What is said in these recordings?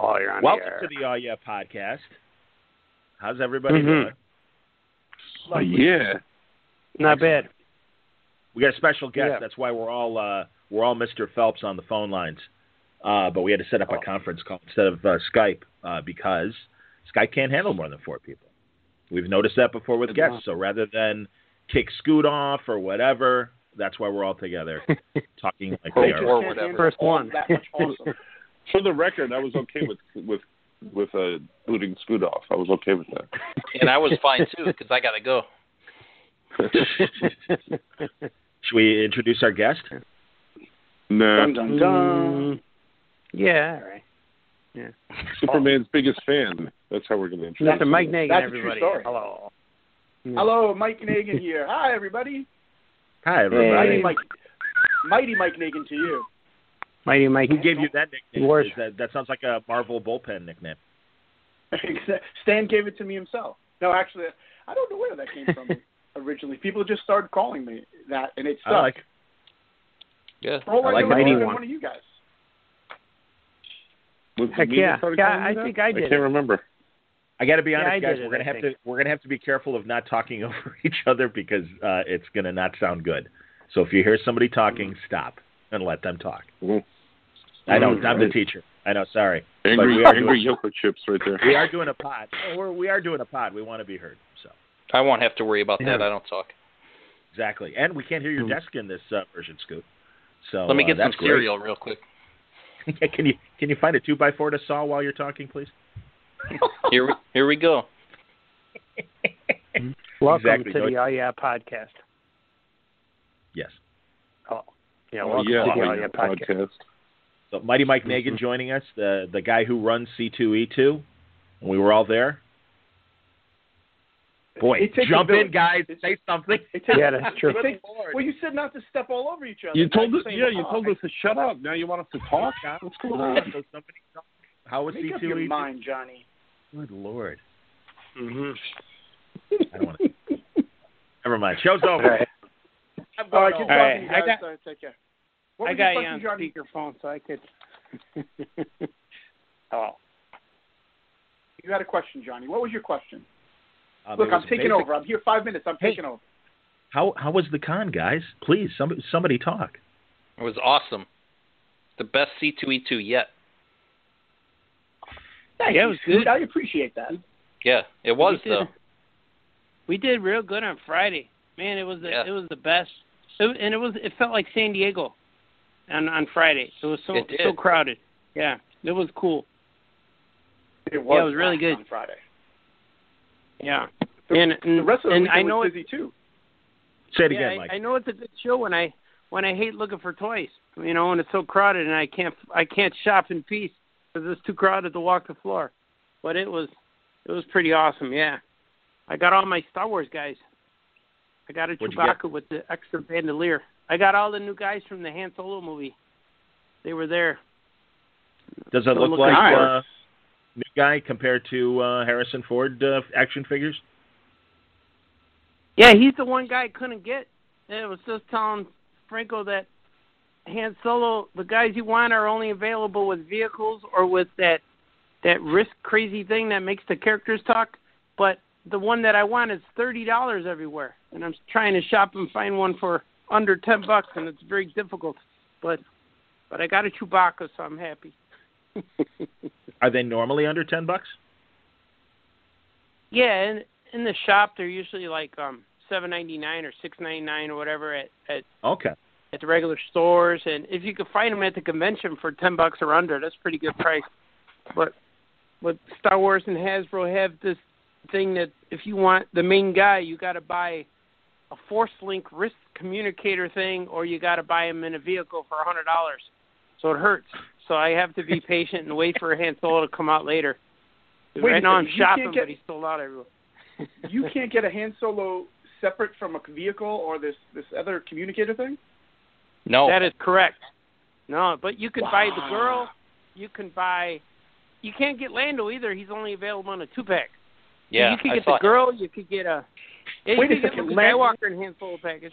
Oh, you're on Welcome the air. to the Oh Yeah podcast. How's everybody Mhm. doing? Oh, yeah. Not bad. We got a special guest. Yeah. That's why we're all uh, we're all Mr. Phelps on the phone lines. Uh, but we had to set up a Oh. conference call instead of uh, Skype uh, because Skype can't handle more than four people. We've noticed that before with guests. enough. So rather than kick Scoot off or whatever, that's why we're all together talking like they are. Or whatever. First one. That much awesome. For the record, I was okay with with with uh, booting Scoot off. I was okay with that. And I was fine too because I got to go. Should we introduce our guest? nah, Dun, dun, dun. Mm, yeah, all right. Superman's biggest fan. That's how we're going to introduce. Mr. Mike Negin, That's everybody. story. Hello. Hello, Mike Negin here. Hi, everybody. Hi, everybody. Mighty Mike, Mighty Mike Negin to you. Mighty Mike. Who gave you that nickname? Worse. That, that sounds like a Marvel bullpen nickname. Stan gave it to me himself. No, actually, I don't know where that came from originally. People just started calling me that, and it stuck. I like. yeah. For I I like Mighty might have been One. one of you guys. Was Heck yeah. Yeah, I that? think I did I can't remember. I got to be Yeah, honest, I guys. did We're gonna I have think. to we're gonna have to be careful of not talking over each other because uh, it's gonna not sound good. So if you hear somebody talking, stop and let them talk. Mhm. I know. I'm the teacher. I know. Sorry, Angry, we are angry doing- Yoko chips right there. we are doing a pod. Oh, We're, we are doing a pod. We want to be heard. So I won't have to worry about that. I don't talk. exactly, and we can't hear your Hmm. desk in this uh, version, Scoot. So Let me uh, get some that's great. cereal real quick. can you can you find a two by four to saw while you're talking, please? Here, we, here we go. Welcome Exactly. to the Oh Yeah podcast. Yes. Oh, yeah. Oh, Welcome yeah, to the Oh Yeah podcast. podcast. So Mighty Mike Mm-hmm. Joining us, the the guy who runs C2E2. We were all there. Boy, It takes a jump in, guys. It- Say something. It takes, Yeah, that's true. takes- well, you said not to step all over each other. You told us, yeah, you told us to shut up. Now you want us to talk? What's going on? So somebody. How was Make C2E2? mind, Johnny. Good lord. Mm-hmm. I don't want to. Never mind. Show's over. right. I'm All going right, home. keep All right, talking, I got- Uh, take care. What I was got your you question, on Johnny? speakerphone, so I could. Hello. You had a question, Johnny. What was your question? Um, Look, I'm taking basic- over. I'm here five minutes. I'm Hey. taking over. How how was the con, guys? Please, somebody somebody talk. It was awesome. The best C2E2 yet. Yeah, Thank it was good. I appreciate that. Yeah, it was we did, though. We did real good on Friday. Man, it was the, Yeah. it was the best. It, and it was it felt like San Diego on on Friday. It was so It did. so crowded. Yeah, it was cool. It was, Yeah, it was really good. on Friday. Yeah, The, and, and the rest of the and I know was it, busy too. Say it yeah, again, Mike. I know it's a good show when I when I hate looking for toys. You know, when it's so crowded and I can't I can't shop in peace because it's too crowded to walk the floor. But it was it was pretty awesome. Yeah, I got all my Star Wars guys. I got a What'd Chewbacca with the extra bandolier. I got all the new guys from the Han Solo movie. They were there. Does it look look like uh, new guy compared to uh, Harrison Ford uh, action figures? Yeah, he's the one guy I couldn't get. And it was just telling Franco that Han Solo, the guys you want are only available with vehicles or with that that risk crazy thing that makes the characters talk. But the one that I want is thirty dollars everywhere, and I'm trying to shop and find one for under ten bucks, and it's very difficult. But but I got a Chewbacca, so I'm happy. Are they normally under ten bucks? Yeah, in in the shop they're usually like um seven ninety nine or six ninety nine or whatever at at Okay. at the regular stores, and if you could find them at the convention for ten bucks or under, that's a pretty good price. But but Star Wars and Hasbro have this thing that if you want the main guy, you got to buy a Force Link wrist communicator thing, or you got to buy him in a vehicle for a hundred dollars. So it hurts. So I have to be patient and wait for Han Solo to come out later. Wait a right now I'm shopping, get- but he's sold out everywhere. You can't get a Han Solo separate from a vehicle or this this other communicator thing. No, That is correct. No, but you can buy the girl. You can buy. You can't get Lando either. He's only available on a two pack. yeah, you could get the girl. You could get a. Yeah, you Wait a could get second, Luke Lan- Skywalker and Han Solo package.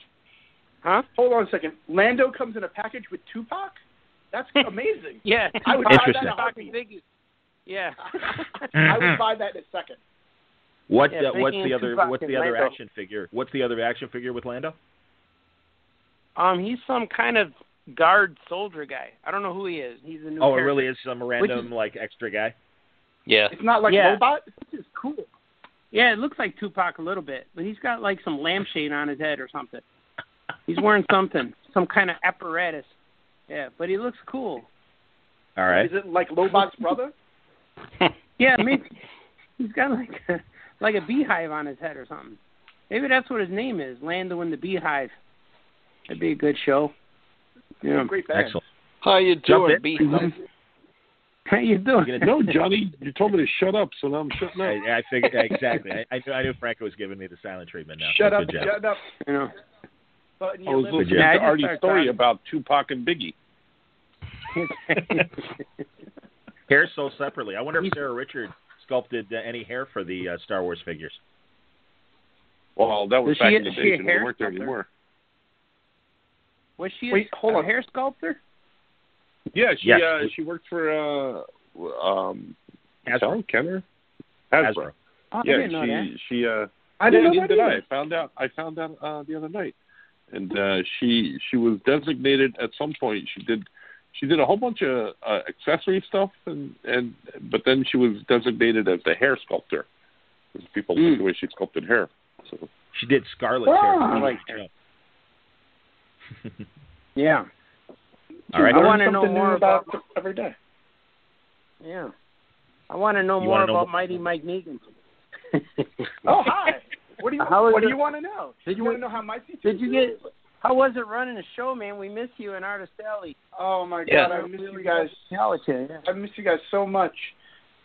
Huh? Hold on a second. Lando comes in a package with Tupac. That's amazing. Yeah. I would buy Interesting. that in fucking Yeah. I would buy that in a second. What Yeah, uh, what's the other Tupac what's the other Lando. action figure? What's the other action figure with Lando? Um, he's some kind of guard soldier guy. I don't know who he is. He's a new. Oh, it really is some random like extra guy. Yeah. It's not like Yeah. Robot. This is cool. Yeah, it looks like Tupac a little bit, but he's got like some lampshade on his head or something. He's wearing something, some kind of apparatus. Yeah, but he looks cool. All right. Is it like Lobot's brother? Yeah, maybe he's got like a, like a beehive on his head or something. Maybe that's what his name is, Lando in the Beehive. That'd be a good show. Yeah. Great band. Excellent. How you doing, in. B? How you doing? Gonna- No, Johnny, you told me to shut up, so now I'm shutting up. I, I figured exactly. I, I knew I knew Franco was giving me the silent treatment now. Shut so up, shut up. You know. But in I was liver. listening Yeah, to Artie's story talking. about Tupac and Biggie. Hair sold separately. I wonder if Sarah Richard sculpted uh, any hair for the uh, Star Wars figures. Well, that was Was back she- in the is she days a when they hair weren't there sculptor? anymore. Was she Wait, a, hold a on. hair sculptor? Yeah, she Yes. uh, she worked for uh, um, Hasbro. Helen Kenner. Hasbro. Oh, I Yeah, didn't know she that. she uh I didn't yeah, know that did I. I found out I found out uh the other night. And uh she she was designated at some point she did she did a whole bunch of uh, accessory stuff and and but then she was designated as the hair sculptor. Because people like Mm. the way she sculpted hair. So She did Scarlet's Ah. hair. Like- Yeah. Yeah. All right. I wanna know something new more about about- every day. Yeah. I want to know You more wanna know about more- Mighty Mike Negin. Oh hi. What do you How is What do it- you want to know? Did you you- want to know how my Did you get? How was it running a show, man? We miss you and Artist Alley. Oh my Yeah. god, I miss you guys. Yeah. I miss you guys so much.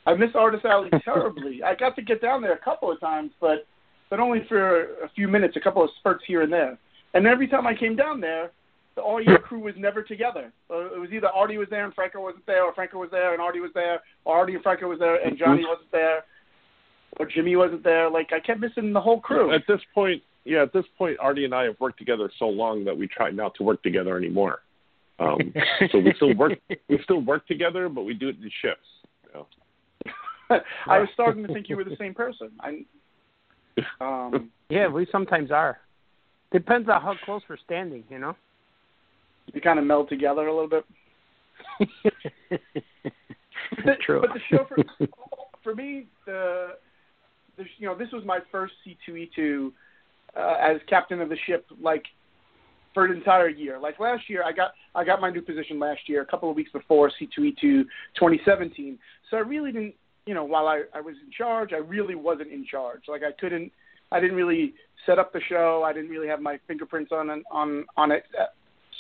I miss Artist Alley terribly. I got to get down there a couple of times, but but only for a few minutes, a couple of spurts here and there. And every time I came down there, the audio crew was never together. Uh, it was either Artie was there and Franco wasn't there, or Franco was there and Artie was there, or Artie and Franco was there and Johnny wasn't there, or Jimmy wasn't there. Like I kept missing the whole crew. at this point yeah, at this point Artie and I have worked together so long that we try not to work together anymore. Um so we still work we still work together but we do it in shifts. You know? I was starting to think you were the same person. I, um, Yeah, we sometimes are. Depends on how close we're standing, you know. You kind of meld together a little bit. True. But the show for for me, the, the you know this was my first C two E two uh, as captain of the ship, like for an entire year. Like last year, I got I got my new position last year, a couple of weeks before C two E two 2017. So I really didn't, you know, while I I was in charge, I really wasn't in charge. Like I couldn't, I didn't really set up the show. I didn't really have my fingerprints on on on it uh,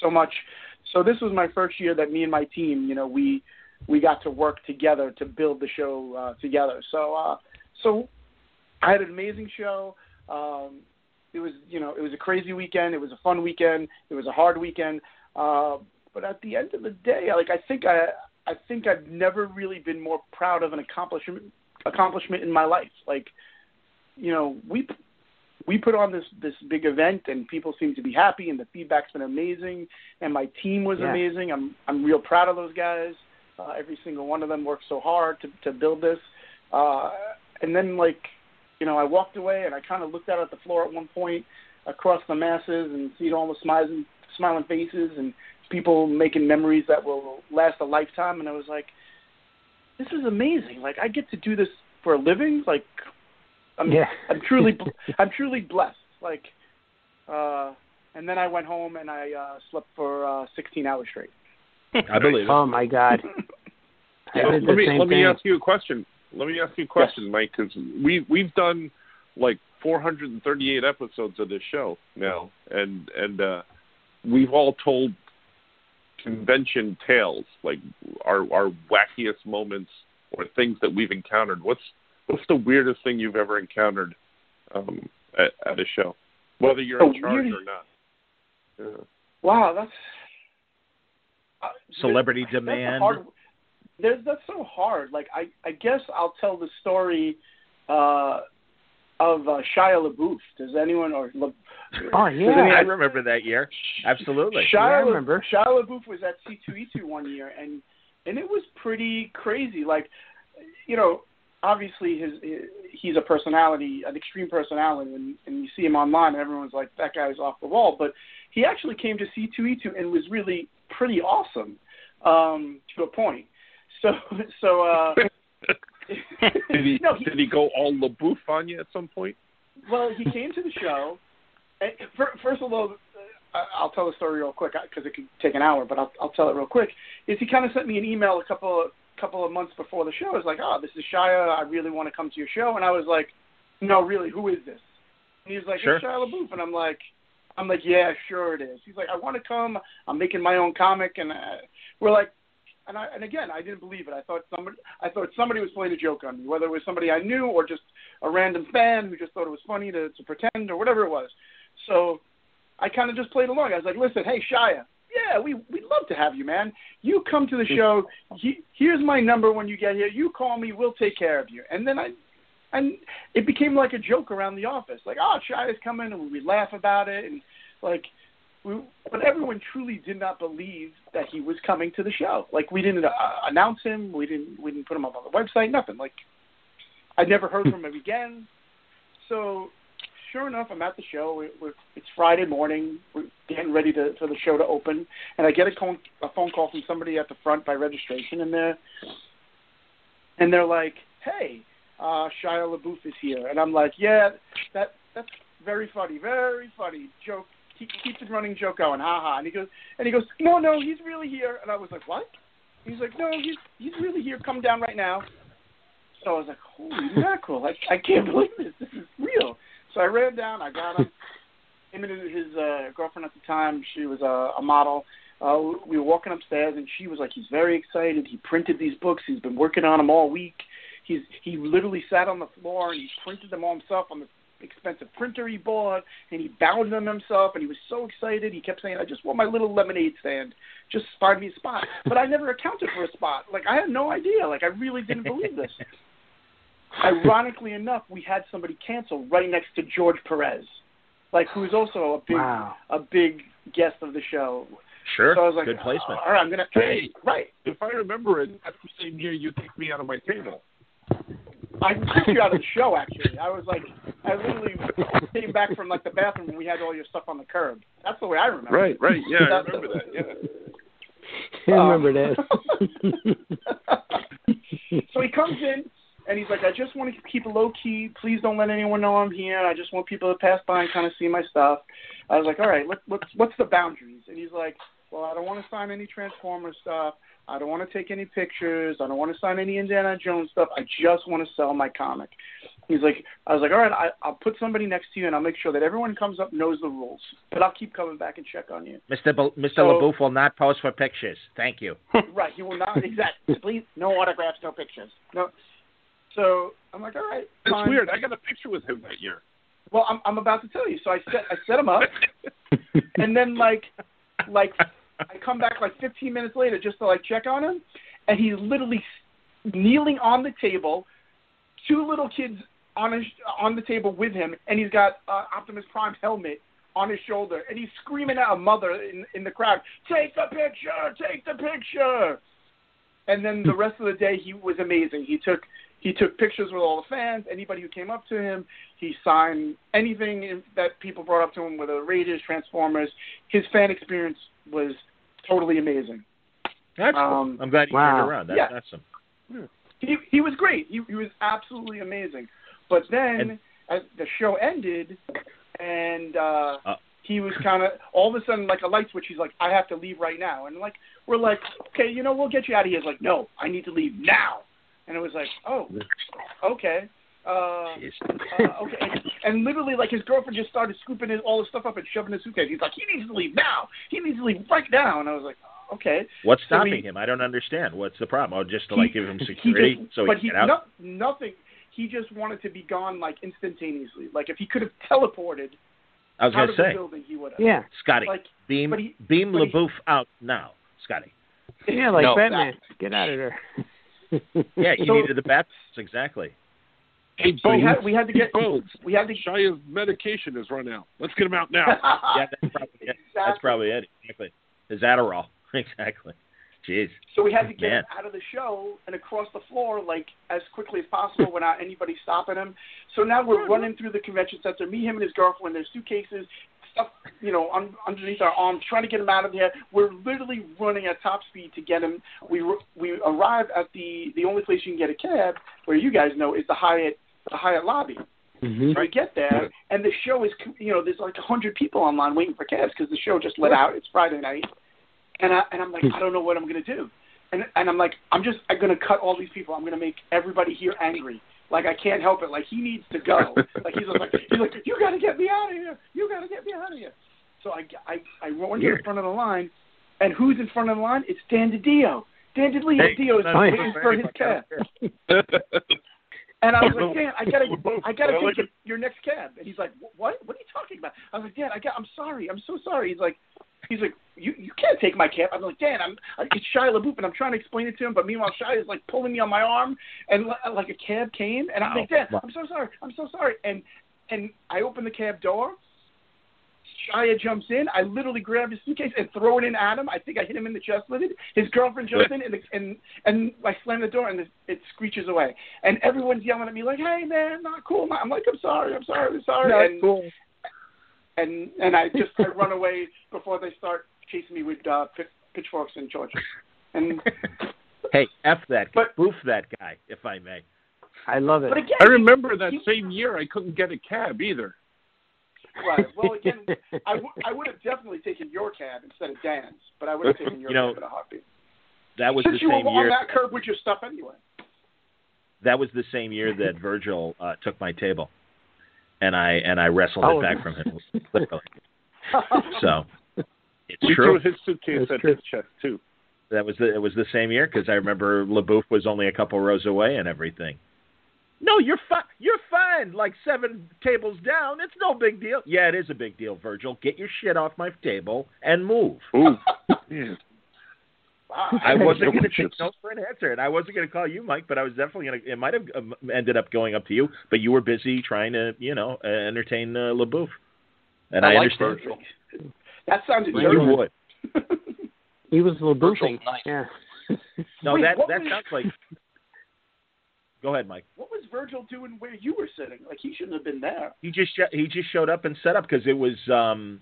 so much. So this was my first year that me and my team, you know, we we got to work together to build the show uh, together. So uh, so I had an amazing show. Um, it was you know it was a crazy weekend. It was a fun weekend. It was a hard weekend. Uh, but at the end of the day, like I think I I think I've never really been more proud of an accomplishment accomplishment in my life. Like you know we we put on this this big event and people seem to be happy and the feedback's been amazing and my team was Yeah. amazing. I'm I'm real proud of those guys. Uh, every single one of them worked so hard to to build this. Uh, and then like you know I walked away and I kind of looked out at the floor at one point across the masses and see all the smiling smiling faces and people making memories that will last a lifetime and I was like this is amazing. Like I get to do this for a living. Like I'm Yeah. I'm truly I'm truly blessed. Like uh and then I went home and I uh slept for uh 16 hours straight. I believe it. Oh my God. I Yeah, did the let me same let me ask you a question. Let me ask you a question, Mike, because we we've done like 438 episodes of this show now, and and uh, we've all told convention tales, like our our wackiest moments or things that we've encountered. What's what's the weirdest thing you've ever encountered um, at, at a show, whether you're in The charge weirdest- or not? Yeah. Wow, that's uh, Celebrity That's demand. hard. There's that's so hard. Like I, I guess I'll tell the story uh, of uh, Shia LaBeouf. Does anyone or La, Oh yeah. any- I remember that year. Absolutely. Shia, Yeah, I remember. Shia LaBeouf was at C2E2 one year, and and it was pretty crazy. Like you know, obviously his, he's a personality, an extreme personality, and, and you see him online, and everyone's like, that guy's off the wall. But he actually came to C2E2 and was really pretty awesome um, to a point. So, so. uh did he no, he, did he go all LaBouffe on you at some point? Well, he came to the show. And first of all, uh, I'll tell the story real quick because it could take an hour, but I'll, I'll tell it real quick. Is he kind of sent me an email a couple of, couple of months before the show? It's like, oh, this is Shia. I really want to come to your show, and I was like, no, really, who is this? And he's like, sure. it's Shia LaBeouf, and I'm like, I'm like, yeah, sure it is. He's like, I want to come. I'm making my own comic, and uh, we're like, and I and again, I didn't believe it. I thought somebody, I thought somebody was playing a joke on me, whether it was somebody I knew or just a random fan who just thought it was funny to to pretend or whatever it was. So I kind of just played along. I was like, listen, hey Shia, yeah, we we'd love to have you, man. You come to the show. He, here's my number when you get here. You call me. We'll take care of you. And then I, and it became like a joke around the office. Like, oh, Shia's coming, and we laugh about it, and like, we, but everyone truly did not believe that he was coming to the show. Like, we didn't uh, announce him. We didn't we didn't put him up on the website. Nothing. Like, I never heard from him again. So sure enough, I'm at the show. We're, we're, it's Friday morning. We're getting ready to, for the show to open, and I get a, con- a phone call from somebody at the front by registration, and they're and they're like, "Hey, uh, Shia LaBeouf is here," and I'm like, "Yeah, that that's very funny, very funny joke. Keep keep the running joke going, ha ha." And he goes, and he goes, "No, no, he's really here," and I was like, "What?" He's like, "No, he's he's really here. Come down right now." So I was like, "Holy mackerel! I I can't believe this. This is real." So I ran down. I got him. him and his uh, girlfriend at the time, she was a, a model. Uh, we were walking upstairs, and she was like, "He's very excited. He printed these books. He's been working on them all week. He's he literally sat on the floor and he printed them all himself on the expensive printer he bought, and he bound them himself. And he was so excited. He kept saying, "I just want my little lemonade stand. Just find me a spot." But I never accounted for a spot. Like I had no idea. Like I really didn't believe this. Ironically enough, we had somebody cancel right next to George Perez, like who's also a big wow. a big guest of the show. Sure. So I was like, Good placement. Oh, all right, I'm gonna Hey. right. If I remember it, that's the same year you kicked me out of my table. I kicked you out of the show. Actually, I was like, I literally came back from like the bathroom and we had all your stuff on the curb. That's the way I remember. Right, it. right. Yeah, I remember the- that. Yeah. I remember Um, that. so he comes in and he's like, I just want to keep it low key. Please don't let anyone know I'm here. I just want people to pass by and kind of see my stuff. I was like, all right, what, what's what's the boundaries? And he's like, well, I don't want to sign any Transformers stuff. I don't want to take any pictures. I don't want to sign any Indiana Jones stuff. I just want to sell my comic. He's like, I was like, all right, I, I'll put somebody next to you, and I'll make sure that everyone comes up knows the rules. But I'll keep coming back and check on you. Mr. Bo- Mr. So- LaBouffe will not pose for pictures. Thank you. right. He will not. Exactly. Please, no autographs, no pictures. No. So I'm like, all right. It's fine. weird. I got a picture with him that year. Well, I'm I'm about to tell you. So I set I set him up, and then like like I come back like 15 minutes later just to like check on him, and he's literally kneeling on the table, two little kids on his on the table with him, and he's got uh, Optimus Prime's helmet on his shoulder, and he's screaming at a mother in in the crowd, "Take the picture! Take the picture!" And then the rest of the day, he was amazing. He took he took pictures with all the fans, anybody who came up to him. He signed anything that people brought up to him, whether Raiders, Transformers. His fan experience was totally amazing. That's cool. Um, I'm glad you wow. turned around. That's Yeah. awesome. He he was great. He he was absolutely amazing. But then And- as the show ended, and uh, Uh. he was kind of all of a sudden like a light switch. He's like, I have to leave right now. And like we're like, okay, you know, we'll get you out of here. He's like, no, I need to leave now. And it was like, oh, okay. Uh, uh, okay, and, and literally, like his girlfriend just started scooping his, all his stuff up and shoving his suitcase. He's like, he needs to leave now. He needs to leave right now. And I was like, okay. What's So stopping he- him? I don't understand. What's the problem? Oh, just to He- like give him he security just- so he but can he get out. No, nothing. He just wanted to be gone like instantaneously. Like if he could have teleported I was out gonna the say, building, he would have. yeah, Scotty, Like, beam but he- beam but out now, Scotty. yeah, like No. Batman. Get out of there. Yeah, you So- needed the bats exactly. Hey, So we had we had to get Bones. we had to. Shia's medication has run out. Let's get him out now. Yeah, that's probably it. That's Exactly. probably it. Exactly. His Adderall. Exactly. Jeez. So we had to get Man. him out of the show and across the floor like as quickly as possible without anybody stopping him. So now we're running through the convention center, me, him, and his girlfriend. There's suitcases, stuff, you know, un- underneath our arms, trying to get him out of there. We're literally running at top speed to get him. We r- we arrive at the the only place you can get a cab, where you guys know is the Hyatt the Hyatt lobby. Mm-hmm. So we get there, and the show is, you know, there's like a hundred people online waiting for cabs because the show just let out. It's Friday night, and I and I'm like, I don't know what I'm gonna do, and and I'm like, I'm just I'm gonna cut all these people. I'm gonna make everybody here angry. Like I can't help it. Like he needs to go. like he's like he's like you gotta get me out of here. You gotta get me out of here. So I I I run to the front of the line, and who's in front of the line? It's Dan DiDio. Dan DiDio Hey, Dio is that's waiting for his cab. And I was like, Dan, I gotta, I gotta take your, your next cab. And he's like, what? What are you talking about? I was like, Dan, I got, I'm sorry, I'm so sorry. He's like, he's like, you, you can't take my cab. I'm like, Dan, I'm, it's Shia LaBeouf, and I'm trying to explain it to him, but meanwhile, Shia is like pulling me on my arm, and like a cab came, and I'm like, Dan, I'm so sorry, I'm so sorry. And and I open the cab door. Shia jumps in. I literally grab his suitcase and throw it in at him. I think I hit him in the chest with it. His girlfriend jumps in and and and I slam the door and it, it screeches away. And everyone's yelling at me like, "Hey man, not cool." I'm like, "I'm sorry, I'm sorry, I'm sorry." Not and, cool. And and I just I run away before they start chasing me with uh, pitchforks and torches. And hey, f that, guy. But- boof that guy, if I may. I love it. but again, I remember that you- same year I couldn't get a cab either. Right. Well, again, I, w- I would have definitely taken your cab instead of Dan's, but I would have taken your You know, cab in a heartbeat. That was Since the you same were on year. that curb with your stuff anyway. That was the same year that Virgil uh, took my table, and I and I wrestled Oh. it back from him. literally. so it's We true. threw his suitcase That's at true. his chest too. That was the it was the same year because I remember LaBeouf was only a couple rows away and everything. No, you're fine. You're fine. Like seven tables down, it's no big deal. Yeah, it is a big deal, Virgil. Get your shit off my table and move. Ooh, yeah. I wasn't going to take no for an answer, and I wasn't going to call you Mike, but I was definitely going to. It might have um, ended up going up to you, but you were busy trying to, you know, uh, entertain uh, LaBeouf, and I, I like understand. Virgil. That sounded You would. He was LaBoufing. Nice. Yeah. No, Wait, that that was- sounds like. Go ahead, Mike. What was Virgil doing where you were sitting? Like he shouldn't have been there. He just he just showed up and set up because it was um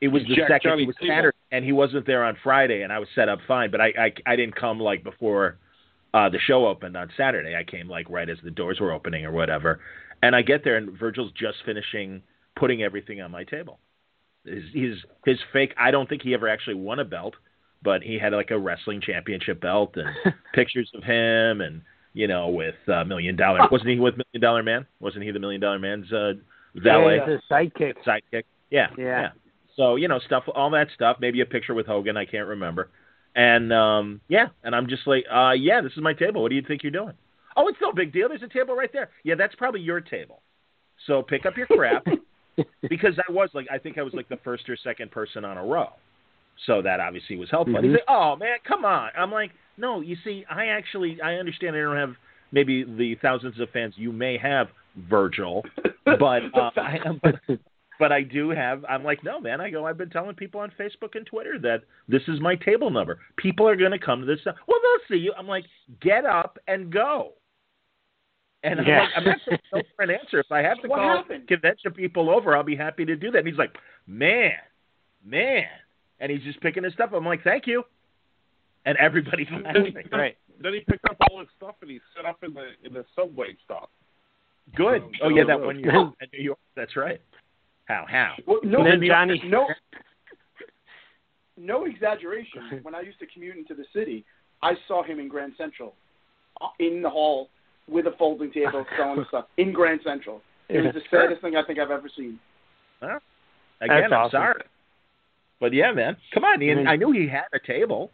it was the Jack second Johnny it was. Saturday and he wasn't there on Friday and I was set up fine but I I, I didn't come like before uh the show opened on Saturday I came like right as the doors were opening or whatever and I get there and Virgil's just finishing putting everything on my table his his his fake I don't think he ever actually won a belt but he had like a wrestling championship belt and pictures of him and you know with uh, million dollar wasn't he with million dollar man wasn't he the million dollar man's uh valet Yeah, sidekick. sidekick. Yeah, Yeah. So you know stuff, all that stuff. Maybe a picture with Hogan. I can't remember. And um yeah, and I'm just like, uh yeah, this is my table. What do you think you're doing? Oh, it's no big deal. There's a table right there. Yeah, that's probably your table. So pick up your crap because I was like, I think I was like the first or second person on a row. So that obviously was helpful. He's Mhm. like, oh man, come on. I'm like, no, you see, I actually I understand I don't have maybe the thousands of fans you may have, Virgil, but uh, I am. But I do have. I'm like, no, man. I go. I've been telling people on Facebook and Twitter that this is my table number. People are going to come to this. Well, they'll see you. I'm like, get up and go. And I'm Yeah. like, I'm not going to for an answer. If I have to What call happened? convention people over, I'll be happy to do that. And he's like, man, man, and he's just picking his stuff. I'm like, thank you. And everybody's laughing. Right. Then he picked up all his stuff and he set up in the in the subway stop. Good. Um, Oh yeah, that one year in New York. That's right. How? How? Well, no, And then Johnny- no, no exaggeration. When I used to commute into the city, I saw him in Grand Central, uh, in the hall with a folding table, selling stuff in Grand Central. It was the saddest thing I think I've ever seen. Again, That's I'm awesome. sorry. But yeah, man, come on. Ian. And- I knew he had a table.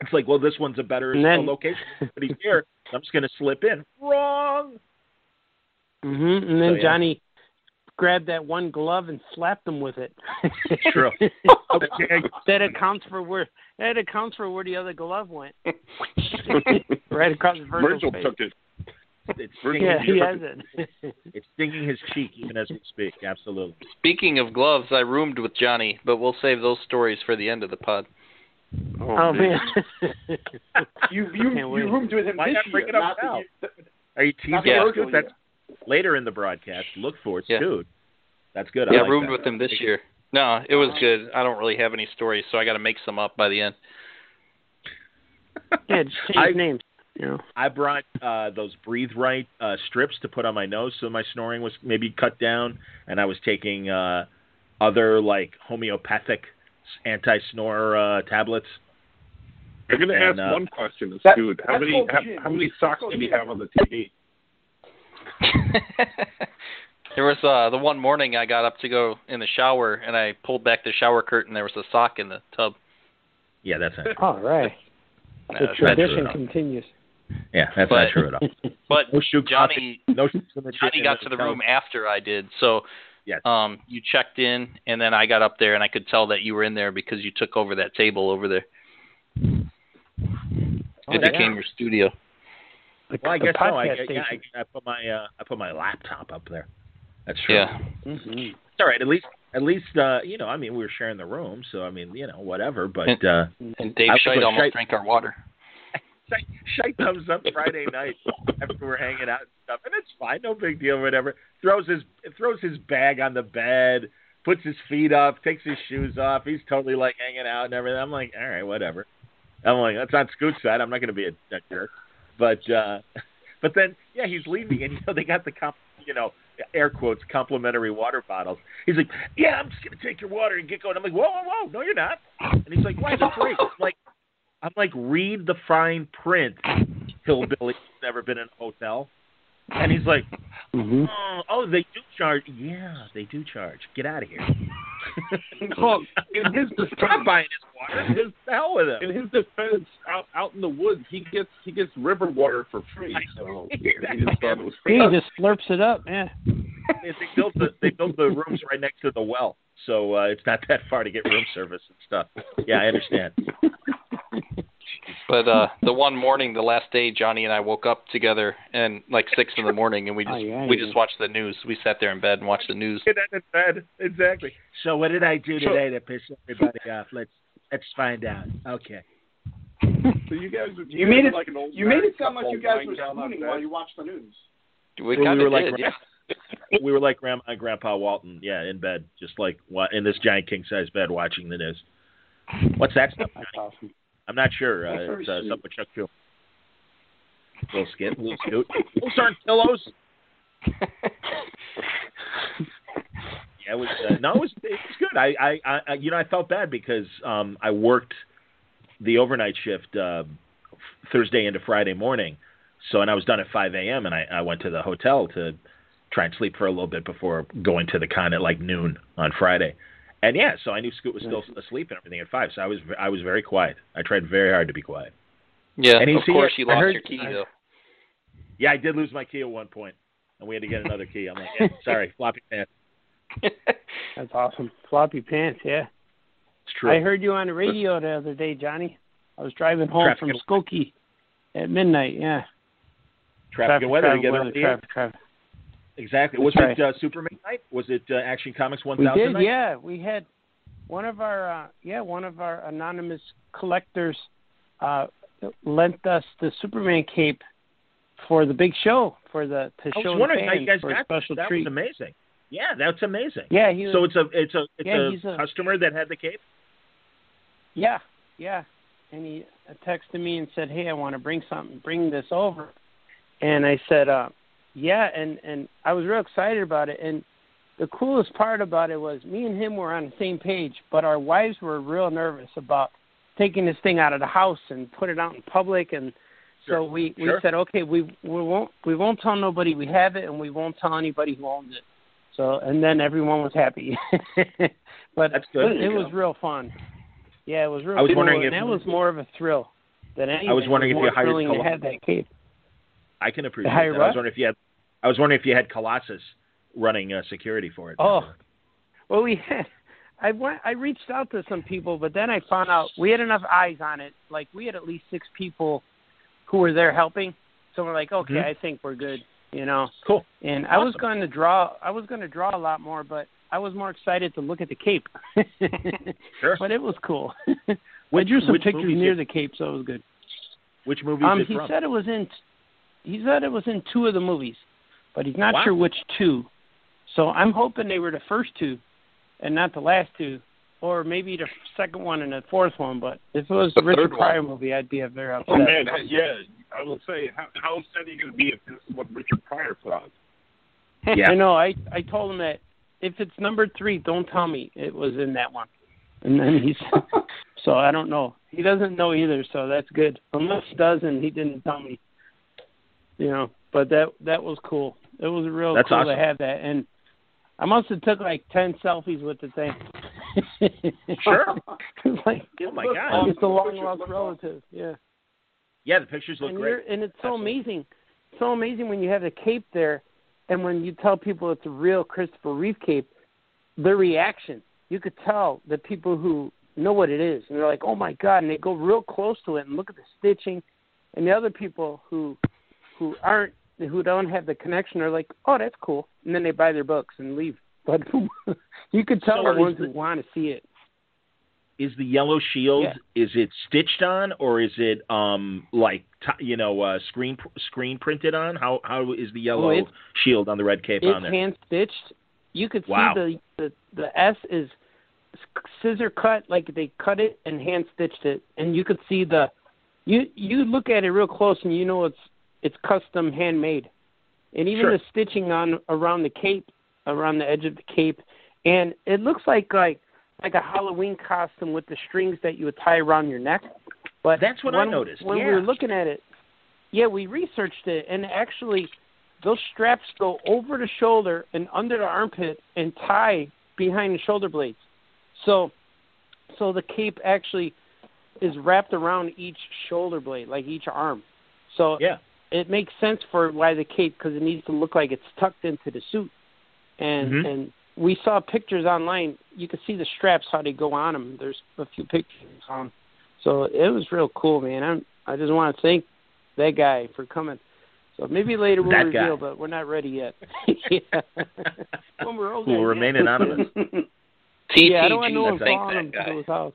It's like, well, this one's a better then- location, but he's here. I'm just going to slip in. Wrong. Mhm. And then So, yeah. Johnny grabbed that one glove and slapped him with it. True. that accounts for where that accounts for where the other glove went. right across the Virgil's Virgil face. took it. It's stinging, Yeah, he has it. it's stinging his cheek even as we speak. Absolutely. Speaking of gloves, I roomed with Johnny, but we'll save those stories for the end of the pod. Oh, Oh man. You you you roomed with him Why this not bring year, it up not now? the- Are you teasing the us? That's year. Later in the broadcast. Look for it, Yeah. Scoot. That's good. I yeah, like roomed that. with him this year. No, it was good. I don't really have any stories, so I got to make some up by the end. yeah, just change I- names. You know. I brought uh, those breathe right uh, strips to put on my nose, so my snoring was maybe cut down, and I was taking uh, other like homeopathic anti-snore uh, tablets. I'm going to And, ask uh, one question, to That- Scoot. How many how, how many socks called did you have on the TV? there was uh the one morning I got up to go in the shower and I pulled back the shower curtain. There was a sock in the tub. Yeah, that's not. All right. Uh, The that's not true tradition continues. Yeah, that's But- not true at all. But No shoe Johnny No shoes Johnny got to the room after I did, so Yes. um you checked in and then I got up there and I could tell that you were in there because you took over that table over there. Oh, It yeah. became your studio. The, Well, I the guess so. I, podcast yeah. I, I put my uh, I put my laptop up there. That's true. Yeah. Mhm. It's all right. At least at least uh, you know. I mean, we were sharing the room, so I mean, you know, whatever. But uh, And Dave I was Scheid with almost Scheid. drank our water. Shite, Shite comes up Friday night after we're hanging out and stuff, and it's fine, no big deal, whatever. Throws his throws his bag on the bed, puts his feet up, takes his shoes off. He's totally like hanging out and everything. I'm like, all right, whatever. I'm like, that's not Scoot's side. I'm not going to be a, a jerk. But uh, but then yeah, he's leaving, and you know they got the comp, you know air quotes complimentary water bottles. He's like, yeah, I'm just to take your water and get going. I'm like, whoa, whoa, whoa, no, you're not. And he's like, why is it free? I'm like. I'm like, read the fine print, hillbilly never been in a hotel. And he's like, Mhm. oh, oh, they do charge. Yeah, they do charge. Get out of here. Well, in his I'm defense, buying his water. Just the hell with him. in his defense, out out in the woods, he gets he gets river water for free. So he just thought it was He just slurps it up, man. They they built the they built the rooms right next to the well, so uh, it's not that far to get room service and stuff. Yeah, I understand. But uh the one morning, the last day, Johnny and I woke up together and like six in the morning, and we just Oh, yeah, we yeah. just watched the news. We sat there in bed and watched the news. Get out bed. Exactly. So what did I do today to piss everybody off? Let's let's find out. Okay. So you guys, You made guys it- like an old You made it sound like you guys were down spooning while you watched the news. We We kind were of like yeah. we were like Grandma and Grandpa Walton, yeah, in bed, just like wa- in this giant king size bed watching the news. What's that stuff? That's awesome. I'm not sure. That's Uh, very it's uh, something with Chuck Schumer. Little skit, little scoot. Those aren't pillows. Yeah, it was. Uh, no, it was. It was good. I, I, I, I- you know, I felt bad because um, I worked the overnight shift uh, Thursday into Friday morning. So, and I was done at 5 a.m. and I, I went to the hotel to try and sleep for a little bit before going to the con at like noon on Friday. And yeah, so I knew Scoot was still asleep and everything at five. So I was I was very quiet. I tried very hard to be quiet. Yeah, And he's of course you I lost heard- your key I- though. Yeah, I did lose my key at one point, and we had to get another key. I'm like, yeah, sorry, floppy pants. That's awesome. Floppy pants, yeah. It's true. I heard you on the radio the other day, Johnny. I was driving home Traffic from Skokie at midnight, yeah. traffic, and weather traffic, together. weather, on the air. traffic, traffic. Exactly. That's Was right. it uh, Superman night? Was it uh, Action Comics one thousand? We 1000 did, night? yeah. We had one of our uh yeah, one of our anonymous collectors uh lent us the Superman cape for the big show for the to I show was the wondering how fans you guys for a got special that. That treat. was amazing. Yeah, that's amazing. Yeah, he was, So it's a it's a it's Yeah, a, a- customer that had the cape. Yeah, yeah. And he texted me and said, "Hey, I want to bring something, bring this over." And I said, uh, "Yeah." And and I was real excited about it. And the coolest part about it was me and him were on the same page, but our wives were real nervous about taking this thing out of the house and put it out in public. And Sure, so we we sure. said, "Okay, we we won't we won't tell nobody we have it, and we won't tell anybody who owns it." So and then everyone was happy. but That's good. it, it was real fun. Yeah, it was real I was cool, wondering and if- that was more of a thrill than anything. I was wondering if you hired thrilling to have that cape. I can appreciate. I was wondering if you had. I was wondering if you had Colossus running uh, security for it. Oh, well, we had. I went. I reached out to some people, but then I found out we had enough eyes on it. Like we had at least six people who were there helping. So we're like, okay, Mhm. I think we're good. You know. cool. And I was going to draw. I was going to draw a lot more, but I was more excited to look at the cape. Sure. But it was cool. I Which- drew some pictures near is the cape, so it was good. Which movie Um, is it he from? said it was in. He said it was in two of the movies, but he's not Wow. sure which two. So I'm hoping they were the first two, and not the last two, or maybe the second one and the fourth one. But if it was The the Richard third one. Pryor movie, I'd be very oh, upset. Oh man, yeah. I will say, how, how upset are you going to be if this is what Richard Pryor put on? Yeah. I know. I I told him that if it's number three, don't tell me it was in that one. And then he's so I don't know. He doesn't know either, so that's good. Unless he does, and he didn't tell me. You know, but that that was cool. It was real That's cool awesome. to have that, and I must have took like ten selfies with the thing. Sure. like Oh my God. it's a long lost relative. Yeah. Yeah, the pictures look and great. And it's so Absolutely. amazing, so amazing when you have the cape there, and when you tell people it's a real Christopher Reeve cape, their reaction. You could tell the people who know what it is, and they're like, "Oh my god!" and they go real close to it and look at the stitching, and the other people who who aren't who don't have the connection are like, "Oh, that's cool," and then they buy their books and leave. But you could tell So the ones is who want to see it. Is the yellow shield Yeah. is it stitched on or is it um like t- you know uh, screen screen printed on? How how is the yellow it's- shield on the red cape on It's there? hand stitched. You could Wow. see the, the the S is scissor cut, like they cut it and hand stitched it, and you could see the. You you look at it real close and you know it's it's custom handmade, and even Sure. the stitching on around the cape, around the edge of the cape, and it looks like like like a Halloween costume with the strings that you would tie around your neck. But That's what I noticed, when we were looking at it. Yeah, we researched it, and actually, those straps go over the shoulder and under the armpit and tie behind the shoulder blades. So, so the cape actually is wrapped around each shoulder blade, like each arm. So Yeah. It makes sense for why the cape because it needs to look like it's tucked into the suit. And Mhm. and we saw pictures online. You can see the straps how they go on them. There's a few pictures on. So it was real cool, man. I'm I just want to thank that guy for coming. So maybe later we'll That guy. reveal, but we're not ready yet. yeah. when we're older, Will remain anonymous. yeah, I don't want no TTG, one thank following him that to his house.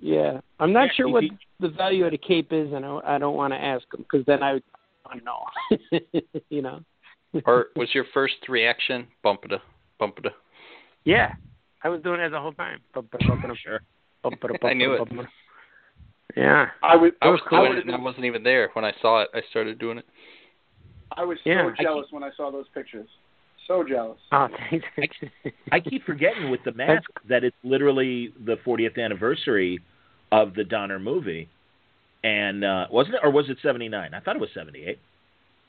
Yeah, I'm not Yeah, sure he- what he- the value of the cape is, and I, I don't want to ask him because then I would want to know. you know. Or was your first reaction bump it, bump it? Yeah, I was doing it the whole time. Sure. I knew it. Yeah. I was I was I doing would it and I wasn't even there when I saw it. I started doing it. I was Yeah. so jealous when I saw those pictures. So jealous. Oh, thanks. I keep forgetting with the mask that it's literally the 40th anniversary of the Donner movie. And uh wasn't it or was it 79? I thought it was 78.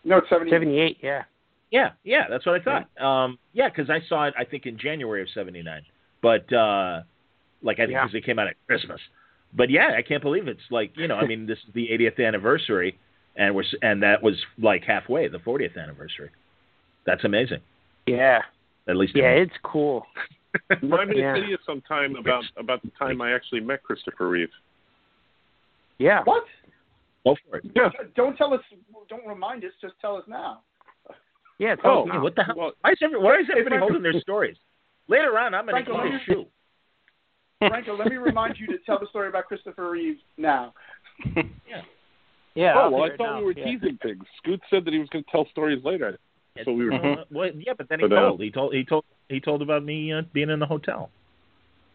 No, it's seventy. 78, yeah. Yeah, yeah, that's what I thought. Um, yeah, because I saw it, I think, in January of '79. But uh, like, I think Yeah. because it came out at Christmas. But yeah, I can't believe it's like you know, I mean, this is the 80th anniversary, and we're and that was like halfway the 40th anniversary. That's amazing. Yeah. At least Yeah, it's cool. Remind me Yeah. to tell you sometime about about the time I actually met Christopher Reeve. Yeah. What? go for it. Yeah. Don't tell us. Don't remind us. Just tell us now. Yeah, tell Oh, us now. what the hell? Well, Why is, every, why is everybody Frank- holding their stories? Later on, I'm going to Frank, eat a shoe. Franco, let me remind you to tell the story about Christopher Reeve now. Yeah. Yeah. Oh I'll well, I thought now. we were yeah. teasing things. Scoot said that he was going to tell stories later. So we were. Uh, well, yeah, but then he But, uh, told. He told. He told. He told about me uh, being in the hotel.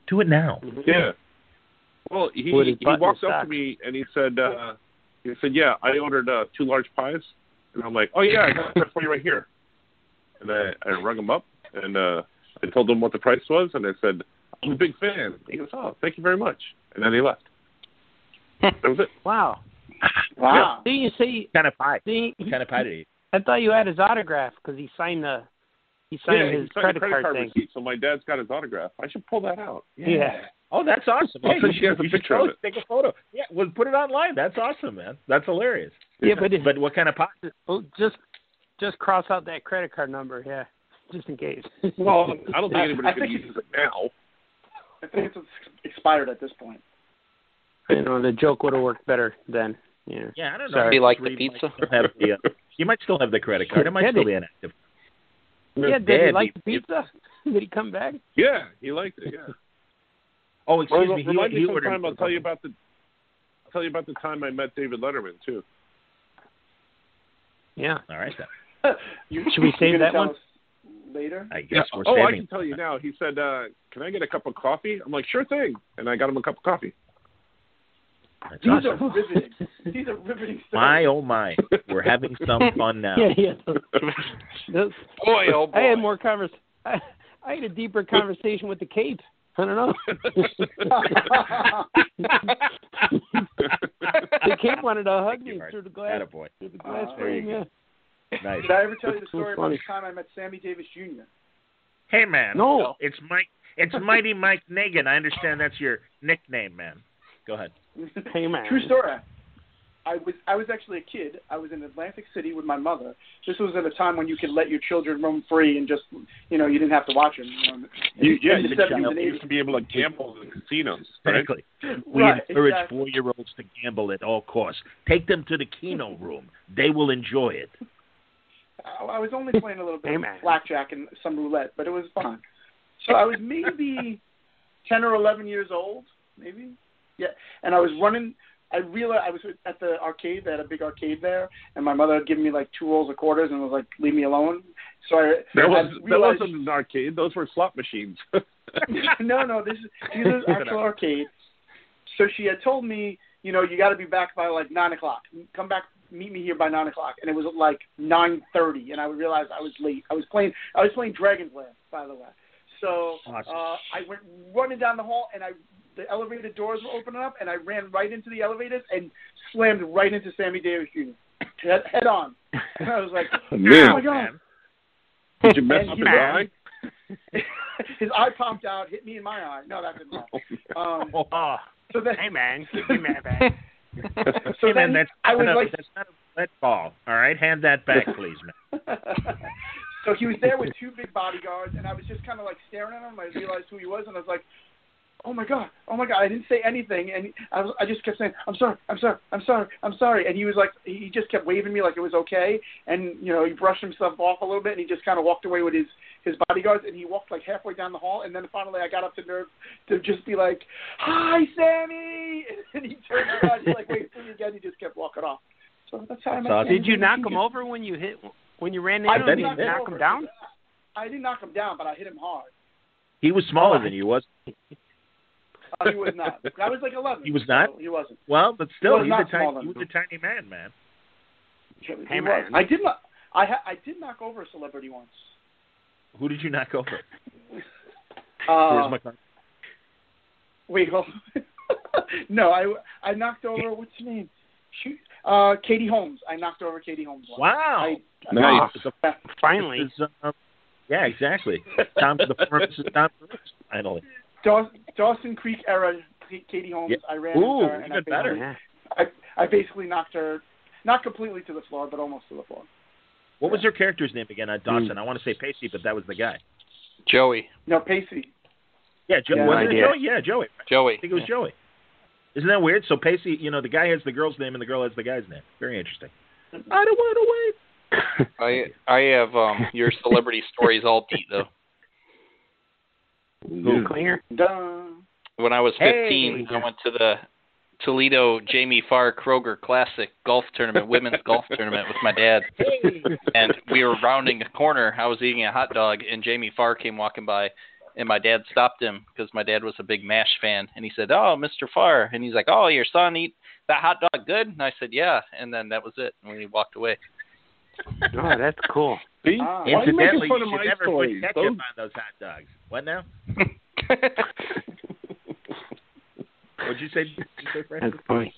Do it now. Yeah. Well, he With he button walked up to me and he said, uh, he said, yeah, I ordered uh, two large pies, and I'm like, oh yeah, I got that for you right here. And I I rung him up and uh, I told him what the price was, and I said, I'm a big fan. He goes, oh, thank you very much, and then he left. that was it. Wow. Wow. See, you see, Kind of pie. see, Kind of pie to eat. I thought you had his autograph because he signed the he signed yeah, his he signed credit, the credit card, thing. receipt, so my dad's got his autograph. I should pull that out. Yeah. Oh, that's awesome. I'll Hey, you you guys should, a you should picture of post, take a photo. Yeah, well, put it online. That's awesome, man. That's hilarious. Yeah, but, it, But what kind of pie? oh, just just cross out that credit card number, yeah, just in case. Well, I don't think anybody's I going to use it now. I think it's expired at this point. you know, the joke would have worked better then. Yeah. Yeah, I don't know. Sorry. Be like the Reed might pizza? have the, uh, you might still have the credit card. It might Yeah, still they- be inactive. Yeah, did he like the- the pizza? Did he come back? Yeah, he liked it. Yeah. Oh, excuse Well, me. He, remind he me ordered. sometime. I'll tell you about the. I'll tell you about the time I met David Letterman too. Yeah. All right then. you, Should we save that one? later? I guess we're saving. oh, I can tell you now. He said, uh, "Can I get a cup of coffee?" I'm like, "Sure thing," and I got him a cup of coffee. That's These awesome. are riveting. These are riveting stories. My oh my, we're having some fun now. Yeah, yeah. Those- Boy, oh boy. I had more convers. I, I had a deeper conversation with the Cape. I don't know. the Cape wanted to hug Thank me through the glass. Attaboy. Through the glass Uh, frame. Yeah. Nice. Did I ever tell you the story about the time I met Sammy Davis Jr.? Hey man. No. It's Mike. It's Mighty Mike Negin. I understand that's your nickname, man. Go ahead. Hey man. True story. I was I was actually a kid. I was in Atlantic City with my mother. This was at a time when you could let your children roam free and just you know you didn't have to watch them. You know, You, yeah, in the you, 70s and you 80s. used to be able to gamble in the casinos, right? Exactly. We Right, encourage exactly. four-year-olds to gamble at all costs. Take them to the Keno room. They will enjoy it. I I was only playing a little bit Hey, of blackjack and some roulette, but it was fun. So I was maybe ten or eleven years old, maybe. Yeah, and I was running. I realized I was at the arcade. They had a big arcade there, and my mother had given me like two rolls of quarters and was like, "Leave me alone." So I That I was that realized, wasn't an arcade. Those were slot machines. no, no, this is these are actual arcade. So she had told me, you know, you got to be back by like nine o'clock. Come back, meet me here by nine o'clock. And it was like nine thirty, and I realized I was late. I was playing, I was playing Dragon's Lair, by the way. So Awesome. uh, I went running down the hall, and I the elevator doors were opening up, and I ran right into the elevators and slammed right into Sammy Davis Jr. head, head on. And I was like, Man, oh my god! man. did you mess And up he his ran- eye? His eye popped out, hit me in my eye. No, that didn't happen. Um, Oh, so then, hey man, give me that back. so hey man, then that's I was not a, like, that's not a red ball. All right, hand that back, please, man. So he was there with two big bodyguards, and I was just kind of like staring at him. I realized who he was, and I was like, "Oh my god, oh my god!" I didn't say anything, and I was, I just kept saying, "I'm sorry, I'm sorry, I'm sorry, I'm sorry," and he was like, he just kept waving me like it was okay, and you know, he brushed himself off a little bit, and he just kind of walked away with his his bodyguards, and he walked like halfway down the hall, and then finally I got up to nerve to just be like, "Hi, Sammy," and he turned around, he like waved for me again, he just kept walking off. So that's how I met. awesome. Sammy Did you knock him over when you hit when you ran I into bet him? he Did knock you knock him down? I didn't knock him down, but I hit him hard. He was smaller than you, was Uh, he was not. I was like 11. He was not? so he wasn't. well, but still, he was he's a tiny, smaller he was a tiny man, man. He Hey, was. man. I did not. I ha- I did knock over a celebrity once. Who did you knock over? Uh, Where's my car? wait, hold. no, I I knocked over what's her name? Shoot, uh, Katie Holmes. I knocked over Katie Holmes. Once. Wow. I, Nice. It's a- Finally. it's, uh, yeah, exactly. Tom the former Tom Cruise, finally. Daw- Dawson Creek era Katie Holmes. Yeah. I ran Ooh, her and I even better. I, I basically knocked her, not completely to the floor, but almost to the floor. What was her character's name again on Dawson? I want to say Pacey, but that was the guy. Joey. No, Pacey. Yeah, Joe, Yeah, wasn't it. Joey? Yeah, Joey. Joey. I think it was Joey. Isn't that weird? So Pacey, you know, the guy has the girl's name and the girl has the guy's name. Very interesting. I don't want to wait. I I have um your celebrity stories all beat though. Little cleaner. Dun. When I was Hey. 15, I went to the Toledo Jamie Farr Kroger Classic golf tournament, women's golf tournament with my dad. And we were rounding a corner. I was eating a hot dog, and Jamie Farr came walking by, and my dad stopped him because my dad was a big Mash fan, and he said, "Oh, Mr. Farr," and he's like, "Oh, your son eat that hot dog good?" And I said, "Yeah," and then that was it, and he walked away. Oh, that's cool. See? Ah. Why are you Incidentally, you should never stories? put ketchup Those- on those hot dogs. What now? What'd you say? What'd you say, Frank? That's funny.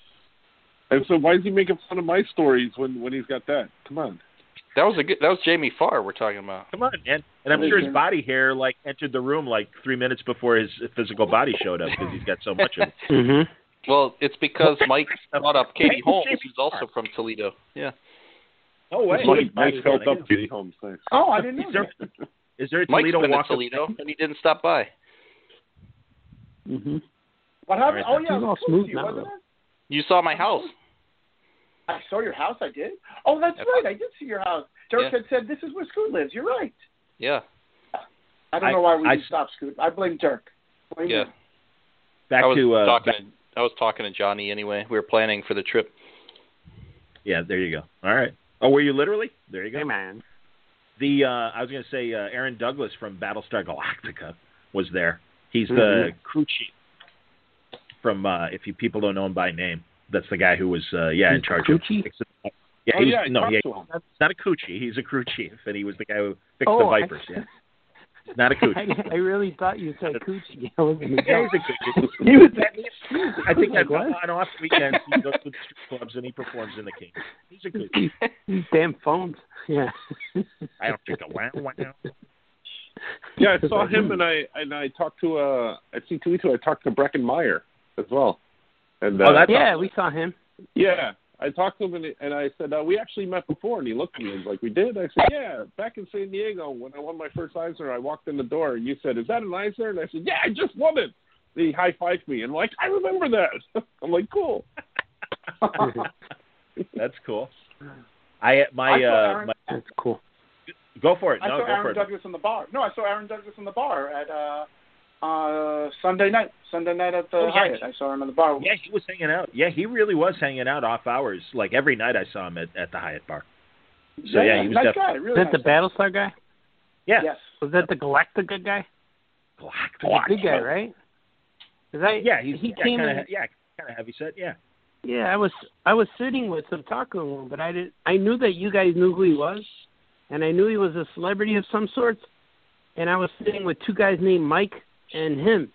And so why is he making fun of my stories when when he's got that? Come on. That was a good. That was Jamie Farr we're talking about. Come on, man. And I'm sure his body hair like entered the room like three minutes before his physical body showed up because he's got so much of it. Mm-hmm. Well, it's because Mike brought up Katie Holmes, Jamie who's also from Toledo. Yeah. No way. Mike, Mike He's felt funny. up Katie Holmes. Thanks. Oh, I didn't know Is that. there, is there a Mike's Toledo been to walk of Toledo, and he didn't stop by. Mm-hmm. What happened? All Oh yeah, all it was smooth you, now, wasn't though. it? You saw my house. I saw your house. I did. Oh, that's Yep. right. I did see your house. Dirk Yeah. had said this is where Scoot lives. You're right. Yeah. I don't I- know why we I- didn't Scoot. I blame Dirk. Blame Yeah. him. Back I was to uh, talking. back- I was talking to Johnny anyway. We were planning for the trip. yeah, there you go. All right. Oh, were you literally? There you go. Hey man. The uh, I was going to say uh, Aaron Douglas from Battlestar Galactica was there. He's the Mhm. crew chief from uh, if you people don't know him by name. That's the guy who was uh, yeah in charge crew of chief? fixing- Yeah, oh he was, yeah, no, talked he, he's not a coochie. He's a crew chief, and he was the guy who fixed the Oh, I- Vipers. Yeah, not a coochie. I, I really thought you said coochie. I wasn't yeah, he's a coochie. He was I think like, that what? on off weekends he goes to the strip clubs and he performs in the King. He's a coochie. These damn phones. Yeah. I don't think a wow wow. Yeah, I saw him and I and I talked to uh at C2E2 I talked to Breckin Meyer as well. And uh, Oh, that's yeah, we saw him. yeah, I talked to him and, and I said uh, we actually met before and he looked at me and was like we did. I said yeah, back in San Diego when I won my first Eisner, I walked in the door and you said is that an Eisner? And I said yeah, I just won it. He high fived me and like I remember that. I'm like cool. That's cool. I my I saw uh Aaron- my, That's cool. go for it. I No, saw go Aaron for it. Douglas in the bar. No, I saw Aaron Douglas in the bar at uh uh Sunday night. Sunday night at the Oh, yeah. Hyatt. I saw him in the bar. Yeah, he was hanging out. Yeah, he really was hanging out off hours. Like every night I saw him at, at the Hyatt bar. So, yeah, he was nice definitely- guy. Is Really that the guy. Battlestar guy? Yeah. Yes. Was that the Galactica guy? Galactic. Good guy, right? 'Cause I, Yeah, he's he yeah, came kind in. yeah, kind of heavy set. Yeah. Yeah, I was I was sitting with some talking to him, but I didn't. I knew that you guys knew who he was, and I knew he was a celebrity of some sort. And I was sitting with two guys named Mike and him,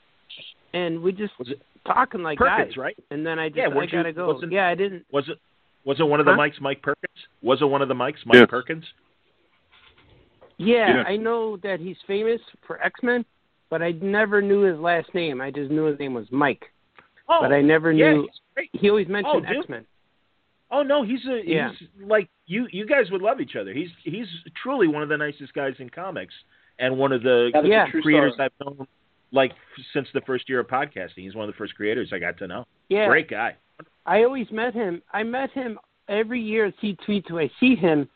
and we just Was it talking like Perkins, guys. right? And then I just Yeah, I weren't you- gotta go. wasn't- Yeah, I didn't. Was it was it one of the Huh? Mikes, Mike Perkins? Was it one of the Mikes, Mike Yes. Perkins? Yeah, Yeah. I know that he's famous for X Men, but I never knew his last name. I just knew his name was Mike, Oh, but I never yeah, knew. he's. He always mentioned oh, dude. X Men. Oh no, he's a Yeah. he's like you you guys would love each other. He's he's truly one of the nicest guys in comics and one of the Yeah. a creators story. I've known like since the first year of podcasting. He's one of the first creators I got to know. Yeah, Great guy. I always met him. I met him every year at C2E2. I see him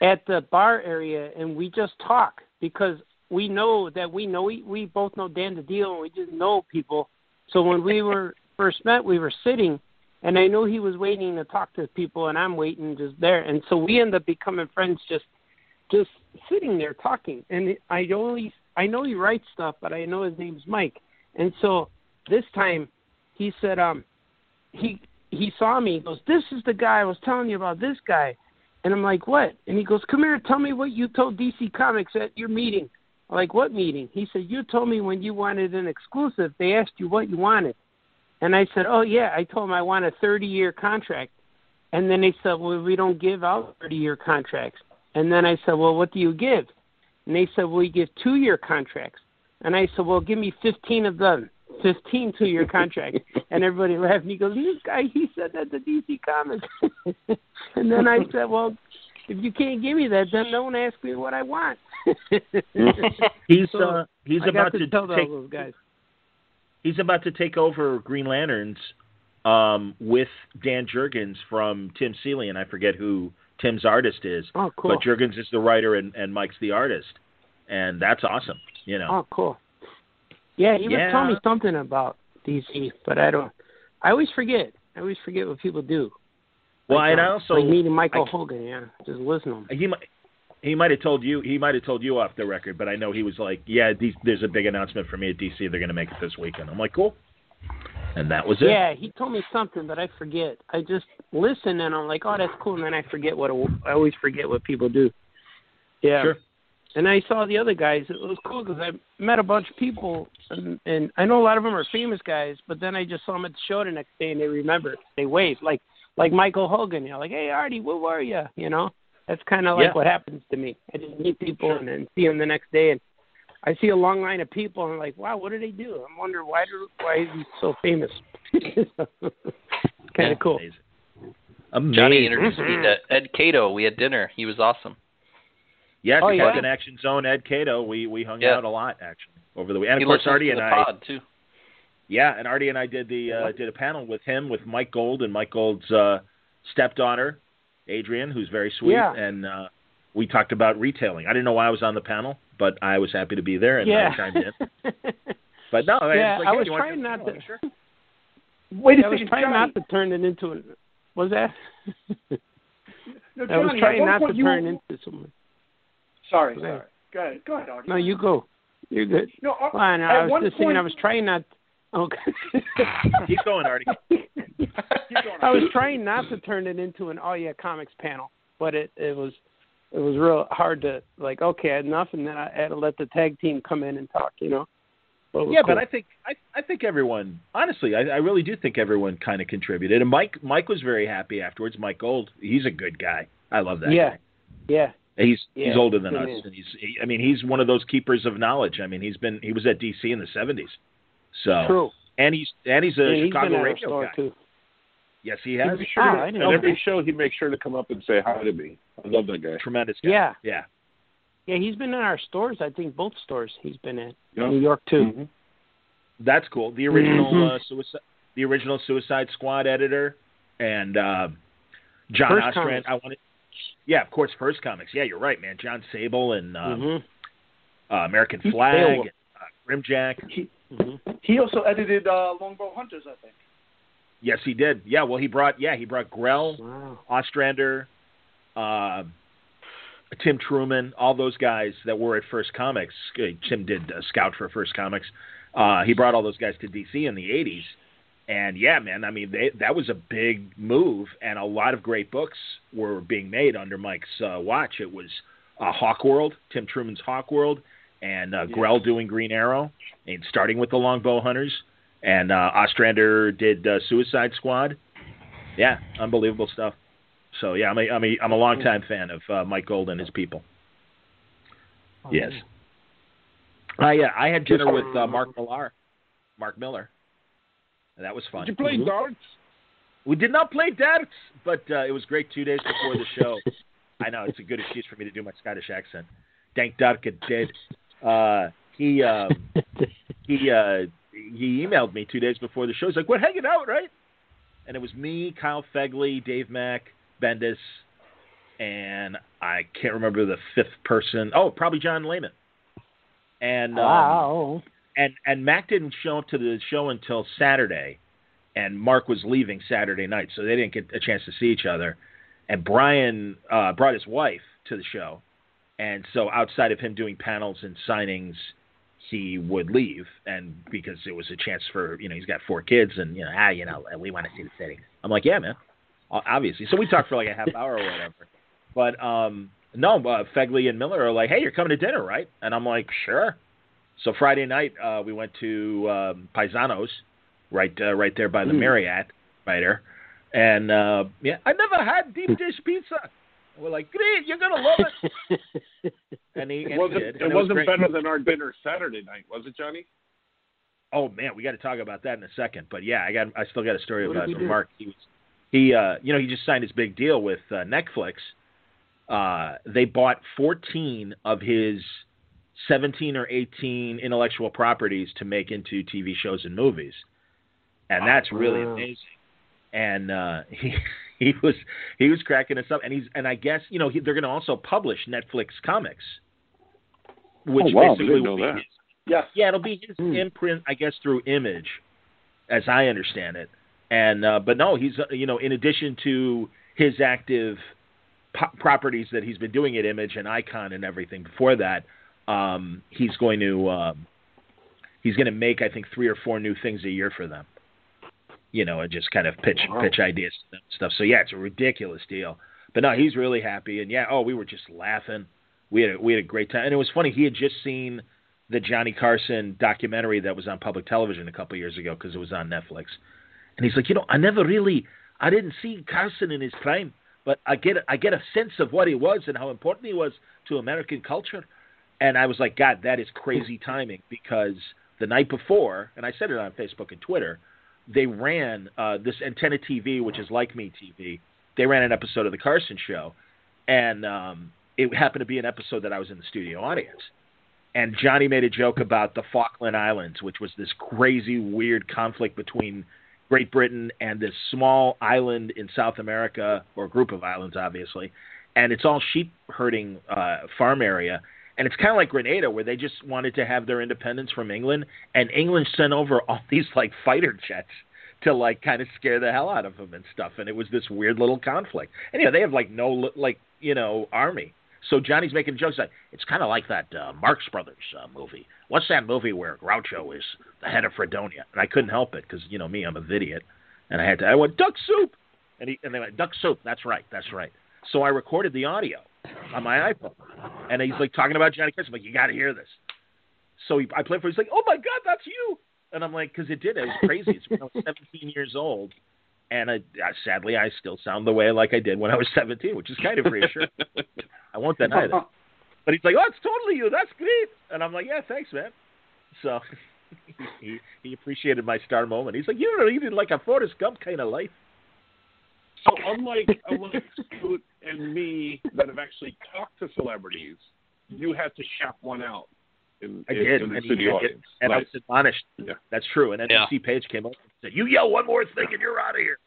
at the bar area, and we just talk because we know that we know we, we both know Dan the Deal, and we just know people. So when we were first met, we were sitting, and I know he was waiting to talk to people, and I'm waiting just there, and so we end up becoming friends just just sitting there talking. And I only I know he writes stuff, but I know his name's Mike, and so this time he said, um, he he saw me. He goes, "This is the guy I was telling you about. This guy." And I'm like, "What?" And he goes, "Come here, tell me what you told DC Comics at your meeting." I'm like, "What meeting?" He said, "You told me when you wanted an exclusive, they asked you what you wanted." And I said, "Oh yeah." I told him I want a 30-year contract. And then they said, "Well, we don't give out 30-year contracts." And then I said, "Well, what do you give?" And they said, "Well, we give two-year contracts." And I said, "Well, give me 15 of them." 15 two year contracts. and everybody laughed. And he goes, This guy, he said that to DC Comics. and then I said, Well, if you can't give me that, then don't ask me what I want. He's So, uh he's I got about to, tell take those guys. he's about to take over Green Lanterns um with Dan Jurgens from Tim Seeley and I forget who Tim's artist is. Oh, cool. But Jurgens is the writer and, and Mike's the artist. And that's awesome. You know. Oh, cool. Yeah, he Yeah. was telling me something about DC, but I don't. I always forget. I always forget what people do. well Like, and I um, also like meeting Michael I- Hogan. Yeah, just listen to him. he might he might have told you he might have told you off the record, but I know he was like, "Yeah, these, there's a big announcement for me at DC. They're going to make it this weekend." I'm like, "Cool," and that was it. Yeah, he told me something, but I forget. I just listen and I'm like, oh, that's cool, and then I forget what it, I always forget what people do. Yeah. Sure. And I saw the other guys. It was cool because I met a bunch of people, and, and I know a lot of them are famous guys. But then I just saw them at the show the next day, and they remember. They waved like like Michael Hogan. You know, like, hey Artie, where were you? You know, that's kind of like Yeah. what happens to me. I just meet people and then see them the next day, and I see a long line of people, and I'm like, wow, what do they do? I'm wondering why do why is he so famous? kind of cool. Amazing. Amazing. Johnny introduced Mm-hmm. me to Ed Catto. We had dinner. He was awesome. Yes, Oh, yeah? Fucking Action Zone, Ed Catto. We we hung Yeah. out a lot actually over the weekend. And he of course, Artie to and the I. pod too. Yeah, and Artie and I did the uh, did a panel with him with Mike Gold and Mike Gold's uh, stepdaughter, Adrian, who's very sweet, Yeah. and uh, we talked about retailing. I didn't know why I was on the panel, but I was happy to be there and yeah. I chimed in. But no, yeah, like, I hey, was you want trying to- not to. Sure. Wait a I was second, trying Johnny. not to turn it into an. Was that? No, I was trying not to you turn were- into someone. Sorry, Go sorry. Go ahead. Go ahead, Augie. No, you go. You're good. No, uh, Fine. I was one just thinking. I was trying not. Okay. Keep going, Artie. Keep going, I was trying not to turn it into an oh yeah comics panel, but it it was it was real hard to like okay enough, and then I had to let the tag team come in and talk. You know. But Yeah, cool. but I think I, I think everyone honestly, I, I really do think everyone kind of contributed. And Mike Mike was very happy afterwards. Mike Gold, he's a good guy. I love that. yeah, guy. yeah, He's Yeah, he's older than us, man. and he's he, I mean he's one of those keepers of knowledge. I mean he's been he was at DC in the seventies, so true. and he's and he's a Chicago our radio guy. too. Yes, he has. He'd sure Ah, to- I at know every show, he'd make sure to come up and say hi to me. I love that guy. Tremendous guy. Yeah, yeah. yeah, he's been in our stores. I think both stores he's been in. Yeah. New York too. Mhm. That's cool. The original Mhm. uh, suicide, the original Suicide Squad editor, and uh, John First Ostrand. Comics. I wanted, yeah, of course, First Comics. Yeah, you're right, man. Jon Sable and um, Mhm. uh, American Flag, Beowulf. and, uh, Grimjack. He, Mhm. he also edited uh, Longbow Hunters, I think. Yes, he did. Yeah, well, he brought yeah he brought Grell, Wow. Ostrander, uh, Tim Truman, all those guys that were at First Comics. Uh, Tim did uh, scout for First Comics. Uh, he brought all those guys to DC in the '80s, and yeah, man, I mean they, that was a big move, and a lot of great books were being made under Mike's uh, watch. It was uh, Hawk World, Tim Truman's Hawk World, and uh, Grell doing Green Arrow, and starting with the Longbow Hunters, and uh, Ostrander did uh, Suicide Squad. Yeah, unbelievable stuff. So yeah, I'm a I'm a I'm a longtime fan of uh, Mike Gold and his people. Yes. I uh, I had dinner with uh, Mark Millar, Mark Miller. And that was fun. Did you play Mhm. darts? We did not play darts, but uh, it was great two days before the show. I know it's a good excuse for me to do my Scottish accent. Dank Dark dead. Uh, he um, he uh, he emailed me two days before the show. He's like, "We're hanging out, right?" And it was me, Kyle Fegley, Dave Mack, Bendis, and I can't remember the fifth person. Oh, probably John Layman. And um, Wow. and and Mack didn't show up to the show until Saturday, and Mark was leaving Saturday night, so they didn't get a chance to see each other. And Brian uh, brought his wife to the show, and so outside of him doing panels and signings, he would leave, and because it was a chance for you know he's got four kids, and you know ah you know we want to see the city. I'm like yeah man, obviously. So we talked for like a half hour or whatever, but um no, uh, Fegley and Millar are like hey you're coming to dinner right? And I'm like sure. So Friday night, uh, we went to um, Paisanos, right, uh, right there by the Mm. Marriott, right there, and uh, yeah, I never had deep dish pizza. We're like, great, you're gonna love it. And he, and It wasn't, did. it and was wasn't great. better than our dinner Saturday night, was it, Johnny? Oh man, we got to talk about that in a second. But yeah, I got, I still got a story What about he? Mark. He was, he, uh, you know, he just signed his big deal with uh, Netflix. Uh, they bought 14 of his 17 or 18 intellectual properties to make into TV shows and movies, and that's really amazing. And uh, he he was he was cracking us up, and he's and I guess you know he, they're going to also publish Netflix comics, which Oh, wow, basically will be that. his Yes. yeah, it'll be his Hmm. imprint, I guess, through Image, as I understand it. And uh, but no, he's uh, you know, in addition to his active po- properties that he's been doing at Image and Icon and everything before that, um, he's going to um, he's going to make I think three or four new things a year for them. You know, and just kind of pitch oh, Wow. pitch ideas and stuff. So yeah, it's a ridiculous deal. But no, he's really happy, and yeah, oh, we were just laughing. We had a, we had a great time, and it was funny. He had just seen the Johnny Carson documentary that was on public television a couple years ago because it was on Netflix. And he's like, you know, I never really, I didn't see Carson in his prime, but I get, I get a sense of what he was and how important he was to American culture. And I was like, God, that is crazy timing because the night before, and I said it on Facebook and Twitter, they ran uh, this Antenna TV, which is like Me TV. They ran an episode of the Carson Show, and um, it happened to be an episode that I was in the studio audience and Johnny made a joke about the Falkland Islands, which was this crazy, weird conflict between Great Britain and this small island in South America, or group of islands, obviously. and it's all sheep herding uh, farm area. And it's kind of like Grenada, where they just wanted to have their independence from England, and England sent over all these like fighter jets to like kind of scare the hell out of them and stuff. And it was this weird little conflict. And yeah, they have like no like you know army. So Johnny's making jokes like it's kind of like that uh, Marx Brothers uh, movie. What's that movie where Groucho is the head of Freedonia? And I couldn't help it because you know me, I'm a idiot, and I had to. I went duck soup, and he and they went duck soup. That's right, that's right. So I recorded the audio on my iPhone, and he's like talking about Johnny Cash. I'm like, you got to hear this. So he, I played for. Him. He's like, oh my god, that's you. And I'm like, because it did. It was crazy. It's when I was 17 years old, and I, I, sadly, I still sound the way like I did when I was 17, which is kind of reassuring. I won't deny that. But he's like, oh, it's totally you. That's great. And I'm like, yeah, thanks, man. So he he appreciated my star moment. He's like, you know, you did like a Forrest Gump kind of life. So unlike unlike and me that have actually talked to celebrities, you had to shout one out. In, I in, did, in the and, city he, audience. and I was admonished. Yeah. That's true. And Yeah. NBC Page came up and said, "You yell one more thing, and you're out of here."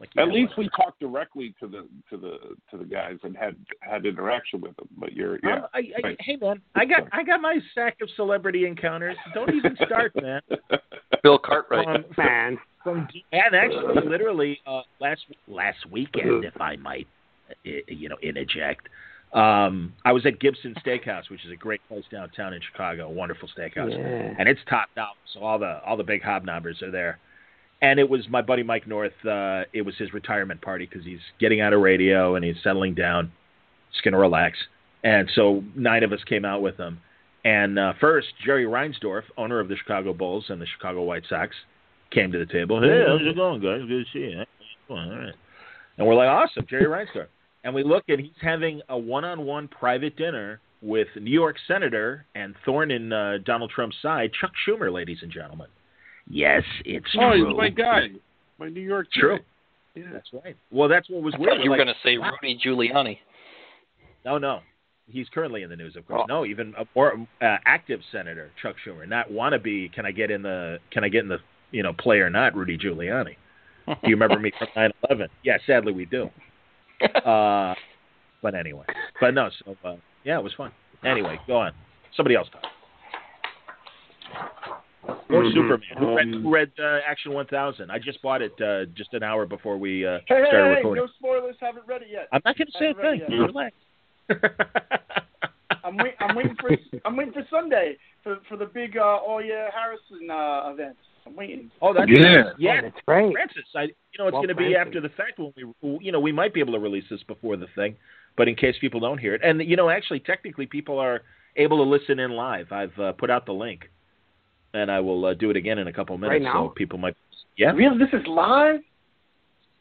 Like, At least what? we talked directly to the to the to the guys and had had interaction with them. But you're yeah. Um, I, I, right. Hey man, I got I got my sack of celebrity encounters. Don't even start, man. Bill Cartwright. From, Man, from and actually, literally uh, last last weekend, if I might, you know, interject. Um, I was at Gibson Steakhouse, which is a great place downtown in Chicago, a wonderful steakhouse, yeah. and it's topped out. So all the all the big hobnobbers are there. And it was my buddy Mike North. Uh, it was his retirement party because he's getting out of radio and he's settling down. He's going to relax. And so nine of us came out with him. And uh, first, Jerry Reinsdorf, owner of the Chicago Bulls and the Chicago White Sox, came to the table. Hey, how's it going, guys? Good to see you. All right. And we're like, awesome, Jerry Reinsdorf. And we look, and he's having a one-on-one private dinner with New York Senator and thorn in uh, Donald Trump's side, Chuck Schumer, ladies and gentlemen. Yes, it's oh, true. he's my guy, my New York True. guy. Yeah. That's right. Well, that's what was I weird. you were Like, going to say wow. Rudy Giuliani. No, no. He's currently in the news, of course. Oh. No, even a more uh, active senator, Chuck Schumer, not wannabe. Can I get in the? Can I get in the? You know, play or not, Rudy Giuliani. Do you remember me from 9/11? Yeah, sadly we do. Uh, but anyway, but no. So uh, yeah, it was fun. Anyway, go on. Somebody else talk. Or Mhm. Superman. Who read, Um, who read uh, Action 1000? I just bought it uh, just an hour before we uh, Hey, hey, started hey, recording. no spoilers. Haven't read it yet. I'm not going to say a thing. Relax. I'm wait, I'm waiting for I'm waiting for Sunday for for the big uh, Aw Yeah Harrison uh, event. I'm waiting. oh, that's Yeah. yeah. Oh, that's right. Francis, I you know it's Well, going to be after the fact when we you know we might be able to release this before the thing, but in case people don't hear it, and you know actually technically people are able to listen in live. I've uh, put out the link, and I will uh, do it again in a couple minutes. Right now? So people might yeah Really, this is live.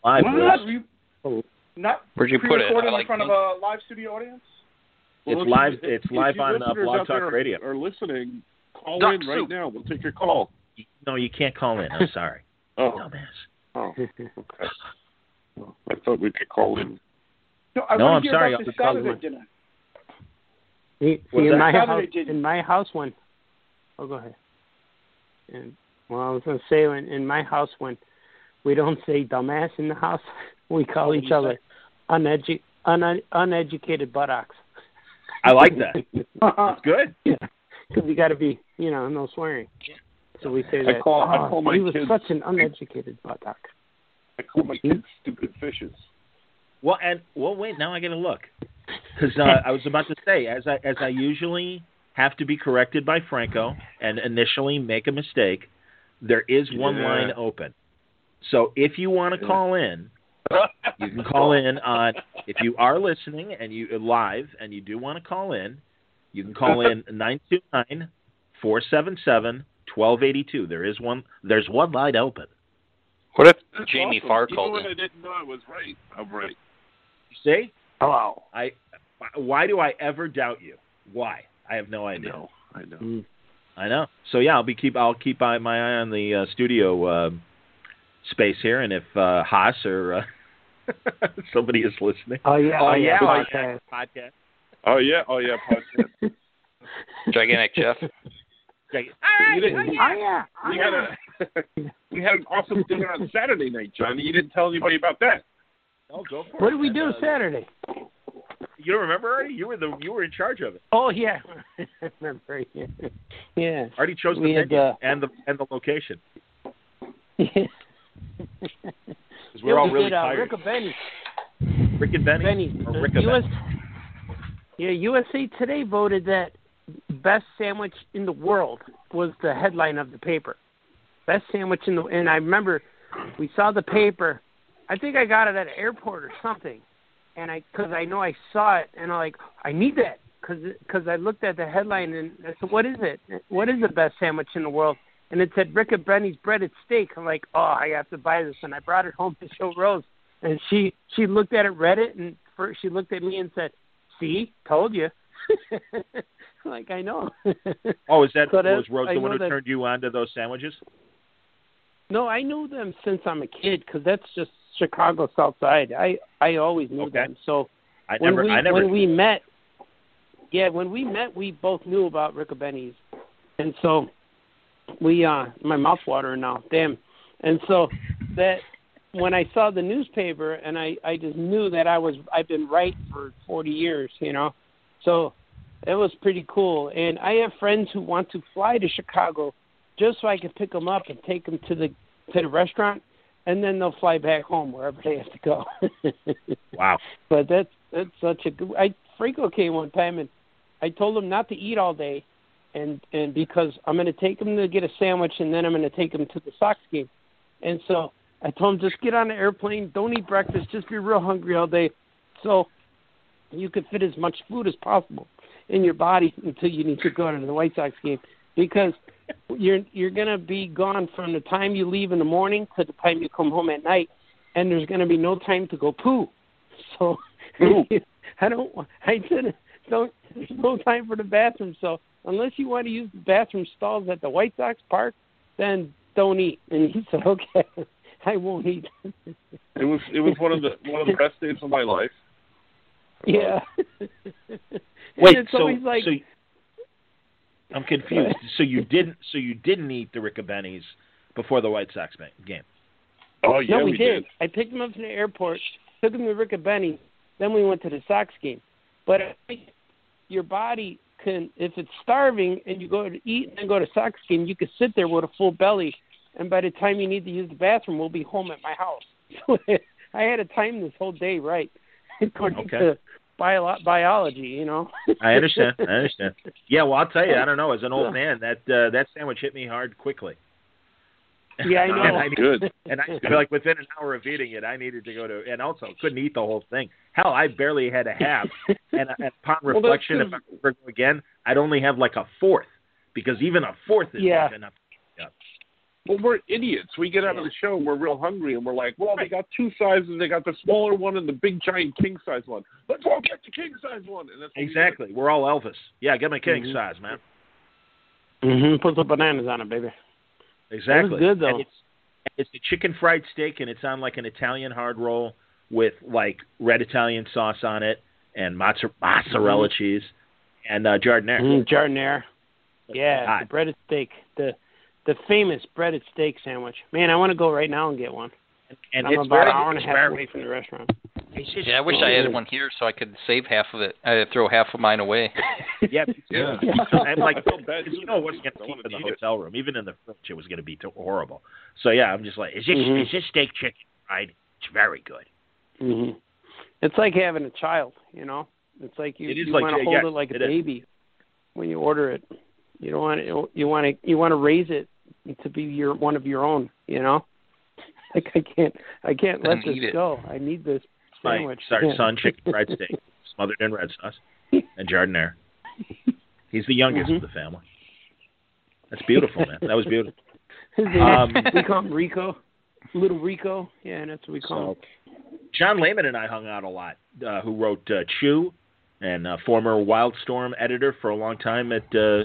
live. Not, boys. re- not Where'd you put it? pre-recorded like in front of a live studio audience. It's live- you- it's if live you on, uh, Blog Talk Radio. Are listening? Call Duck in right soup. now. We'll take your call. No, you can't call in. I'm sorry, Oh, dumbass. oh, okay. Well, I thought we could call in. No, I no I'm hear sorry, about I'll this be calling Saturday you. dinner. See, see in my Saturday house, didn't. in my house when, oh, go ahead. And well, I was gonna say when in my house when we don't say dumbass in the house, we call What each other unedu- un- uneducated buttocks. I like that. It's good. Yeah, Because you got to be, you know, no swearing. So we say I that. call- I "Oh, call my he was kids- such an uneducated buttock. I call my hmm? kids stupid fishes. Well, and well, wait. Now I got to look because uh, I was about to say, as I as I usually have to be corrected by Franco and initially make a mistake, there is one Yeah. line open. So if you want to call in, you can call in on. If you are listening and you uh, live and you do want to call in, you can call in nine two nine four seven seven twelve eighty two. There is one. There's one line open. What if That's Jamie awesome. Farr Even called when? I didn't know I was right. I'm right. You see? Hello. I. Why do I ever doubt you? Why? I have no I idea. know. I know. Mm. I know. So yeah, I'll be keep I'll keep my my eye on the uh, studio uh, space here, and if uh, Haas or uh, somebody is listening, Oh yeah. oh, Oh, yeah, yeah. oh, podcast. yeah, podcast. Oh yeah. Oh yeah. Podcast. Gigantic Jeff. Like, You didn't- Oh yeah. Oh, we had yeah. a we had an awesome dinner on Saturday night, Johnny. You didn't tell anybody about that. oh, go for What it. did we do Uh, Saturday? You don't remember Artie? You were the you were in charge of it. Oh yeah, I remember. Yeah, yeah. Artie chose the had, venue uh, and the and the location yeah. because we're all we really did, uh, tired. Rick Benny. Rick and Benny, Benny. or uh, Rick and US, Benny. yeah, USA Today voted that best sandwich in the world was the headline of the paper. Best sandwich in the and I remember we saw the paper. I think I got it at an airport or something, and I because I know I saw it and I'm like I need that because because I looked at the headline and I said what is it? What is the best sandwich in the world? And it said Ricobene's breaded steak. I'm like oh I have to buy this and I brought it home to show Rose and she she looked at it, read it, and first she looked at me and said, "See, told you." like I know. Oh, is that So was Rose I the one who that- turned you on to those sandwiches? no, I knew them since I'm a kid because that's just Chicago South Side. I I always knew Okay. them. So I when never, we I never. when we met, yeah, when we met, we both knew about Ricobene's, and so we uh my mouth watering now, damn, and so that when I saw the newspaper and I I just knew that I was I've been right for 40 years, you know, so it was pretty cool. And I have friends who want to fly to Chicago just so I can pick them up and take them to the to the restaurant, and then they'll fly back home wherever they have to go. wow. But that's that's such a good. I Franco came one time and I told him not to eat all day, and and because I'm going to take him to get a sandwich and then I'm going to take him to the Sox game, and so I told him just get on the airplane, don't eat breakfast, just be real hungry all day, so you could fit as much food as possible in your body until you need to go to the White Sox game because you're you're going to be gone from the time you leave in the morning to the time you come home at night, and there's going to be no time to go poo. So I don't. I said don't. There's no time for the bathroom. So unless you want to use the bathroom stalls at the White Sox park, then don't eat. And he said, okay, I won't eat. It was it was one of the one of the best days of my life. Yeah. Wait, it's so like so I'm confused. so you didn't so you didn't eat the Ricobene's before the White Sox game? Oh yeah, no, we, we did. I picked them up from the airport, took them to Rick then we went to the Sox game. But your body can, if it's starving and you go to eat and then go to Sox game, you can sit there with a full belly, and by the time you need to use the bathroom, we'll be home at my house. So I had to time this whole day right, according Okay. to bio- biology. You know. I understand. I understand. Yeah, well, I'll tell you, I don't know. As an old man, that uh, that sandwich hit me hard quickly. Yeah, I know. and I, Good. and I feel like within an hour of eating it, I needed to go to, and also couldn't eat the whole thing. Hell, I barely had a half. and, and upon Well, reflection, if I because- ever go again, I'd only have like a fourth because even a fourth is Yeah. not enough. Well, we're idiots. We get out of the show and we're real hungry, and we're like, well, they got two sizes. They got the smaller one and the big giant king size one. Let's all get the king size one. And that's what we Exactly. We're all Elvis. Yeah, get my king Mhm. size, man. Mm-hmm. Put the bananas on it, baby. Exactly. good, though. And it's, it's a chicken fried steak, and it's on like an Italian hard roll with like red Italian sauce on it and mozza- mozzarella Mm-hmm. cheese and uh, giardiniera. Mm, giardiniera. Yeah, God. the breaded steak. The the famous breaded steak sandwich. Man, I want to go right now and get one. And I'm it's about very, an hour and a half away from the restaurant. Yeah, I wish I had one here so I could save half of it. I'd throw half of mine away. Yeah, Yeah. I'm like, I bad you know, what's going to wanted keep in the hotel room. Even in the fridge, it was going to be too horrible. So yeah, I'm just like, is this Mhm. is this steak chicken fried? It's very good. hmm It's like having a child, you know. It's like you, It is you like- want to yeah, hold yeah, it like a it is. baby when you order it. You don't want to, you want to you want to raise it to be your one of your own, you know. Like I can't I can't let this it. go. I need this My sandwich. sorry, Yeah. son, chicken fried steak smothered in red sauce and giardiniera. He's the youngest Mhm. of the family. That's beautiful, man. That was beautiful. Um, we call him Rico, little Rico. Yeah, that's what we call So, John Layman and I hung out a lot. Uh, who wrote uh, Chew, and uh, former Wildstorm editor for a long time at uh,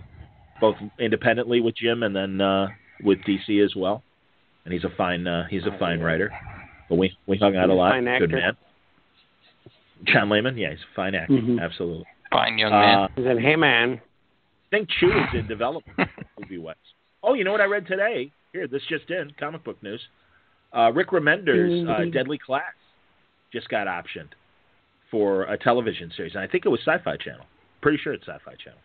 both independently with Jim and then uh, with DC as well. And he's a fine uh, he's a fine writer. But we we hung out a lot. fine Good actor. man. John Layman, yeah, he's a fine actor, Mhm. absolutely. Fine young man. Uh. He said, "Hey man, I think Chew is in development movie wise. Oh, you know what I read today? Here, this just in, comic book news. Uh, Rick Remender's uh, Mhm. Deadly Class just got optioned for a television series, and I think it was Sci-Fi Channel. Pretty sure it's Sci-Fi Channel.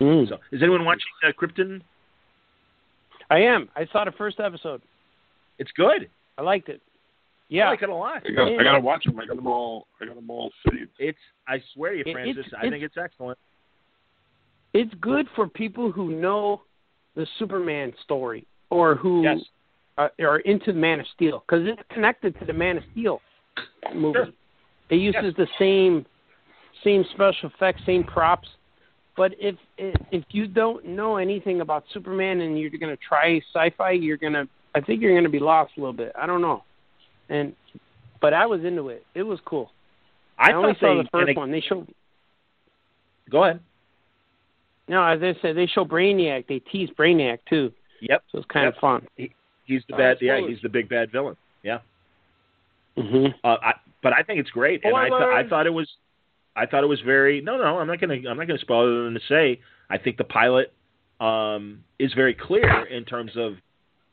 Mm. So, is anyone watching uh, Krypton? I am. I saw the first episode. It's good. I liked it. Yeah. I like it a lot. I got, I got to watch them. I got them all. I got them all saved. It's. I swear to you, Francis. it's- I think it's excellent. it's good for people who know the Superman story or who Yes. uh, are into the Man of Steel because it's connected to the Man of Steel movie. Sure. It uses Yes. the same same special effects, same props. But if if if you don't know anything about Superman and you're going to try sci-fi, you're going to I think you're going to be lost a little bit. I don't know. And but I was into it. It was cool. I, I, only saw the first one. They showed Go ahead. no, as I said, they show Brainiac. They tease Brainiac too, Yep. so it's kind Yep. of fun. He, He's the Uh, bad. Yeah, he's the big bad villain. Yeah. hmm Uh, I, but I think it's great, and I, th- I thought it was, I thought it was very. No, no, I'm not gonna, I'm not gonna spoil it other than to say I think the pilot um, is very clear in terms of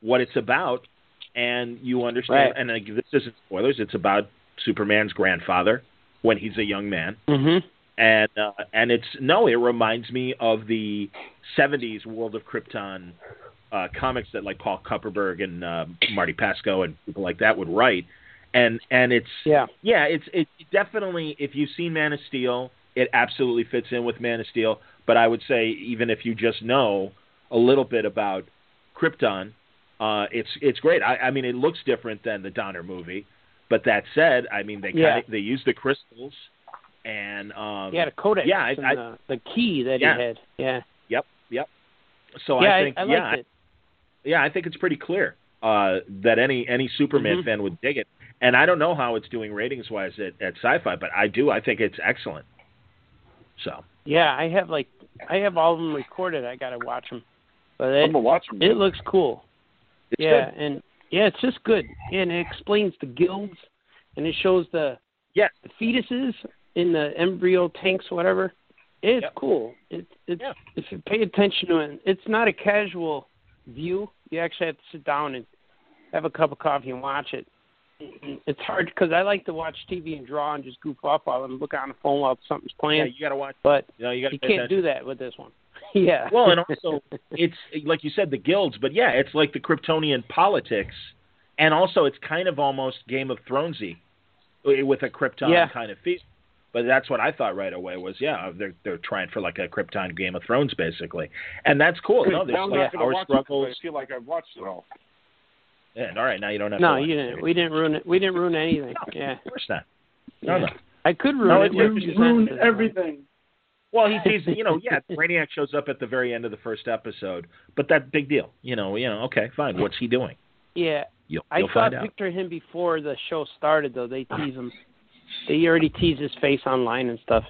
what it's about, and you understand. Right. And like, this isn't spoilers. It's about Superman's grandfather when he's a young man, hmm and uh, and it's no, it reminds me of the '70s World of Krypton uh, comics that like Paul Kupperberg and uh, Marty Pasko and people like that would write, and and it's Yeah. yeah, it's it definitely if you've seen Man of Steel, it absolutely fits in with Man of Steel. But I would say even if you just know a little bit about Krypton, uh, it's it's great. I, I mean, it looks different than the Donner movie, but that said, I mean they Yeah. kinda, they use the crystals, and um, He had a codex yeah, I- I- the, the key that Yeah. he had. Yeah. yep, yep. So yeah, I think I, I yeah, yeah, I think it's pretty clear uh, that any any Superman Mhm. fan would dig it. And I don't know how it's doing ratings wise at, at Sci-Fi, but I do. I think it's excellent. So Yeah, I have like I have all of them recorded. I gotta watch them, but I'm gonna watch them. it looks cool. it's yeah, good. and yeah, it's just good, and it explains the guilds, and it shows the yeah the fetuses in the embryo tanks, whatever. It's Yep. cool. It's it's Yeah. if you pay attention to it, it's not a casual view. You actually have to sit down and have a cup of coffee and watch it. It's hard because I like to watch TV and draw and just goof off while I'm looking on the phone while something's Yeah, playing. you got to watch. but You know, you got to you can't do that with this one. yeah. Well, and also it's like you said, the guilds, but yeah, it's like the Kryptonian politics, and also it's kind of almost Game of Thronesy uh, with a Krypton Yeah. kind of feel. But that's what I thought right away was yeah they're they're trying for like a Krypton Game of Thrones basically, and that's cool. No, there's I'm like not gonna power watch it 'cause struggles. I feel like I've watched it all. Yeah, all right, now you don't have no, to. you didn't. We didn't ruin it. We didn't ruin anything. No, Yeah. of course not. No, Yeah. no. I could ruin No, it. it's- you You ruined everything. Well, he sees, you know, yeah, Brainiac shows up at the very end of the first episode, but that big deal, you know, you know, okay, fine, what's he doing? Yeah. You'll, I you'll saw find a out. picture of him before the show started, though. They tease him. They already tease his face online and stuff.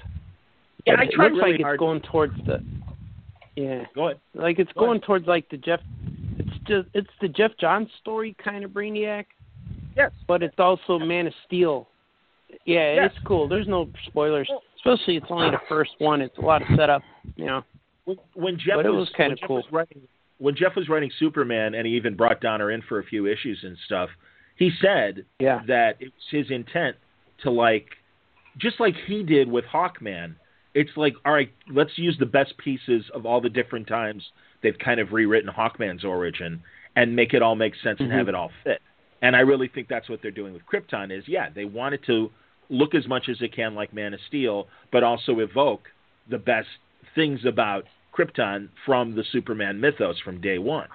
Yeah, But I it looks really like hard. it's going towards the. Yeah, Go ahead. like it's Go going towards like the Geoff. It's just it's the Geoff Johns story kind of Brainiac, Yes. but it's also Man of Steel. Yeah, Yes. it's cool. There's no spoilers, Well- especially it's only the first one. It's a lot of setup. You know. When, when Geoff But it was, when Geoff cool. was writing, when Geoff was writing Superman, and he even brought Donner in for a few issues and stuff, he said Yeah. that it was his intent to like, just like he did with Hawkman. It's like, all right, let's use the best pieces of all the different times they've kind of rewritten Hawkman's origin and make it all make sense and Mhm. have it all fit. And I really think that's what they're doing with Krypton. Is yeah, they wanted to look as much as they can like Man of Steel, but also evoke the best things about Krypton from the Superman mythos from day one.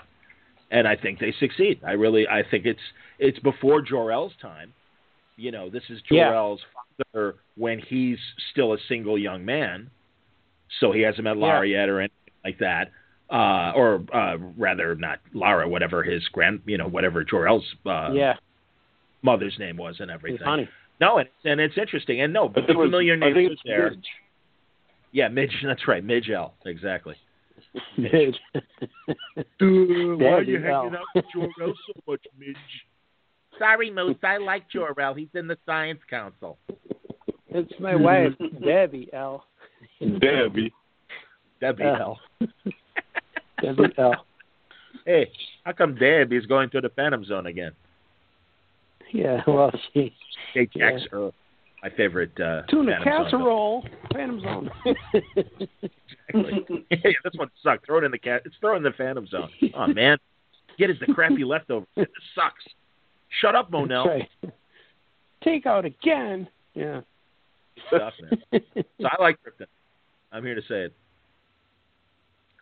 And I think they succeed. I really I think it's it's before Jor-El's time. You know, this is Jor-El's father when he's still a single young man. So he hasn't met Lara yet or anything like that. Uh, or uh, rather, not Lara, whatever his grand, you know, whatever Jor-El's uh, yeah. mother's name was and It's everything. funny. No, and, and it's interesting. And no, but the think it was- familiar I name think was there. Midge. Yeah, Midge. That's right, Midge L. Exactly. Midge. Dude, why are you hanging out with Jor-El so much, Midge? Sorry, Moose. I like Jor-El. He's in the Science Council. It's my wife, Debbie L. Debbie. Debbie L. L. Debbie L. Hey, how come Debbie's going to the Phantom Zone again? Yeah, well, she. They Yeah. her. my favorite uh, Tuna Phantom Zone casserole, Phantom Zone. Exactly. yeah, this one sucked. Throw it in the cat. It's throw in the Phantom Zone. Oh man, get is the crappy leftovers. This sucks. Shut up, Mon-El. That's right. Take out again. Yeah. Stuff, man. So I like Krypton. I'm here to say it.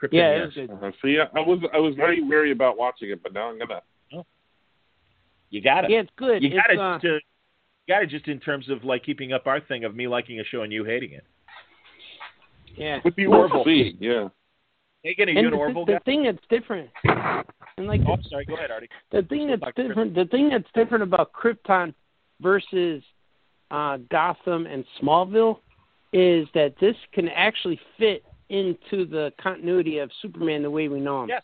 Krypton, yeah, it yes. was good. Uh, so yeah, I was I was very wary about watching it, but now I'm gonna. You got it. Yeah, it's good. you got it. uh, to, got it just in terms of like keeping up our thing of me liking a show and you hating it. yeah. With the Orville. Orville fee, yeah. Hey, are you And an the, Orville the guy? thing that's different, and like Oh, I'm sorry. Go ahead, Artie. the thing that's talk Krypton. different, the thing that's different about Krypton versus uh, Gotham and Smallville is that this can actually fit into the continuity of Superman the way we know him. Yes,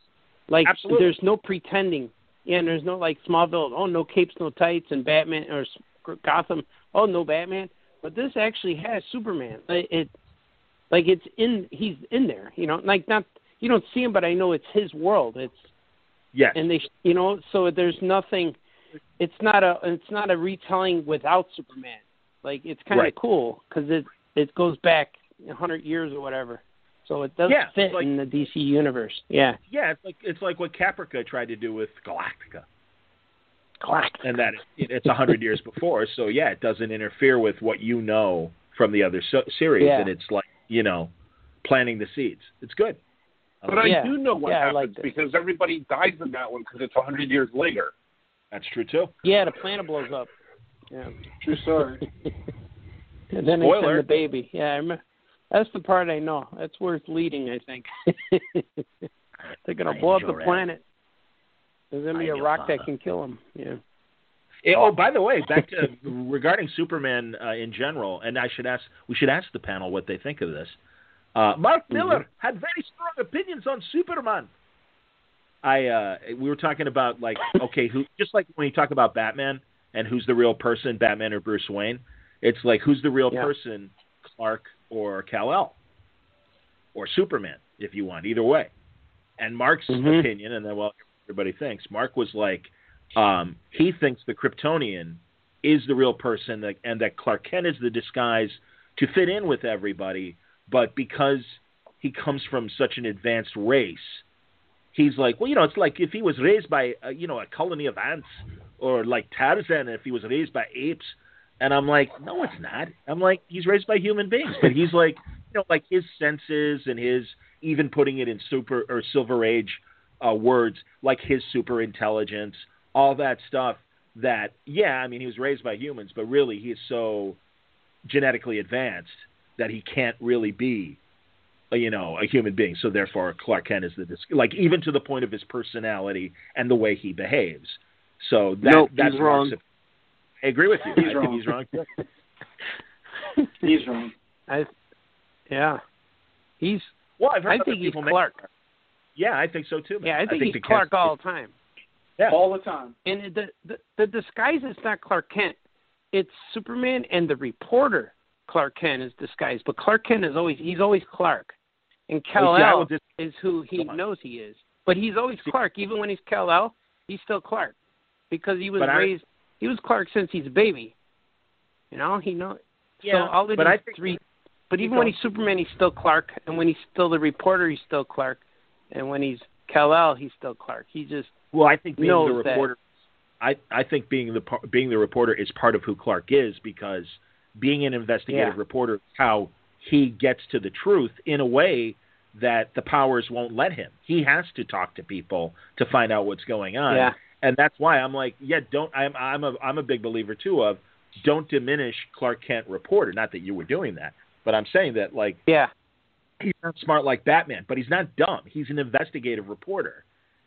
Like absolutely. there's no pretending. Yeah, and there's no like Smallville. Oh, no capes, no tights, and Batman or Gotham. Oh, no Batman. But this actually has Superman. Like, It, like it's in. He's in there. You know, like not. You don't see him, but I know it's his world. It's Yes. and they, you know, so there's nothing. It's not a. It's not a retelling without Superman. Like it's kind of Right. cool because it it goes back a hundred years or whatever. So it does Yeah, fit like- in the DC universe. Yeah. yeah, it's like it's like what Caprica tried to do with Galactica. Galactica. and that it, it's a hundred years before. So yeah, it doesn't interfere with what you know from the other so- series, Yeah. and it's like you know, planting the seeds. It's good. I But like I. Yeah. do know what Yeah, I happens like because everybody dies in that one because it's a hundred years later. That's true too. Yeah, the planet blows up. Yeah. True story. and then they Spoiler. send the baby. Yeah, I remember. That's the part I know. That's worth leading, I think. They're gonna I blow up the planet. There's gonna be I a rock that Father. can kill them. Yeah. Eh, oh, by the way, back to regarding Superman uh, in general, and I should ask, we should ask the panel what they think of this. Uh, Mark Millar had very strong opinions on Superman. I uh, we were talking about like okay, who just like when you talk about Batman and who's the real person, Batman or Bruce Wayne. It's like who's the real Yeah. person, Clark or Kal El, or Superman, if you want. Either way. And Mark's Mhm. opinion, and then well, everybody thinks. Mark was like, um, he thinks the Kryptonian is the real person, that, and that Clark Kent is the disguise to fit in with everybody. But because he comes from such an advanced race, he's like, well, you know, it's like if he was raised by, uh, you know, a colony of ants, or like Tarzan, if he was raised by apes. And I'm like, no, it's not. I'm like, he's raised by human beings, but he's like, you know, like his senses and his even putting it in super or Silver Age uh, words, like his super intelligence, all that stuff. That yeah, I mean, he was raised by humans, but really, he is so genetically advanced that he can't really be, uh, you know, a human being. So therefore, Clark Kent is the dis- like even to the point of his personality and the way he behaves. So that Nope, that's he's wrong. I agree with you. He's I wrong. he's wrong. too. He's wrong. I, yeah. He's. Well, I've heard I think he's people make- Clark. Yeah, I think so too. man. Yeah, I think, the he's Kent- Clark all the time. Yeah. All the time. And the, the the disguise is not Clark Kent. It's Superman and the reporter Clark Kent is disguised. But Clark Kent is always he's always Clark. And Kal see, I El would just- is who he knows he is. But he's always Clark. Even when he's Kal El, he's still Clark. Because he was But raised he was Clark since he's a baby. You know, he know Yeah, so all of but these I three but even when he's Superman he's still Clark and when he's still the reporter he's still Clark. And when he's Kal El he's still Clark. He just Well, I think being knows the that. reporter, I I think being the par- being the reporter is part of who Clark is because being an investigative Yeah. reporter is how he gets to the truth in a way that the powers won't let him. He has to talk to people to find out what's going on. Yeah. And that's why I'm like, yeah, don't I'm I'm a I'm a big believer too of don't diminish Clark Kent reporter. Not that you were doing that, but I'm saying that like yeah. he's not smart like Batman, but he's not dumb. He's an investigative reporter,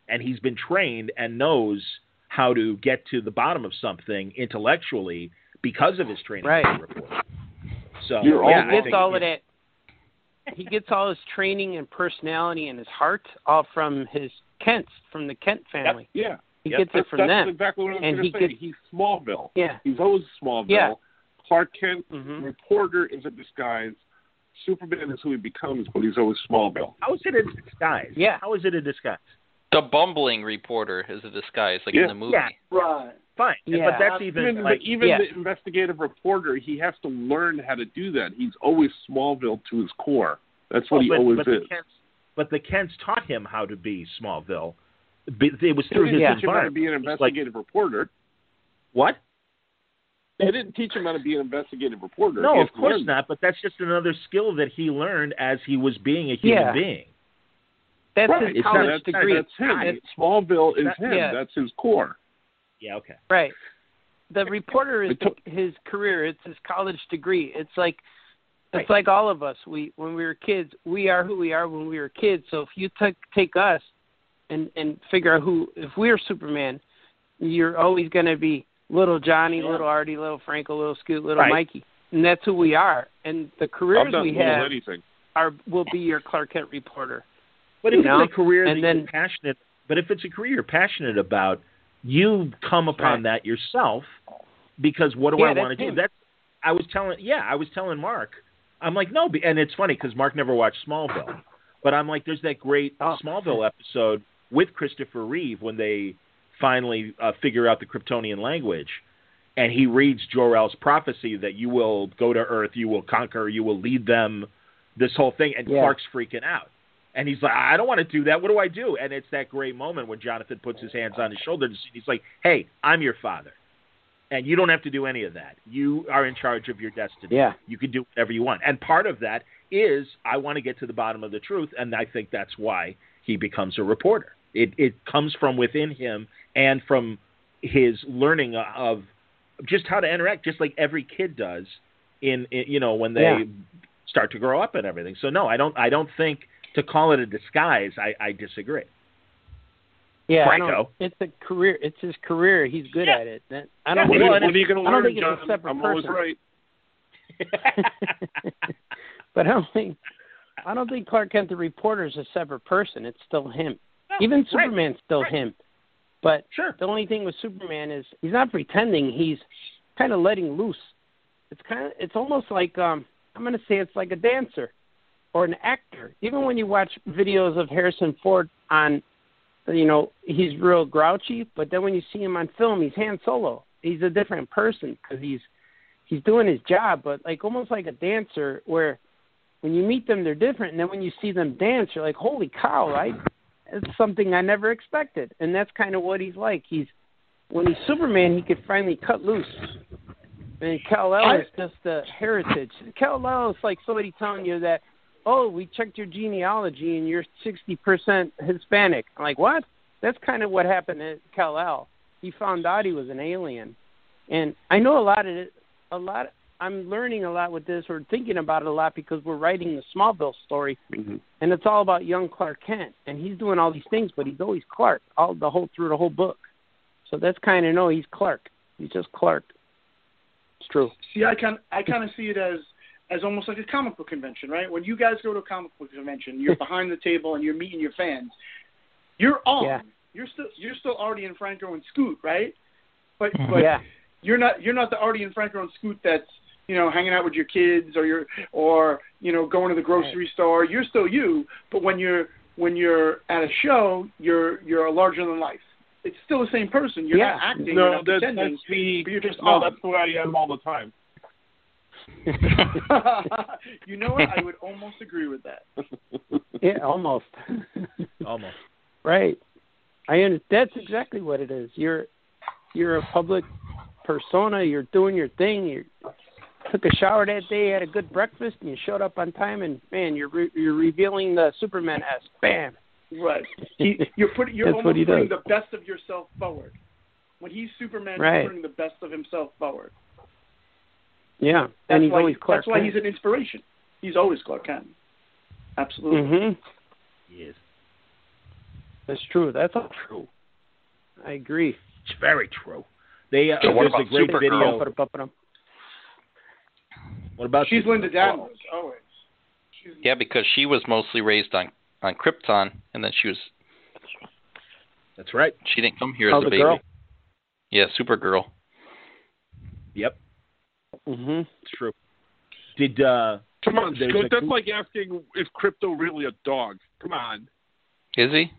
and he's been trained and knows how to get to the bottom of something intellectually because of his training Right. as a reporter. So You're all yeah, he I gets think- all of that. He gets all his training and personality and his heart all from his Kents, from the Kent family. Yeah. He Yep, gets That's, it from that's them. exactly what I was And going to say. gets- He's Smallville. Yeah. He's always Smallville. Yeah. Clark Kent, hmm reporter, is a disguise. Superman is who he becomes, but he's always Smallville. How is it a disguise? Yeah. How is it a disguise? The bumbling reporter is a disguise, like Yeah. in the movie. Yeah. Right. fine. Yeah. But that's even even, like, but even yeah. the investigative reporter, he has to learn how to do that. He's always Smallville to his core. That's what Oh, he but, always but is. The Kents, but the Kents taught him how to be Smallville. Be- It was They through didn't his teach him how to environment. be an It's like- investigative reporter. What? They didn't teach him how to be an investigative reporter. No, of course learn not. But that's just another skill that he learned as he was being a human Yeah. being. That's Right. his It's college that's, degree. That's him. It's- Smallville is That- him. yeah. That's his core. Yeah. Okay. Right. The reporter is It took- his career. It's his college degree. It's like it's Right. like all of us. We when we were kids, we are who we are when we were kids. So if you take take us and and figure out who if we're Superman, you're always going to be little Johnny, Yeah. little Artie, little Franco, little Scoot, little Right. Mikey, and that's who we are. And the I'm careers we have anything. are will be your Clark Kent reporter. But You if know? it's a career And that then- you're passionate, but if it's a career you're passionate about, you come upon Right. that yourself because what do Yeah, I want to do? him. That's I was telling, yeah, I was telling Mark. I'm like, no, be- and it's funny because Mark never watched Smallville, but I'm like, there's that great Oh. Smallville episode with Christopher Reeve when they finally uh, figure out the Kryptonian language, and he reads Jor El's prophecy that you will go to Earth, you will conquer, you will lead them, this whole thing, and Yeah. Clark's freaking out. And he's like, I don't want to do that. What do I do? And it's that great moment when Jonathan puts his hands on his shoulder and he's like, Hey, I'm your father. And you don't have to do any of that. You are in charge of your destiny. Yeah. You can do whatever you want. And part of that is I want to get to the bottom of the truth. And I think that's why he becomes a reporter. It, it comes from within him and from his learning of just how to interact, just like every kid does in, in you know, when they Yeah. start to grow up and everything. So no, I don't, I don't think to call it a disguise, I, I disagree. Yeah, I Franco. don't, it's a career. It's his career. He's good Yeah. at it. I don't. What, think are, it's- what are you going to I don't learn, think it's a separate I'm always person. right. but I don't think I don't think Clark Kent the reporter is a separate person. It's still him. Even right, Superman's still right. him. But Sure. the only thing with Superman is he's not pretending. He's kind of letting loose. It's kind of it's almost like um I'm going to say it's like a dancer or an actor. Even when you watch videos of Harrison Ford on you know, he's real grouchy, but then when you see him on film, he's Han Solo. He's a different person because he's he's doing his job, but like almost like a dancer where when you meet them they're different and then when you see them dance you're like, Holy cow, right? It's something I never expected. And that's kind of what he's like. He's when he's Superman he could finally cut loose. And Kal El is just a heritage. Kal El is like somebody telling you that, Oh, we checked your genealogy and you're sixty percent Hispanic. I'm like, What? That's kind of what happened to Kal El. He found out he was an alien. And I know a lot of it a lot I'm learning a lot with this or thinking about it a lot because we're writing the Smallville story Mm-hmm. and it's all about young Clark Kent and he's doing all these things but he's always Clark all the whole through the whole book. So that's kind of no he's Clark. He's just Clark. It's true. See, I kind I kind of see it as as almost like a comic book convention, right? When you guys go to a comic book convention, you're behind the table and you're meeting your fans. You're on. Yeah. You're still you're still Artie and Franco and Scoot, right? But but yeah. you're not you're not the Artie and Franco and Scoot that's you know hanging out with your kids or you're or you know going to the grocery store. You're still you, but when you're when you're at a show, you're you're a larger than life. It's still the same person. You're Yeah. not acting. you're No, not that's, pretending. that's me. but you're just no, on. that's the way I am all the time. you know what? I would almost agree with that. Yeah, almost. Almost. right. I under, that's exactly what it is. You're you're a public persona, you're doing your thing, you took a shower that day, had a good breakfast and you showed up on time and man, you're re- you're revealing the Superman S. Bam. Right. He, you're putting you're That's what almost he putting does. the best of yourself forward. When he's Superman, Right. he's putting the best of himself forward. Yeah. That's and he's why always Clark that's why Kent. he's an inspiration. He's always Clark Kent. Absolutely. Mhm. Yes. That's true. That's all true. I agree. It's very true. They uh, So what about a great Supergirl? video. What about She's Linda Supergirl? Danvers. Always. She's, Yeah, because she was mostly raised on on Krypton, and then she was That's right. she didn't come here Oh, as a baby. girl? Yeah, Supergirl. Yep, Mhm. it's true. Did uh Come on, There's Scoot. a- That's like asking is Krypto really a dog? Come on. Is he?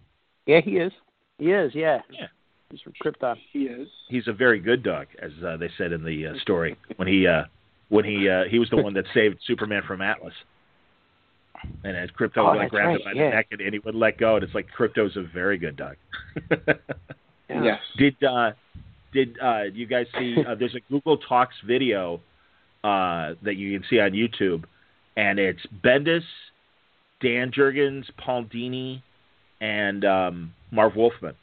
Yeah, he is. He is, yeah. Yeah. He's from Krypton. He is. He's a very good dog, as uh, they said in the uh, story when he uh, when he uh, he was the one that saved Superman from Atlas. And as Krypto Oh, like grabbed right, him by yeah. the neck and, and he would let go, and it's like Krypto's a very good dog. Yeah. Yes. Did uh, did uh, you guys see? Uh, there's a Google Talks video uh, that you can see on YouTube, and it's Bendis, Dan Jurgens, Paul Dini, and um, Marv Wolfman,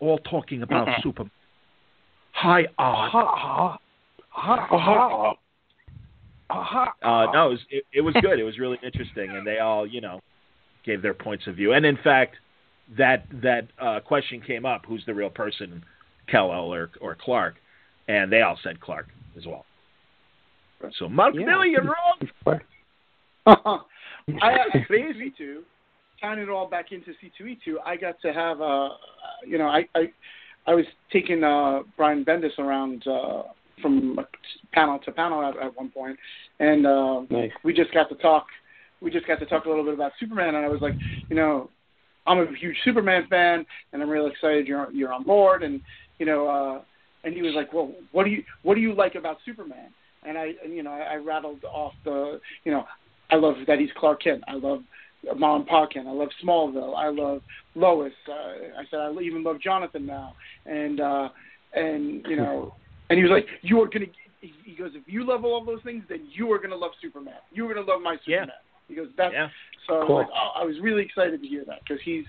all talking about. Superman. Hi, Odd. Uh, no, it was, it, it was good. It was really interesting, and they all, you know, gave their points of view. And in fact, that that uh, question came up: who's the real person, Kal-El or or Clark? And they all said Clark as well. So Mark Yeah. Millie, you're wrong. I, I crazy too. Tying it all back into C2E2, I got to have uh you know, I I, I was taking uh Brian Bendis around uh from panel to panel at, at one point and uh Nice. we just got to talk we just got to talk a little bit about Superman and I was like, you know, I'm a huge Superman fan and I'm really excited you're you're on board and you know, uh and he was like, Well, what do you what do you like about Superman? And I and, you know, I, I rattled off the you know, I love that he's Clark Kent. I love Mom Pa Kent. I love Smallville. I love Lois. Uh, I said I even love Jonathan now. And uh and you know and he was like, You are gonna he he goes, If you love all those things, then you are gonna love Superman. You are gonna love my Yeah. Superman. He goes, That's Yeah. so I was like, oh, I was really excited to hear that because he's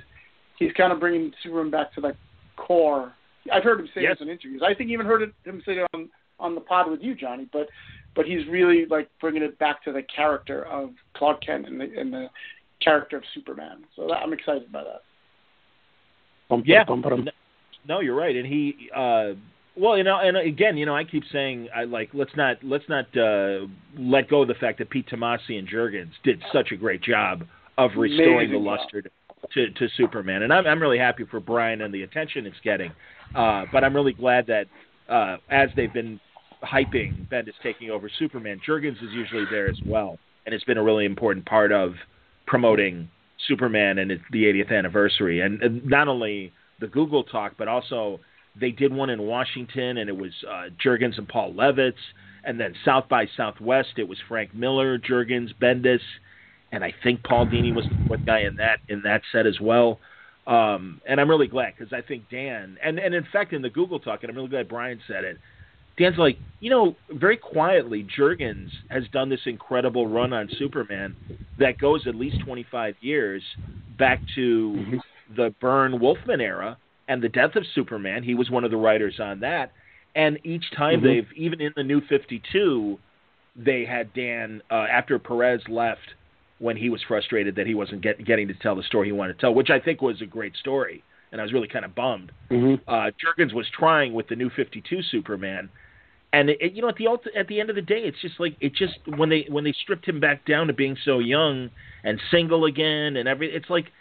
he's kind of bringing Superman back to the core. I've heard him say Yes. this in interviews. I think even heard it, him say it on on the pod with you, Johnny. But but he's really like bringing it back to the character of Clark Kent and the and the character of Superman. So that, I'm excited by that. Bum, Yeah. bum, bum, bum. No, you're right. And he, uh, well, you know, and again, you know, I keep saying, I like, let's not, let's not uh, let go of the fact that Pete Tomasi and Jurgens did such a great job of restoring the Amazing luster to, to, to Superman, and I'm, I'm really happy for Brian and the attention it's getting. Uh, but I'm really glad that uh, as they've been hyping Bendis taking over Superman, Jurgens is usually there as well, and it's been a really important part of promoting Superman and it's the 80th anniversary, and, and not only the Google talk, but also they did one in Washington, and it was uh, Jurgens and Paul Levitz, and then South by Southwest, it was Frank Miller, Jurgens, Bendis, and I think Paul Dini was the fourth guy in that in that set as well. Um, and I'm really glad because I think Dan, and and in fact in the Google talk, and I'm really glad Brian said it. Dan's like, you know, very quietly, Jurgens has done this incredible run on Superman that goes at least 25 years back to Mhm. the Byrne Wolfman era and the death of Superman. He was one of the writers on that. And each time Mhm. they've, even in the new 52, they had Dan, uh, after Perez left, when he was frustrated that he wasn't get, getting to tell the story he wanted to tell, which I think was a great story. And I was really kind of bummed Mhm. uh, Jurgens was trying with the new 52 Superman, and it, you know at the at the end of the day, it's just like it just when they when they stripped him back down to being so young and single again and every it's like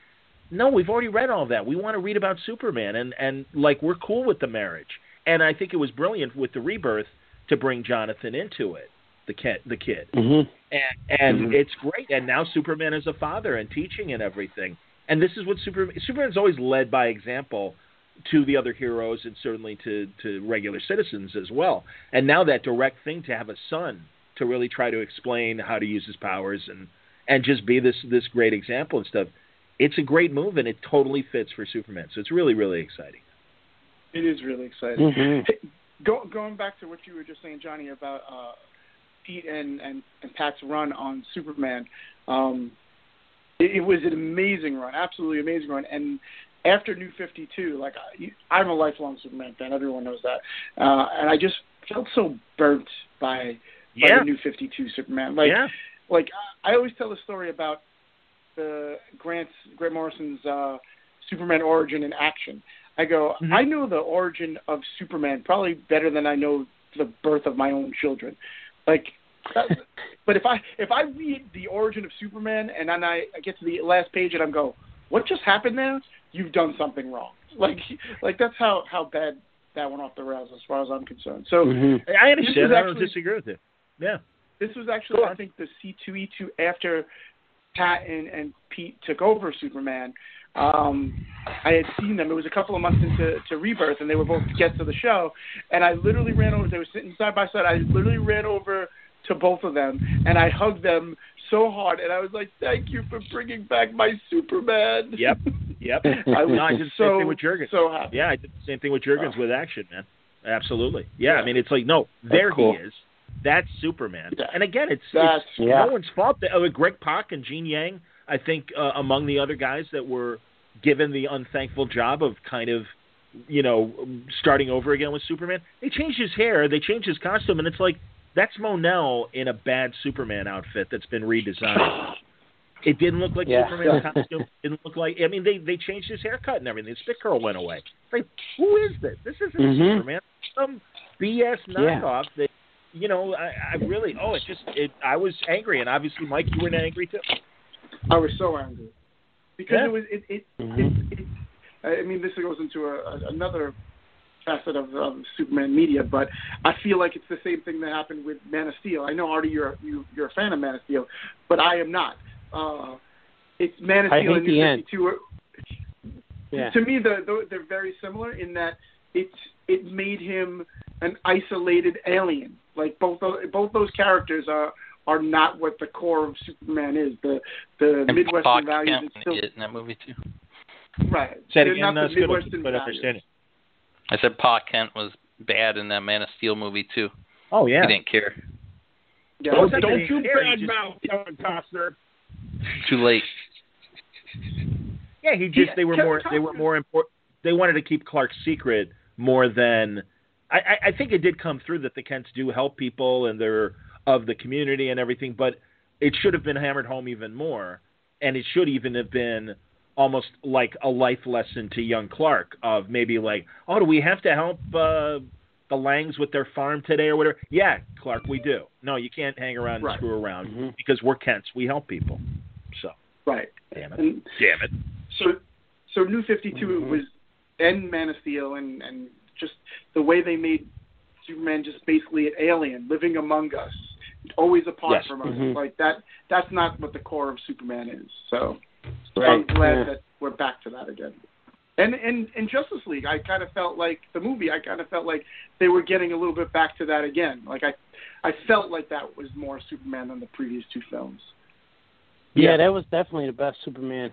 no, we've already read all that. We want to read about Superman and and like we're cool with the marriage. And I think it was brilliant with the rebirth to bring Jonathan into it, the kid, the kid Mhm. and and Mhm. it's great. And now Superman is a father and teaching and everything. And this is what Superman Superman's always led by example to the other heroes and certainly to to regular citizens as well. And now that direct thing to have a son to really try to explain how to use his powers and and just be this this great example and stuff. It's a great move and it totally fits for Superman. So it's really really exciting. It is really exciting. Mhm. Hey, Go, going back to what you were just saying, Johnny, about uh, Pete and, and, and Pat's run on Superman, um, it, it was an amazing run, absolutely amazing run. And after New 52, like I, I'm a lifelong Superman fan, everyone knows that, uh, and I just felt so burnt by, by Yeah. the New 52 Superman. Like, yeah. like I always tell the story about the Grant's Grant Morrison's uh, Superman origin in action. I go, Mhm. I know the origin of Superman probably better than I know the birth of my own children. Like, but if I if I read the origin of Superman and then I, I get to the last page and I'm go, what just happened there? You've done something wrong. Like, like that's how how bad that went off the rails as far as I'm concerned. So Mhm. I I don't actually- disagree with you. Yeah. this was actually, I think, the C2E2 after Pat and, and Pete took over Superman, um, I had seen them. It was a couple of months into to Rebirth, and they were both guests of the show. And I literally ran over. They were sitting side by side. I literally ran over to both of them, and I hugged them so hard, and I was like, "Thank you for bringing back my Superman." Yep, yep. I was no, I did the so same thing with Jurgens. so happy. Yeah, I did the same thing with Jurgens Oh. with action, man. Absolutely. Yeah, Yeah. I mean, it's like no, there cool. he is. That's Superman. Yeah. And again, it's, it's Yeah. no one's fault. That, uh, Greg Pak and Gene Yang, I think, uh, among the other guys that were given the unthankful job of kind of, you know, starting over again with Superman. They changed his hair, they changed his costume, and it's like that's Mon-El in a bad Superman outfit that's been redesigned. It didn't look like Yeah. Superman's costume. It didn't look like. I mean, they they changed his haircut and everything. The spit curl went away. It's like, who is this? This isn't Mhm. Superman. Some BS knockoff that. You know, I, I really. Oh, it just. It. I was angry, and obviously, Mike, you were angry too. I was so angry because Yeah. it was it it, Mhm. it, it I mean this goes into a, a, another facet of, of Superman media, but I feel like it's the same thing that happened with Man of Steel. I know Artie, you're you, you're a fan of Man of Steel, but I am not. Uh, it's Man of I Steel hate and the New end. 52 Yeah. To me, they're, they're they're very similar in that it's it made him an isolated alien. Like both those, both those characters are are not what the core of Superman is. The the And Midwestern Clark values Kent is still in that movie too. right. Say it They're again, not the Midwestern but values. understand it. I said Pa Kent was bad in that Man of Steel movie too. Oh yeah. He didn't care. Yeah, Don't- don't Don't you care, he just- badmouth Kevin Costner. Too late. Yeah, he just Yeah, they were Kevin more they were more important. They wanted to keep Clark's secret more than I, I, think it did come through that the Kents do help people and they're of the community and everything, but it should have been hammered home even more, and it should even have been almost like a life lesson to young Clark of maybe like, oh, do we have to help uh, the Langs with their farm today or whatever? Yeah, Clark, we do. No, you can't hang around and Right. screw around Mhm. because we're Kents. We help people. So, right. damn it, And damn it. so so New 52 Mhm. was and Man of Steel and and just the way they made Superman just basically an alien living among us, always apart Yes. from us. Mhm. Like that. That's not what the core of Superman is. So I'm glad Yeah. that we're back to that again. And and in Justice League, I kind of felt like the movie. I kind of felt like they were getting a little bit back to that again. Like I, I felt like that was more Superman than the previous two films. Yeah, Yeah. that was definitely the best Superman.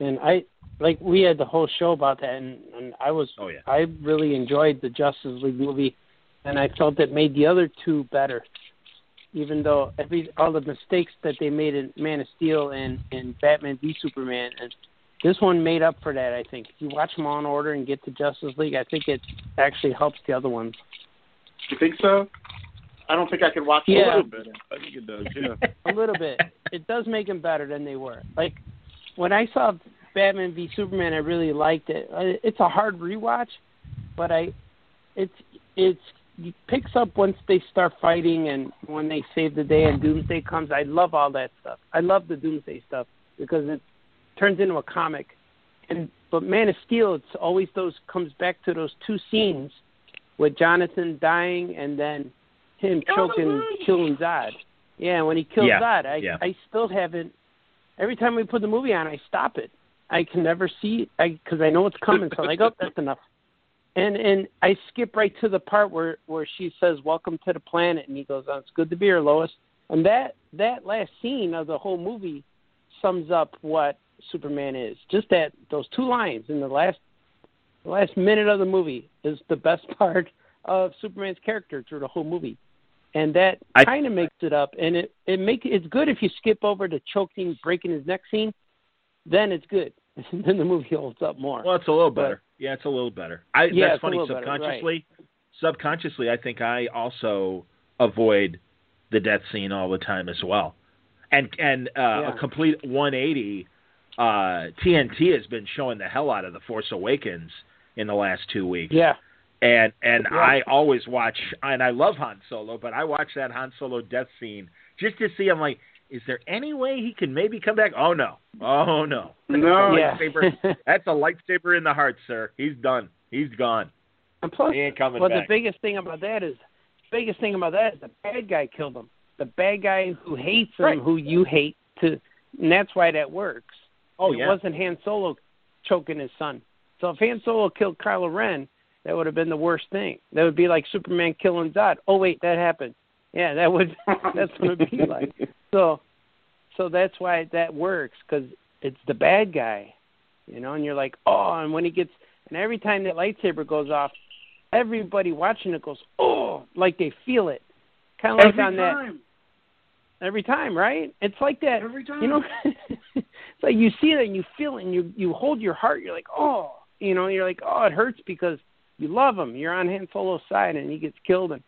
And I like we had the whole show about that, and, and I was Oh yeah. I really enjoyed the Justice League movie, and I felt it made the other two better. Even though every all the mistakes that they made in Man of Steel and and Batman v Superman, and this one made up for that. I think if you watch them all in order and get to Justice League, I think it actually helps the other ones. You think so? I don't think I could watch Yeah. A little bit. I think it does. Yeah. a little bit. It does make them better than they were. Like when I saw Batman v Superman, I really liked it. Uh, It's a hard rewatch, but I, it's it's it picks up once they start fighting and when they save the day and Doomsday comes. I love all that stuff. I love the Doomsday stuff because it turns into a comic. And but Man of Steel, it's always those comes back to those two scenes with Jonathan dying and then him choking, killing Zod. Yeah, when he kills Yeah, Zod, I yeah. I still haven't. Every time we put the movie on, I stop it. I can never see I because I know it's coming. So I'm like, oh, that's enough. And and I skip right to the part where where she says, "Welcome to the planet," and he goes, oh, "It's good to be here, Lois." And that that last scene of the whole movie sums up what Superman is. Just that those two lines in the last the last minute of the movie is the best part of Superman's character through the whole movie. And that kind of makes it up, and it it make it's good if you skip over the choking, breaking his neck scene. Then it's good. then the movie holds up more. Well, it's a little But- better. yeah, it's a little better. I, Yeah, that's funny. little better, right. Subconsciously, subconsciously, I think I also avoid the death scene all the time as well. And and uh, Yeah. a complete 180. Uh, TNT has been showing the hell out of the Force Awakens in the last two weeks. yeah, And and Yeah. I always watch and I love Han Solo, but I watch that Han Solo death scene just to see. I'm like, is there any way he can maybe come back? Oh no, oh no, No. yeah. That's a lightsaber in the heart, sir. He's done. He's gone. and plus, He ain't coming well, back. the biggest thing about that is, the biggest thing about that is the bad guy killed him. The bad guy who hates him, Right. who you hate, to, and that's why that works. Oh it yeah. wasn't Han Solo choking his son. So if Han Solo killed Kylo Ren, that would have been the worst thing. That would be like Superman killing Zod. Oh wait, that happened. Yeah, that would. That's what it'd be like. So, so that's why that works because it's the bad guy, you know. And you're like, oh, and when he gets, and every time that lightsaber goes off, everybody watching it goes, oh, like they feel it, kind of like Every on that every time, right? It's like that. Every time. You know, it's like you see it and you feel it and you you hold your heart. You're like, oh, you know, you're like, oh, it hurts because you love him. You're on Han Solo's side and he gets killed and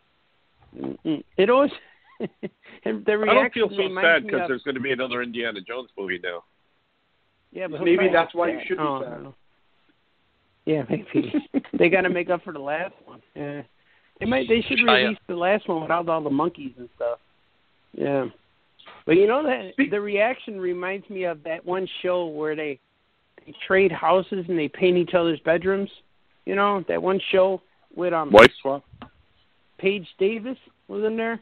mm, mm. it always. and the I don't feel so sad because there's going to be another Indiana Jones movie now. Yeah, but Maybe that's get why you should be oh, I sad. don't. Yeah, maybe they got to make up for the last one. Yeah, they might. They should Try release the last one without all the monkeys and stuff. Yeah, but you know that the reaction reminds me of that one show where they they trade houses and they paint each other's bedrooms. You know that one show with um Wife swap. Paige Davis was in there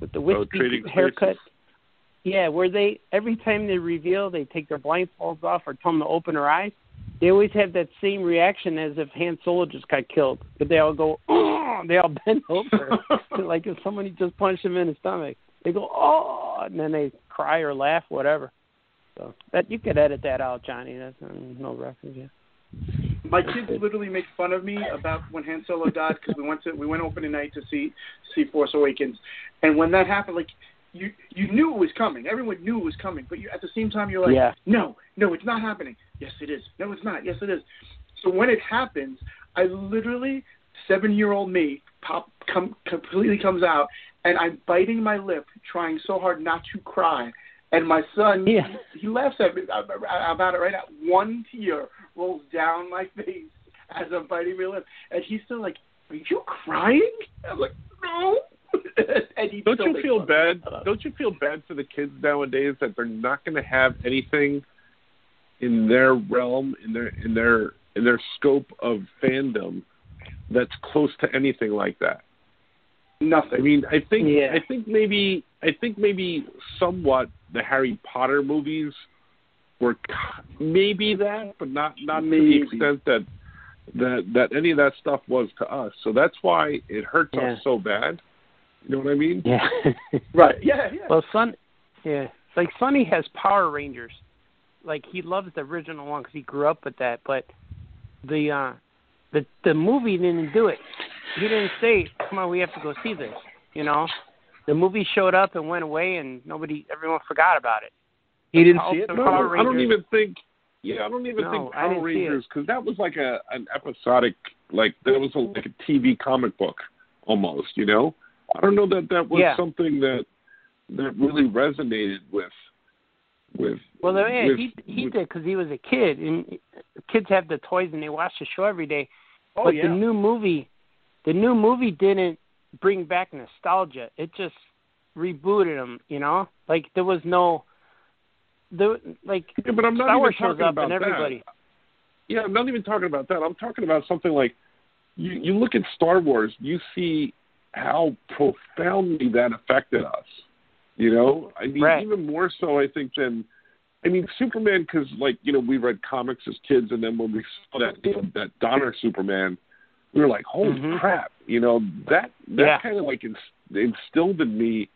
with the Oh, wispy Trading haircut. Places. Yeah, where they every time they reveal, they take their blindfolds off or tell them to open their eyes. They always have that same reaction as if Han Solo just got killed, but they all go, oh, they all bend over, like if somebody just punched them in the stomach. They go, oh, and then they cry or laugh, whatever. So that you could edit that out, Johnny. That's um, no reference. Yeah. My kids literally make fun of me about when Han Solo died because we went to we went opening night to see see Force Awakens, and when that happened, like you you knew it was coming. Everyone knew it was coming, but you at the same time you're like, Yeah. no, no, it's not happening. Yes, it is. No, it's not. Yes, it is. So when it happens, I literally seven year old me pop come completely comes out, and I'm biting my lip, trying so hard not to cry. And my son, Yeah. he, he laughs at me uh, uh, uh, about it right now. One tear rolls down my face as I'm biting my lip, and he's still like, "Are you crying?" I'm like, "No." and he Don't you feel fun. bad? Don't you feel bad for the kids nowadays that they're not going to have anything in their realm, in their in their in their scope of fandom that's close to anything like that? Nothing. I mean, I think Yeah. I think maybe I think maybe somewhat the Harry Potter movies were maybe that, but not not to the extent that that that any of that stuff was to us. So that's why it hurts Yeah. us so bad. You know what I mean? Yeah. right? Yeah, yeah. Well, Son, yeah, like Sonny has Power Rangers. Like he loves the original one because he grew up with that. But the uh, the the movie didn't do it. He didn't say, "Come on, we have to go see this." You know, the movie showed up and went away, and nobody, everyone forgot about it. He didn't Power- see it. the No, I don't even think. Yeah, I don't even No, think Power didn't. Rangers because that was like a an episodic, like that was a, like a TV comic book almost. You know, I don't know that that was Yeah. something that that really resonated with with. Well, yeah, with, he he with- did because he was a kid, and kids have the toys and they watch the show every day. Oh but yeah. the new movie, the new movie didn't bring back nostalgia. It just rebooted them. You know, like there was no, there like Yeah, but I'm not Star even Wars shows talking up about that. Yeah, I'm not even talking about that. I'm talking about something like you you look at Star Wars, you see how profoundly that affected us. You know, I mean, Right. even more so, I think than. I mean, Superman, because like you know, we read comics as kids, and then when we saw that that Donner Superman, we were like, "Holy Mhm. crap!" You know, that that Yeah. kind of like ins- instilled in me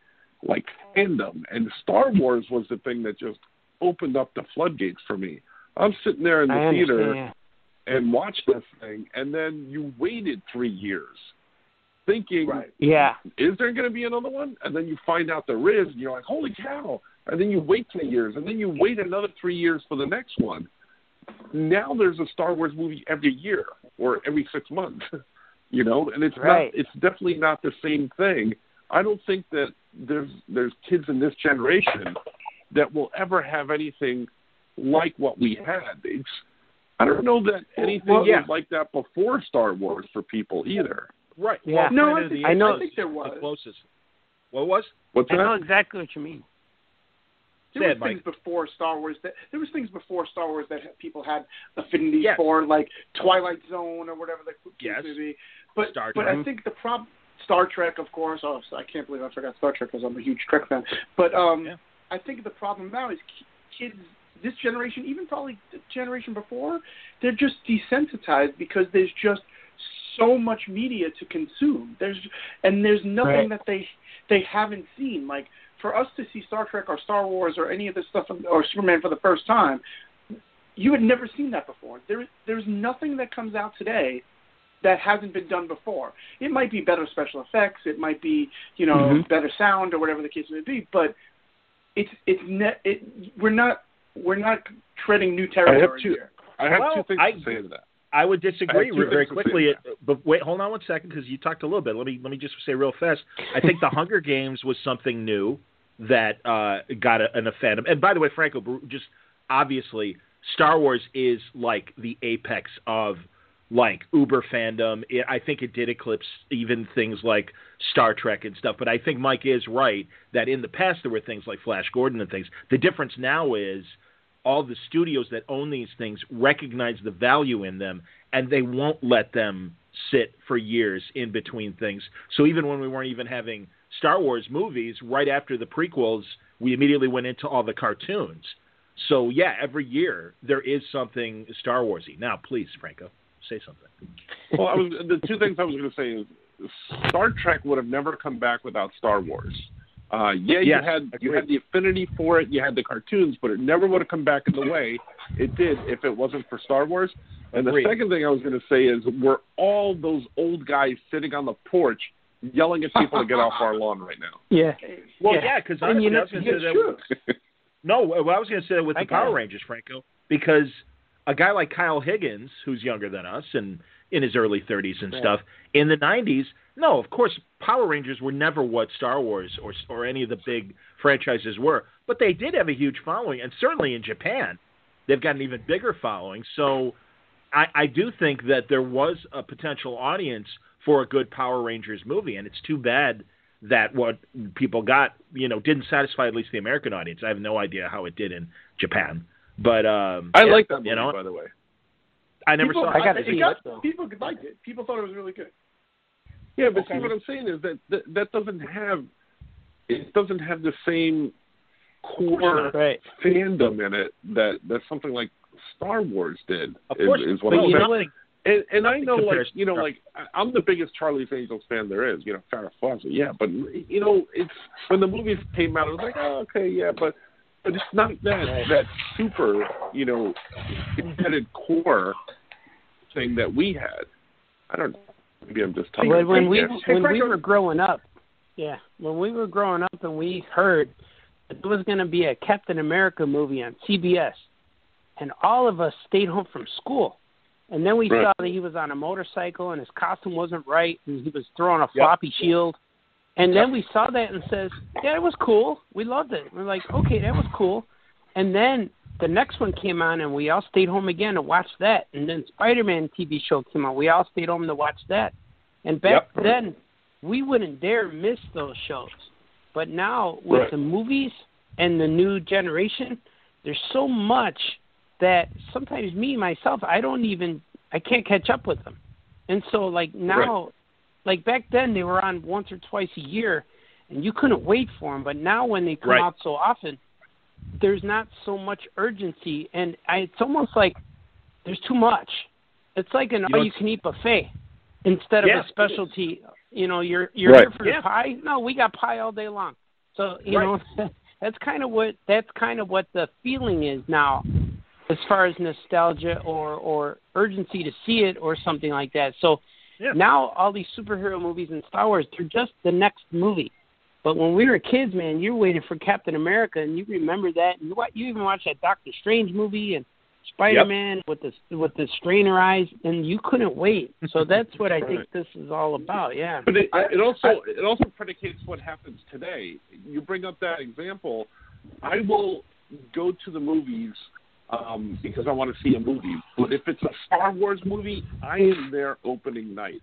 like fandom, and Star Wars was the thing that just opened up the floodgates for me. I'm sitting there in the I theater and watched this thing, and then you waited three years, thinking, Right. Yeah, "Is there going to be another one?" And then you find out there is, and you're like, "Holy cow!" And then you wait three years, and then you wait another three years for the next one. Now there's a Star Wars movie every year or every six months, you know, and it's Right. not. It's definitely not the same thing. I don't think that there's there's kids in this generation that will ever have anything like what we had. It's I don't know that anything well, yeah. was like that before Star Wars for people either. right. Yeah. Well, No, Planet I of think- I know- I think there was. the closest. What was? What's I that? know exactly what you mean. There Say was things before Star Wars that there was things before Star Wars that people had affinity Yes. for, like Twilight Zone or whatever the Yes. be. But Star but I think the prob Star Trek, of course. Oh, I can't believe I forgot Star Trek because I'm a huge Trek fan. But um, Yeah. I think the problem now is kids this generation, even probably the generation before, they're just desensitized because there's just so much media to consume. There's and there's nothing Right. that they they haven't seen. Like for us to see Star Trek or Star Wars or any of this stuff or Superman for the first time, you had never seen that before. There there's nothing that comes out today that hasn't been done before. It might be better special effects, it might be you know Mhm. better sound or whatever the case may be, but it's it's ne- it we're not we're not treading new territory two- here. I have Well, two things I- to say to that. I would disagree I very things to say quickly. to But wait, hold on one second because you talked a little bit. Let me let me just say real fast. I think the Hunger Games was something new that uh, got a, an fandom. And by the way, Franco, just obviously, Star Wars is like the apex of like uber fandom. It, I think it did eclipse even things like Star Trek and stuff. But I think Mike is right that in the past there were things like Flash Gordon and things. The difference now is all the studios that own these things recognize the value in them and they won't let them sit for years in between things. So even when we weren't even having Star Wars movies, right after the prequels, we immediately went into all the cartoons. So yeah, every year there is something Star Warsy. Now, please, Franco, say something. Well, I was the two things I was going to say is Star Trek would have never come back without Star Wars. Uh, yeah, you Yes, had you had the affinity for it, you had the cartoons, but it never would have come back in the way it did if it wasn't for Star Wars. And Agreed. the second thing I was going to say is we're all those old guys sitting on the porch yelling at people to get off our lawn right now. Yeah. Well, Yeah. yeah, because And you know- I was going to say It's that. true. No, well, I was going to say that with I the Power it. Rangers, Franco, because a guy like Kyle Higgins, who's younger than us and in his early 30s and Right. stuff, in the 90s, no, of course, Power Rangers were never what Star Wars or or any of the big franchises were, but they did have a huge following, and certainly in Japan, they've got an even bigger following. So, I, I do think that there was a potential audience for a good Power Rangers movie, and it's too bad that what people got, you know, didn't satisfy at least the American audience. I have no idea how it did in Japan, but um, I yeah, like that movie, You know, by the way. I never people, saw. I gotta it see got, it, though. People liked it. People thought it was really good. Yeah, but Okay. see what I'm saying is that, that that doesn't have it doesn't have the same core Right. fandom in it that that something like Star Wars did. Of is, course, is what but I'm you saying. know what? And, and I know, like you know, like I- I'm the biggest Charlie's Angels fan there is. You know, Farrah Fawcett, yeah. But you know, it's when the movies came out, it was like, oh, okay, yeah, but but it's not that that super, you know, embedded core thing that we had. I don't. know. Maybe I'm just talking. When, when we yes. When we were growing up, yeah, when we were growing up and we heard that there was going to be a Captain America movie on CBS, and all of us stayed home from school, and then we Right. saw that he was on a motorcycle and his costume wasn't right, and he was throwing a floppy shield, and then we saw that and says, yeah, it was cool, we loved it. We're like, okay, that was cool, and then the next one came on and we all stayed home again to watch that. And then spider-man tv show came on. We all stayed home to watch that. And back Yep. then we wouldn't dare miss those shows. But now with Right. the movies and the new generation there's so much that sometimes me myself i don't even i can't catch up with them. And so like now like back then they were on once or twice a year and you couldn't wait for them but now when they come Right. out so often there's not so much urgency. And I, it's almost like there's too much. It's like an You all you can eat buffet instead of Yeah, a specialty you know you're you're Right. here for Yeah. the pie? No we got pie all day long. So you Right. know that's kind of what that's kind of what the feeling is now as far as nostalgia or or urgency to see it or something like that so Yeah. now all these superhero movies and Star Wars they're just the next movie but when we were kids, man, you waited for Captain America, and you remember that. And you, you even watched that Doctor Strange movie and Spider Man with the with the strainer eyes, and you couldn't wait. So that's what I think this is all about. Yeah. But it, it also it also predicates what happens today. You bring up that example. I will go to the movies um, because I want to see a movie. But if it's a Star Wars movie, I am there opening night,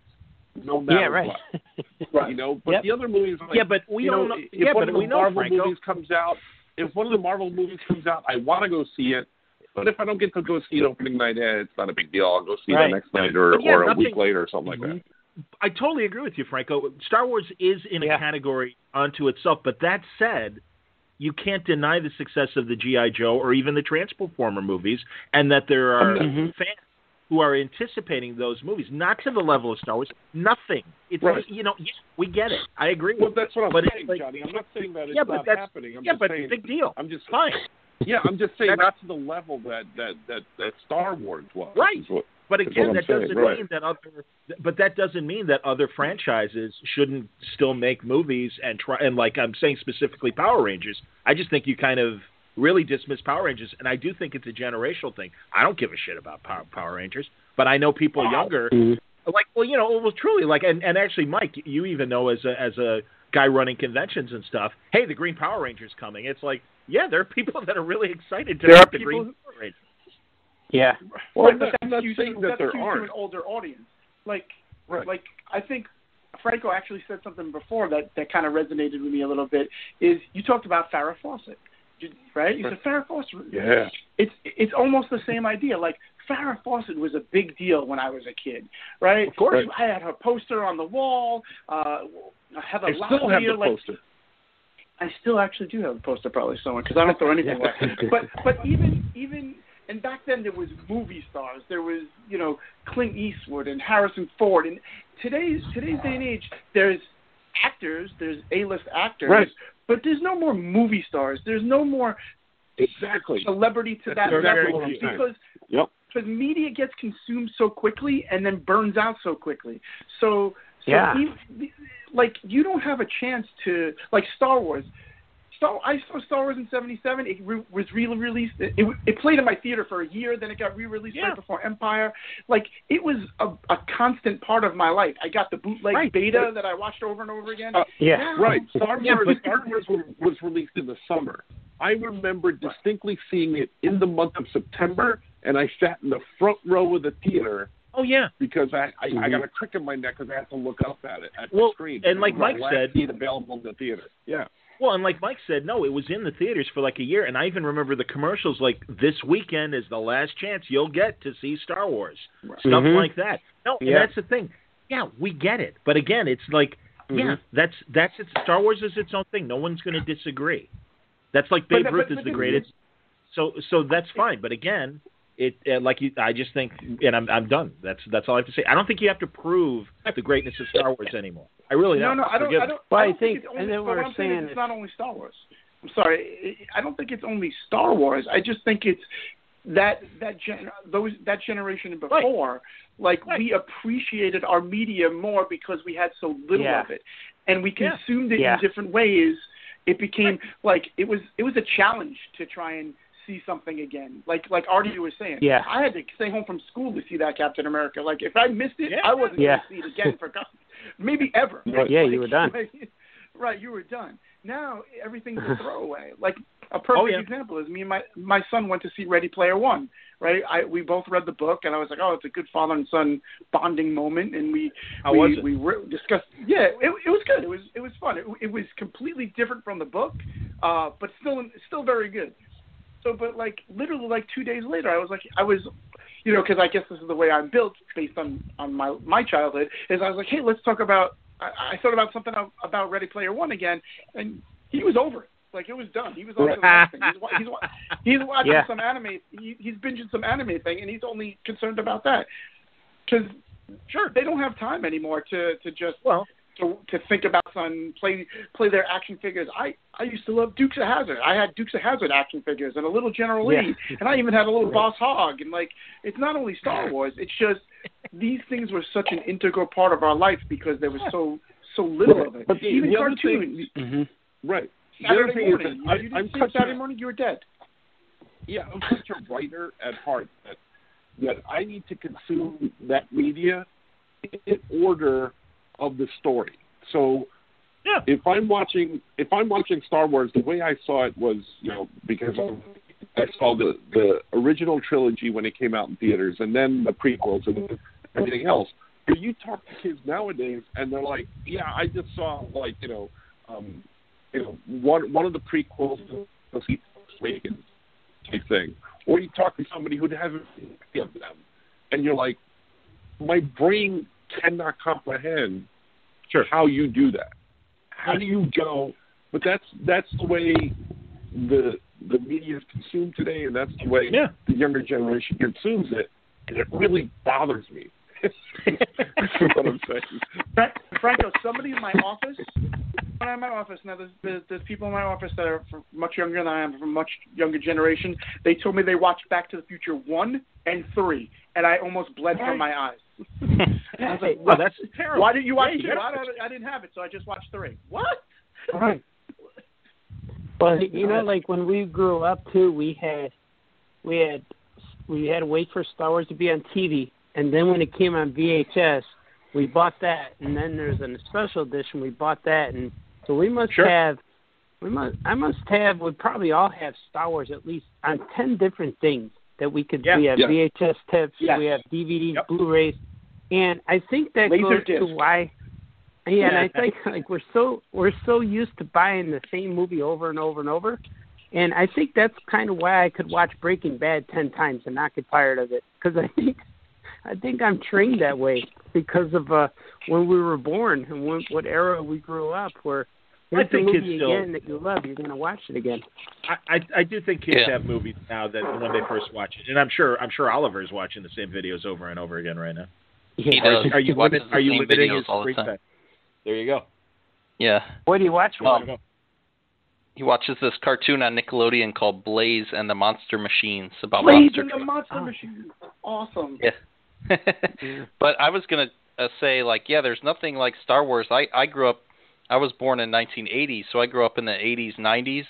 no matter yeah. Right. what. You know, but Yep. the other movies, like, Yeah, but we don't know, know- if yeah, one but of the Marvel Franco. movies comes out, if one of the Marvel movies comes out, I want to go see it. But if I don't get to go see it opening night, eh, it's not a big deal. I'll go see Right. it the next night or, yeah, or a nothing- week later or something like that. I totally agree with you, Franco. Star Wars is in a category unto itself. But that said, you can't deny the success of the GI Joe or even the Transformer movies, and that there are Mhm. fans who are anticipating those movies, not to the level of Star Wars. Nothing. It's Right. you know, yeah, we get it. I agree. Well, that's what I'm But saying, like- Johnny. I'm not saying that it's Yeah, but not that's- happening. I'm yeah, just but saying big deal. I'm just Fine. Yeah, I'm just saying That's- not to the level that that that, that Star Wars was. Right. what- But again, that saying, doesn't right. mean that other. But that doesn't mean that other franchises shouldn't still make movies and try. And like I'm saying specifically, Power Rangers. I just think you kind of really dismiss Power Rangers, and I do think it's a generational thing. I don't give a shit about Power, Power Rangers, but I know people younger Mhm. like well you know well truly like and, and actually mike you even know as a as a guy running conventions and stuff hey the green power rangers coming it's like yeah there are people that are really excited to There are the people green who- power rangers Yeah. Well, Right, I'm but not, that's I'm not skewed saying that that's there skewed to aren't. an older audience. Like, Right. like I think Franco actually said something before that that kind of resonated with me a little bit. Is you talked about Farrah Fawcett, right? You said Farrah Fawcett. Yeah. It's it's almost the same idea. Like Farrah Fawcett was a big deal when I was a kid, right? Of course. I had her poster on the wall. Uh, Heather I still have Locklear, the like, poster. I still actually do have a poster probably somewhere because I don't throw anything away. But but even even and back then there was movie stars. There was you know Clint Eastwood and Harrison Ford. And today's today's day and age, there's actors, there's A-list actors, Right. but there's no more movie stars. There's no more Exactly. celebrity to that That's exactly level what because Yep. because media gets consumed so quickly and then burns out so quickly. So, so Yeah. ev- like you don't have a chance to like Star Wars. Star I saw Star Wars in '77. It re- was re-released. It, it, it played in my theater for a year. Then it got re-released Yeah. right before Empire. Like it was a, a constant part of my life. I got the bootleg Right. beta that I watched over and over again. Uh, Yeah. Now, Right. Star Yeah, Wars, but- Star Wars was, was released in the summer. I remember distinctly seeing it in the month of September, and I sat in the front row of the theater oh yeah because I, I, I Mhm. got a crick in my neck because I had to look up at it at Well, the screen. and like It was Mike the last said- seat available in the theater. Yeah. Well, and like Mike said, no, it was in the theaters for like a year, and I even remember the commercials like this weekend is the last chance you'll get to see Star Wars, stuff Mhm. like that. No, and Yeah. that's the thing. Yeah, we get it, but again, it's like, yeah, Mhm. that's that's it. Star Wars is its own thing. No one's going to disagree. That's like Babe but- Ruth but is the greatest. So so that's fine, but again, it uh, like you, I just think, and I'm I'm done. That's that's all I have to say. I don't think you have to prove the greatness of Star Wars anymore. I really No, don't. no, no, I don't. Forgive I don't. But I I don't think- it's only, and then we're what I'm saying is it's not only Star Wars. I'm sorry. I don't think it's only Star Wars. I just think it's that that gen, those that generation before. Like Right. we appreciated our media more because we had so little Yeah. of it, and we Yeah. consumed it Yeah. in different ways. It became like it was it was a challenge to try and see something again. Like like Artie was saying, Yeah. I had to stay home from school to see that Captain America. Like if I missed it, Yeah. I wasn't Yeah. going to see it again for God. maybe ever. Right. Yeah, you were done. right, you were done. Now everything's a throwaway. Like a perfect Oh, yeah. example is me and my my son went to see Ready Player One. Right, I we both read the book, and I was like, oh, it's a good father and son bonding moment, and we How we, was it? we re- discussed. Yeah, it, it was good. It was it was fun. It, it was completely different from the book, uh, but still still very good. So, but like literally like two days later, I was like, I was, you know, because I guess this is the way I'm built based on on my my childhood. Is I was like, hey, let's talk about. I, I thought about something about Ready Player One again, and he was over it. Like it was done. He was on to the next thing. He's, he's, he's watching Yeah. some anime. He, he's binging some anime thing, and he's only concerned about that. Because Sure. they don't have time anymore to to just Well, to to think about some play play their action figures. I I used to love Dukes of Hazzard. I had Dukes of Hazzard action figures and a little General Lee, and I even had a little Boss Hog. And like, it's not only Star Wars. It's just these things were such an integral part of our life because there was so so little of it. But the- even the other cartoons. Mhm. Right. The other Saturday thing morning. is that you I, I'm see Saturday a, morning. You were dead. yeah, I'm such a writer at heart that that I need to consume that media in order of the story. So Yeah. if I'm watching if I'm watching Star Wars, the way I saw it was, you know, because I saw the the original trilogy when it came out in theaters, and then the prequels and everything else. But you talk to kids nowadays, and they're like, "Yeah, I just saw like you know, um, you know, one one of the prequels of Force Awakens type thing." Or you talk to somebody who hasn't seen any of them, and you're like, "My brain cannot comprehend Sure. how you do that. How do you go?" But that's that's the way the the media is consumed today, and that's the way Yeah. the younger generation consumes it, and it really bothers me. That's what I'm saying. Franco, somebody in my office, when I'm in my office now, there's, there's, there's people in my office that are from much younger than I am, from much younger generation. They told me they watched Back to the Future one and three, and I almost bled from my eyes. I was like, Oh, that's terrible. Why didn't you watch Yeah, two? I, I didn't have it, so I just watched three. What? Right. Well, you know, like when we grew up too, we had we had we had to wait for Star Wars to be on TV, and then when it came on VHS, we bought that, and then there's a special edition. We bought that, and so we must Sure. have we must I must have we probably all have Star Wars at least on ten different things that we could Yeah. we have Yeah. VHS tapes, Yes. we have DVDs, Yep. Blu-rays, and I think that Laser goes to why yeah, and I think like we're so we're so used to buying the same movie over and over and over, and I think that's kind of why I could watch Breaking Bad ten times and not get tired of it because I think I think I'm trained that way because of uh when we were born and when, what era we grew up. Where I here's the think kids movie still- again that you love, you're gonna watch it again. I, I I do think kids Yeah. have movies now that when they first watch it, and I'm sure I'm sure Oliver's watching the same videos over and over again right now. He does. Are you limit, are you limiting his all the time. time? There you go. Yeah. What do you watch? Um. He watches this cartoon on Nickelodeon called Blaze and the Monster Machines about Blaze monster in the Monster Machine. Awesome. Yeah. but I was gonna uh, say like yeah, there's nothing like Star Wars. I I grew up. I was born in 1980, so I grew up in the 80s, 90s,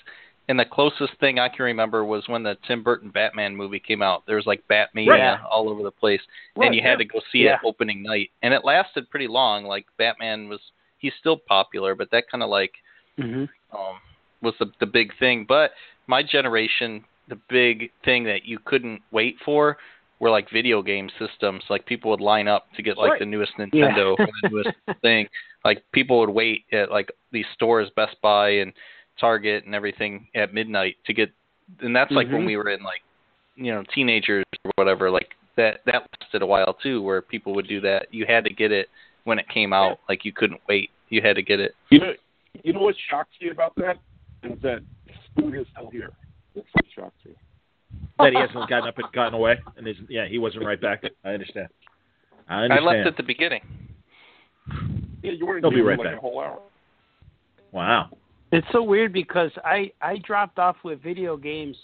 and the closest thing I can remember was when the Tim Burton Batman movie came out. There was like Batmania Right. all over the place, Right, and you yeah. had to go see Yeah. it opening night, and it lasted pretty long. Like Batman was, he's still popular, but that kind of like hmm um, was the the big thing. But my generation, the big thing that you couldn't wait for were like video game systems. Like people would line up to get like Right. the newest Yeah. Nintendo or the newest thing. Like people would wait at like these stores, Best Buy and Target and everything at midnight to get. And that's like when Mhm. we were in like you know teenagers or whatever. Like that that lasted a while too, where people would do that. You had to get it when it came out. Like you couldn't wait. You had to get it. You know, you know what shocks you about that is that food is still here. That's what shocks you. That he hasn't gotten up and gotten away, and is yeah, he wasn't right back. I understand. I understand. I left at the beginning. Yeah, you weren't They'll be right like back. a whole hour. Wow. It's so weird because I I dropped off with video games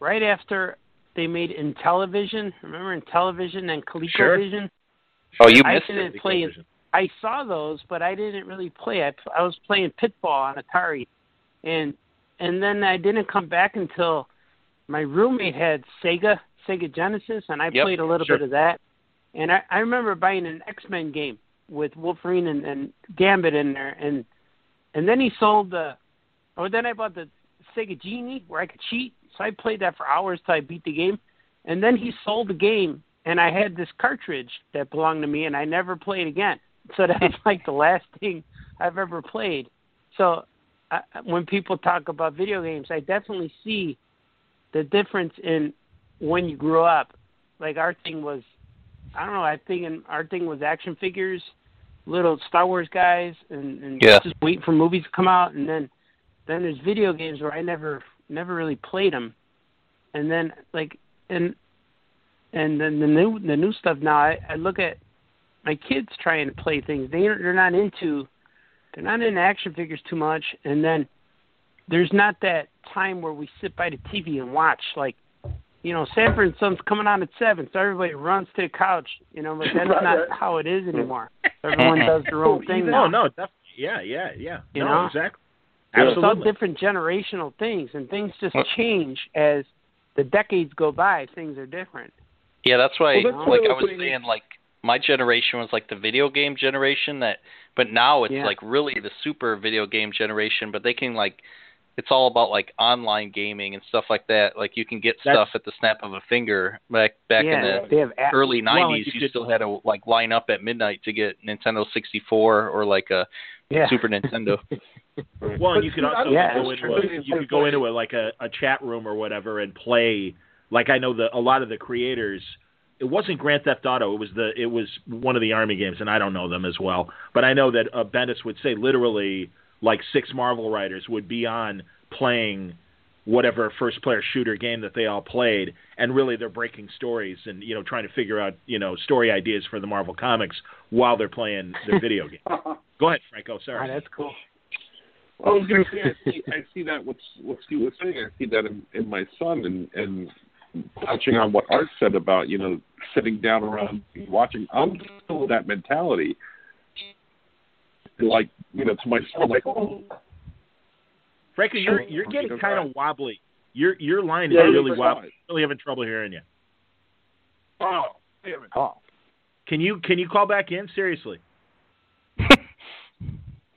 right after they made Intellivision. Remember Intellivision and ColecoVision? Sure. Oh, you missed I didn't it. play. I saw those, but I didn't really play. I I was playing Pitfall on Atari, and and then I didn't come back until my roommate had Sega Sega Genesis, and I Yep, played a little sure. bit of that. And I I remember buying an X Men game with Wolverine and, and Gambit in there, and and then he sold the, or then I bought the Sega Genie where I could cheat. So I played that for hours till I beat the game, and then he sold the game, and I had this cartridge that belonged to me, and I never played again. So that was like the last thing I've ever played. So I, when people talk about video games, I definitely see the difference in when you grew up. Like our thing was, I don't know. I think in, our thing was action figures, little Star Wars guys, and, and Yeah. just wait for movies to come out, and then then there's video games where I never never really played them, and then like and and then the new the new stuff now. I, I look at my kids trying to play things. They they're not into they're not into action figures too much, and then there's not that time where we sit by the TV and watch like. You know, Sanford and Son's coming on at seven, so everybody runs to the couch. You know, but that's Right, not right. how it is anymore. Everyone does their own oh, thing No, now. no, definitely. Yeah, yeah, yeah. You no, know? exactly. So It's all Absolutely. different generational things, and things just change as the decades go by. Things are different. Yeah, that's why, Well, that's like I was putting- saying, like my generation was like the video game generation that, but now it's Yeah. like really the super video game generation. But they can like, it's all about like online gaming and stuff like that. Like you can get That's- stuff at the snap of a finger. Back back yeah, in the they have app- early Well, '90s, you you, still had to like line up at midnight to get Nintendo 64 or like a yeah. Super Nintendo. Well, and you could also yeah, go into a, you could go into a like a, a chat room or whatever and play. Like I know that a lot of the creators. It wasn't Grand Theft Auto. It was the it was one of the army games, and I don't know them as well. But I know that uh, Bendis would say literally like six Marvel writers would be on playing whatever first player shooter game that they all played and really they're breaking stories and you know trying to figure out you know story ideas for the Marvel comics while they're playing their video game. Go ahead, Franco. Sorry. Oh, that's cool. I was going to say I see, I see that what's what Steve was saying. I see that in, in my son and and touching on what Art said about you know sitting down around watching. I'm still that mentality. Like you know, to my son, like oh, Franco, you're you're getting kind of wobbly. Your your line is Yeah, really you're wobbly. right. Really having trouble hearing you. oh, damn it. Oh. Can you can you call back in seriously?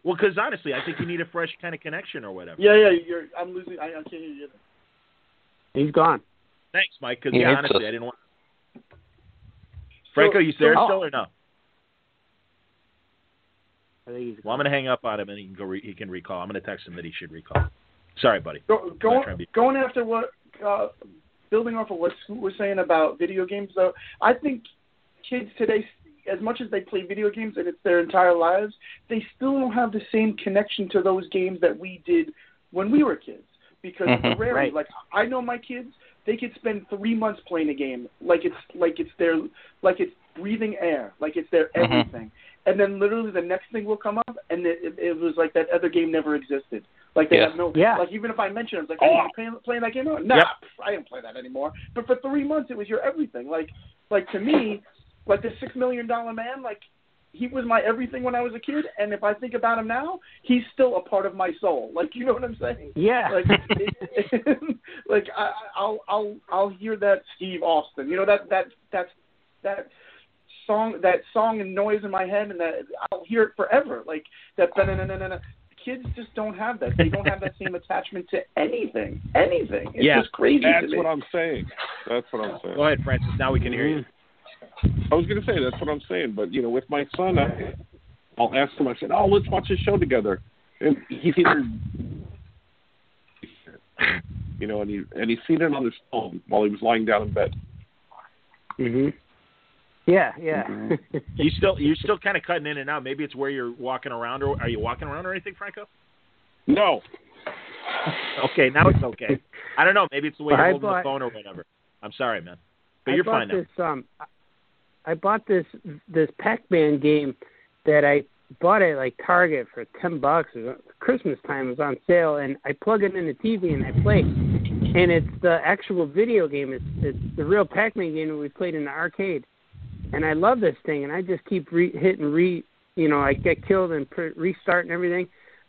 well, because honestly, I think you need a fresh kind of connection or whatever. Yeah, yeah, you're. I'm losing. I, I can't hear you. He's gone. Thanks, Mike. Because yeah, honestly, us. I didn't want. Franco, you there so- still or no? I think he's Well, I'm going to hang up on him and he can go. Re- he can recall. I'm going to text him that he should recall. Sorry, buddy. Go, Not going be- going after what, uh, building off of what Scoot was saying about video games, though, I think kids today, as much as they play video games and it's their entire lives, they still don't have the same connection to those games that we did when we were kids. Because of the Mhm. rarity, Right. like I know my kids, they could spend three months playing a game, like it's like it's their like it's breathing air, like it's their Mhm. everything. And then literally the next thing will come up, and it, it, it was like that other game never existed. Like they Yeah. have no, Yeah. like even if I mention it, it's like, oh, you playing, playing that game? No, nah, Yep. I didn't play that anymore. But for three months, it was your everything. Like, like to me, like the six million dollar man, like he was my everything when I was a kid. And if I think about him now, he's still a part of my soul. Like, you know what I'm saying? Yeah. Like, it, like I, I'll, I'll, I'll hear that Steve Austin. You know that that that's that song that song and noise in my head and that I'll hear it forever. Like that na kids just don't have that. They don't have that same attachment to anything. Anything. It's Yeah. just crazy That's to me. what I'm saying. That's what I'm saying. Go ahead, Francis. Now we can hear you. I was going to say that's what I'm saying, but you know, with my son, I, I'll ask him. I said, "Oh, let's watch this show together," and he's either, you know, and he and he's seen it on his phone while he was lying down in bed. Mhm. Yeah, yeah. Mm-hmm. You still you're still kind of cutting in and out. Maybe it's where you're walking around, or are you walking around or anything, Franco? No, Okay, now it's okay. I don't know. Maybe it's the way Well, you're I holding the phone or whatever. I'm sorry, man, but I you're bought fine now. this um I bought this this Pac-Man game that I bought at like Target for 10 bucks. It was Christmas time it was on sale and I plug it in the TV and I play. And it's the actual video game. It's it's the real Pac-Man game that we played in the arcade. And I love this thing and I just keep re- hitting re you know, I get killed and pr- restart and everything.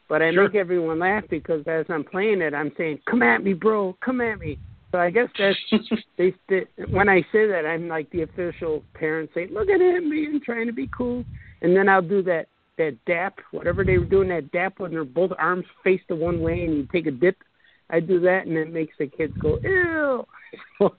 But I Sure. make everyone laugh because as I'm playing it, I'm saying, "Come at me, bro! Come at me!" So I guess that's they, they when I say that I'm like the official parent saying, "Look at him being trying to be cool," and then I'll do that that dap, whatever they were doing that dap when their both arms face the one way and you take a dip. I do that and it makes the kids go ew.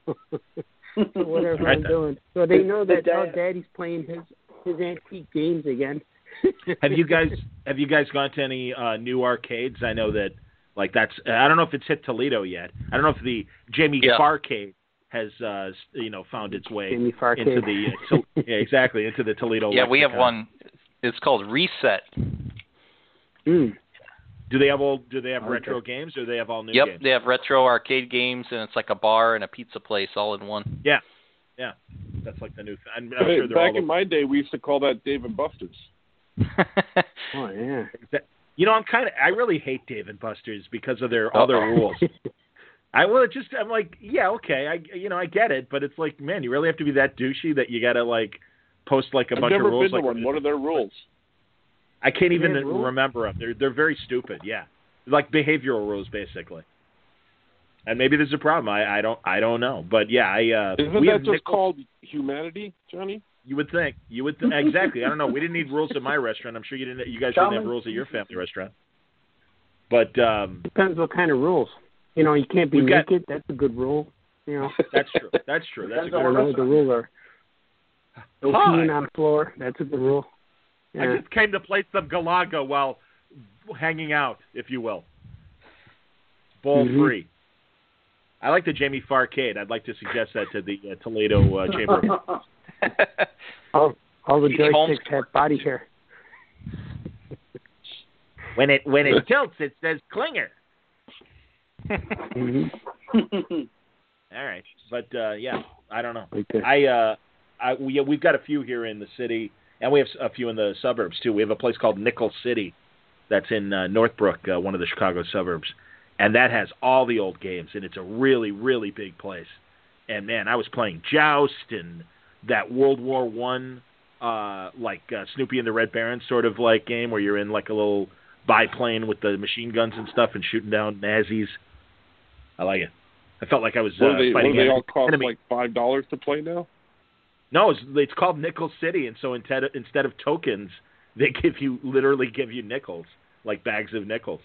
whatever Right I'm doing, so they know that dap. Daddy's playing his his antique games again. have you guys have you guys gone to any uh, new arcades? I know that like that's I don't know if it's hit Toledo yet. I don't know if the Jamie Yeah. Farcade has uh, you know found its way Jamie Farcade. into the uh, to, yeah, exactly into the Toledo. Yeah, we have one. It's called Reset. Mm. Do they have all? Do they have Okay. retro games, or do they have all new Yep, games? they have retro arcade games, and it's like a bar and a pizza place all in one. Yeah, yeah, that's like the new. Thing. I'm, I'm Hey, sure back all. in my day, we used to call that Dave and Buster's. Oh yeah. you know, I'm kind of. I really hate Dave and Buster's because of their other rules. I well, it just I'm like, yeah, okay, I you know I get it, but it's like, man, you really have to be that douchey that you got to like post like a I've bunch never of rules. been to like, one. What are their rules? I can't even rules? remember them. They're they're very stupid. Yeah, like behavioral rules basically. And maybe there's a problem. I I don't I don't know, but yeah, I uh Isn't we that have just nickel- called humanity, Johnny? You would think. You would th- exactly. I don't know. We didn't need rules at my restaurant. I'm sure you didn't. You guys didn't have rules at your family restaurant. But um, Depends what kind of rules. You know, you can't be We've got- naked. That's a good rule. You know, that's true. That's true. That's a I good don't know what the rules are. No Hi. peeing on the floor. That's a good rule. I just came to play some Galaga while hanging out, if you will. Bowl Mhm. free. I like the Jamie Farcade. I'd like to suggest that to the uh, Toledo uh, Chamber. of All, all the He's joysticks have body hair. When it when it tilts, it says Klinger. Mm-hmm. All right, but uh, yeah, I don't know. Okay. I uh, I we we've got a few here in the city, and we have a few in the suburbs too. We have a place called Nickel City, that's in uh, Northbrook, uh, one of the Chicago suburbs, and that has all the old games, and it's a really really big place. And man, I was playing Joust and that World War One, uh, like uh, Snoopy and the Red Baron sort of like game where you're in like a little biplane with the machine guns and stuff and shooting down Nazis. I like it. I felt like I was uh, What they, what fighting do they all cost enemy. like five dollars to play now? No, it's, it's called Nickel City, and so instead of, instead of tokens, they give you literally give you nickels, like bags of nickels,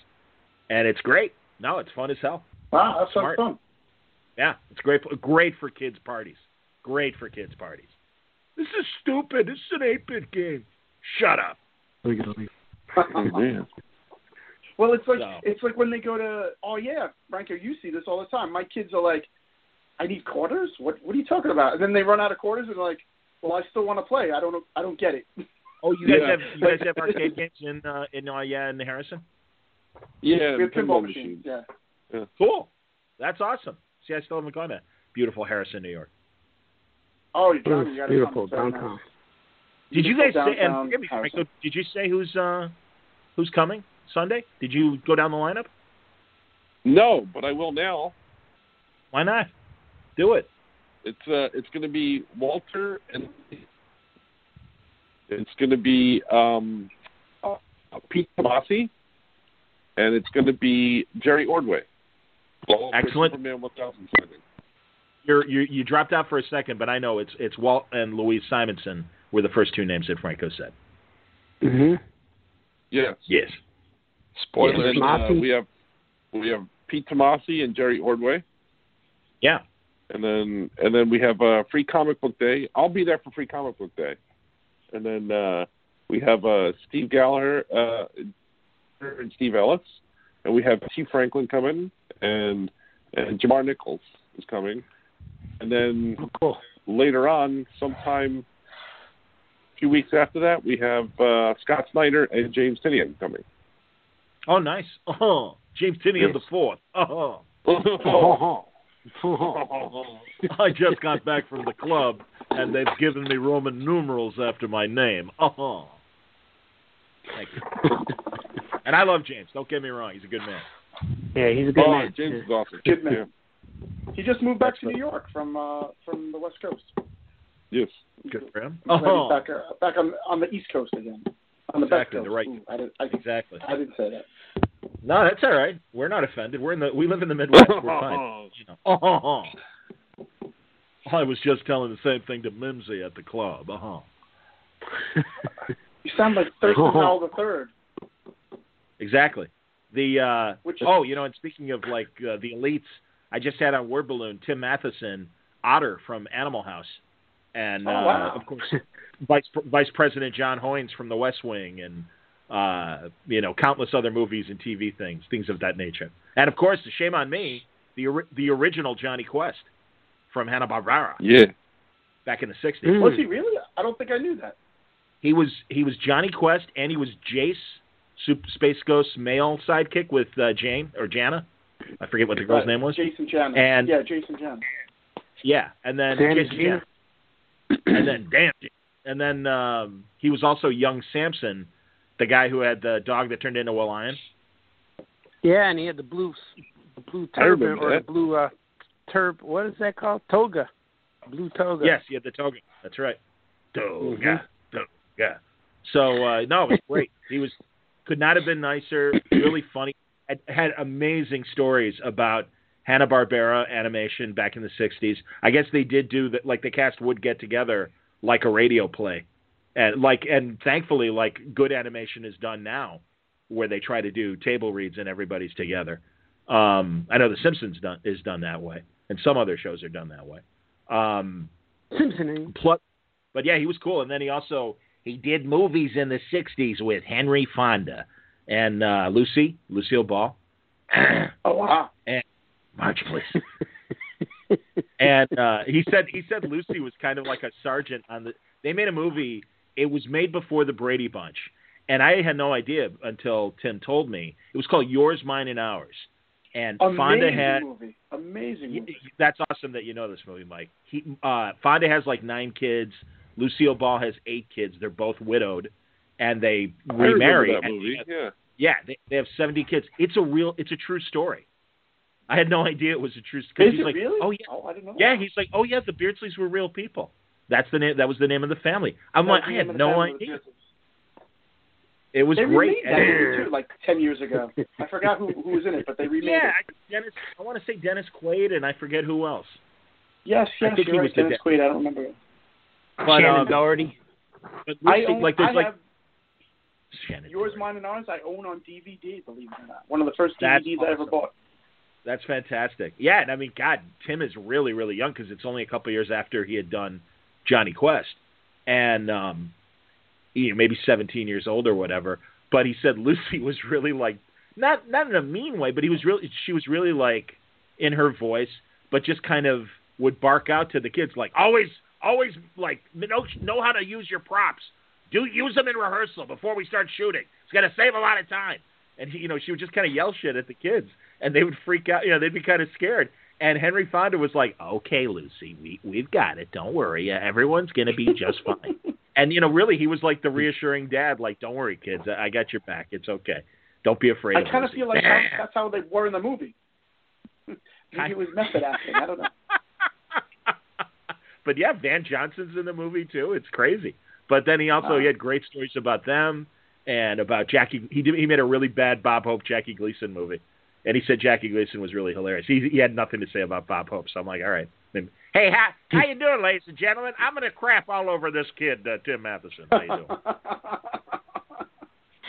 and it's great. No, it's fun as hell. Wow, that sounds Smart. fun. Yeah, it's great. Great for kids parties. Great for kids parties. This is stupid. This is an eight-bit game. Shut up. Well, it's like So- it's like when they go to oh yeah, Franco, you see this all the time. My kids are like, I need quarters. What what are you talking about? And then they run out of quarters and they're like, well, I still want to play. I don't. I don't get it. Oh, you guys Yeah. have you guys have arcade games in uh, in uh, yeah in Harrison? Yeah, we have pinball pinball machines. machines. Yeah. Cool. That's awesome. See, I still haven't gone to beautiful Harrison, New York. Oh, you John, you got beautiful It's very downtown. nice. Did you guys Beautiful say? And forgive me, Harrison. Franco, did you say who's uh who's coming Sunday? Did you go down the lineup? No, but I will now. Why not? Do it. It's uh, it's going to be Walter and it's going to be um, uh, Pete Tomasi, and it's going to be Jerry Ordway. All Excellent. Superman 1000 signing. You're, you you dropped out for a second, but I know it's it's Walt and Louise Simonson were the first two names that Franco said. Mm-hmm. Yes. Yes. And Spoilers. uh, we have we have Pete Tomasi and Jerry Ordway, Yeah. And then and then we have uh, Free Comic Book Day. I'll be there for Free Comic Book Day, and then uh, we have uh, Steve Gallagher uh, and Steve Ellis, and we have Tee Franklin coming, and and Jamar Nichols is coming, and then Cool. later on, sometime a few weeks after that, we have uh, Scott Snyder and James Tynion coming. Oh, nice. Oh, James Tynion the fourth. Oh, Oh. I just got back from the club, and they've given me Roman numerals after my name. Oh. Thank you. And I love James. Don't get me wrong; he's a good man. yeah, he's a good oh, man. James is awesome. Good man. Yeah. He just moved back to Excellent. New York from uh from the West Coast. Yes. Good for him. He's Oh, back uh, back on on the East Coast again. On the Exactly, West the right- Ooh, I, did, I, exactly. I didn't say that. No, that's all right. We're not offended. We're in the we live in the Midwest. We're fine. You know. Oh, I was just telling the same thing to Mimsy at the club. Uh-huh. You sound like Thurston. Howell the Third. Exactly. The uh Which oh, you know, and speaking of like uh, the elites, I just had on word balloon Tim Matheson, Otter from Animal House, and Oh, uh, of course Vice Vice President John Hoynes from The West Wing, and uh, you know, countless other movies and TV things, things of that nature. And of course, shame on me, the ori- the original Jonny Quest from Hanna Barbera Yeah. back in the '60s. Mm. was he really? I don't think I knew that. He was he was Jonny Quest and he was Jace, Super Space Ghost's male sidekick with uh, Jane or Jana. I forget what the girl's Uh, name was. Jason Jan. And- yeah, Jason Jan. Yeah, and then Dan Jason Gina? And then damn, and then um, he was also young Samson, the guy who had the dog that turned into a lion. Yeah, and he had the blue, the blue turban or the blue uh, turb. What is that called? Toga. Blue toga. Yes, he had the toga. That's right. Toga, toga. So uh, no, it was great. he was could not have been nicer. Really funny. Had, had amazing stories about Hanna Barbera animation back in the '60s. I guess they did do that. Like the cast would get together like a radio play, and like and thankfully, like good animation is done now, where they try to do table reads and everybody's together. Um, I know The Simpsons done, is done that way, and some other shows are done that way. Um, Simpson. plus, but yeah, he was cool. And then he also he did movies in the '60s with Henry Fonda and uh, Lucy Lucille Ball. Oh wow. March, please. and uh, he said he said Lucy was kind of like a sergeant on the. They made a movie. It was made before the Brady Bunch, and I had no idea until Tim told me. It was called Yours, Mine, and Ours, and Amazing Fonda had movie. Amazing movie. That's awesome that you know this movie, Mike. He uh, Fonda has like nine kids. Lucille Ball has eight kids. They're both widowed, and they I remarry. that movie. Yeah. yeah, they, they have seventy kids. It's a real, it's a true story. I had no idea it was a true. Cause Is he's it like, really? oh yeah, Oh, I didn't know. yeah. that. He's like, oh yeah, the Beardsleys were real people. That's the name. That was the name of the family. I'm That like, I had name of the no family of the idea. Beatles. It was They great. remade that movie too, like ten years ago. I forgot who who was in it, but they remade yeah, it. I, Dennis. I want to say Dennis Quaid, and I forget who else. Yes, I yes, think you're he right. was the Dennis dad. Quaid. I don't remember. it. But Shannen um, Doherty. but I Lucy- own. like there's I like have Shannen yours, Doherty. mine, and ours. I own on DVD. Believe it or not, one of the first That's DVDs I ever bought. That's fantastic. Yeah, and I mean, God, Tim is really, really young because it's only a couple years after he had done Jonny Quest, and um, you know, maybe 17 years old or whatever. But he said Lucy was really like not not in a mean way, but he was really she was really like in her voice, but just kind of would bark out to the kids like always, always like know know how to use your props. Do use them in rehearsal before we start shooting. It's gonna save a lot of time. And he, you know, she would just kind of yell shit at the kids, and they would freak out. You know, they'd be kind of scared. And Henry Fonda was like, "Okay, Lucy, we we've got it. Don't worry. Everyone's gonna be just fine." and you know, really, he was like the reassuring dad. Like, "Don't worry, kids. I I got your back. It's okay. Don't be afraid." I kind of feel like how, that's how they were in the movie. Maybe it was method acting. I don't know. but yeah, Van Johnson's in the movie too. It's crazy. But then he also he had great stories about them and about Jackie. He did, he made a really bad Bob Hope Jackie Gleason movie, and he said Jackie Gleason was really hilarious. He he had nothing to say about Bob Hope, so I'm like, all right. Then, hey, how how you doing, ladies and gentlemen? I'm gonna crap all over this kid, uh, Tim Matheson. How you doing?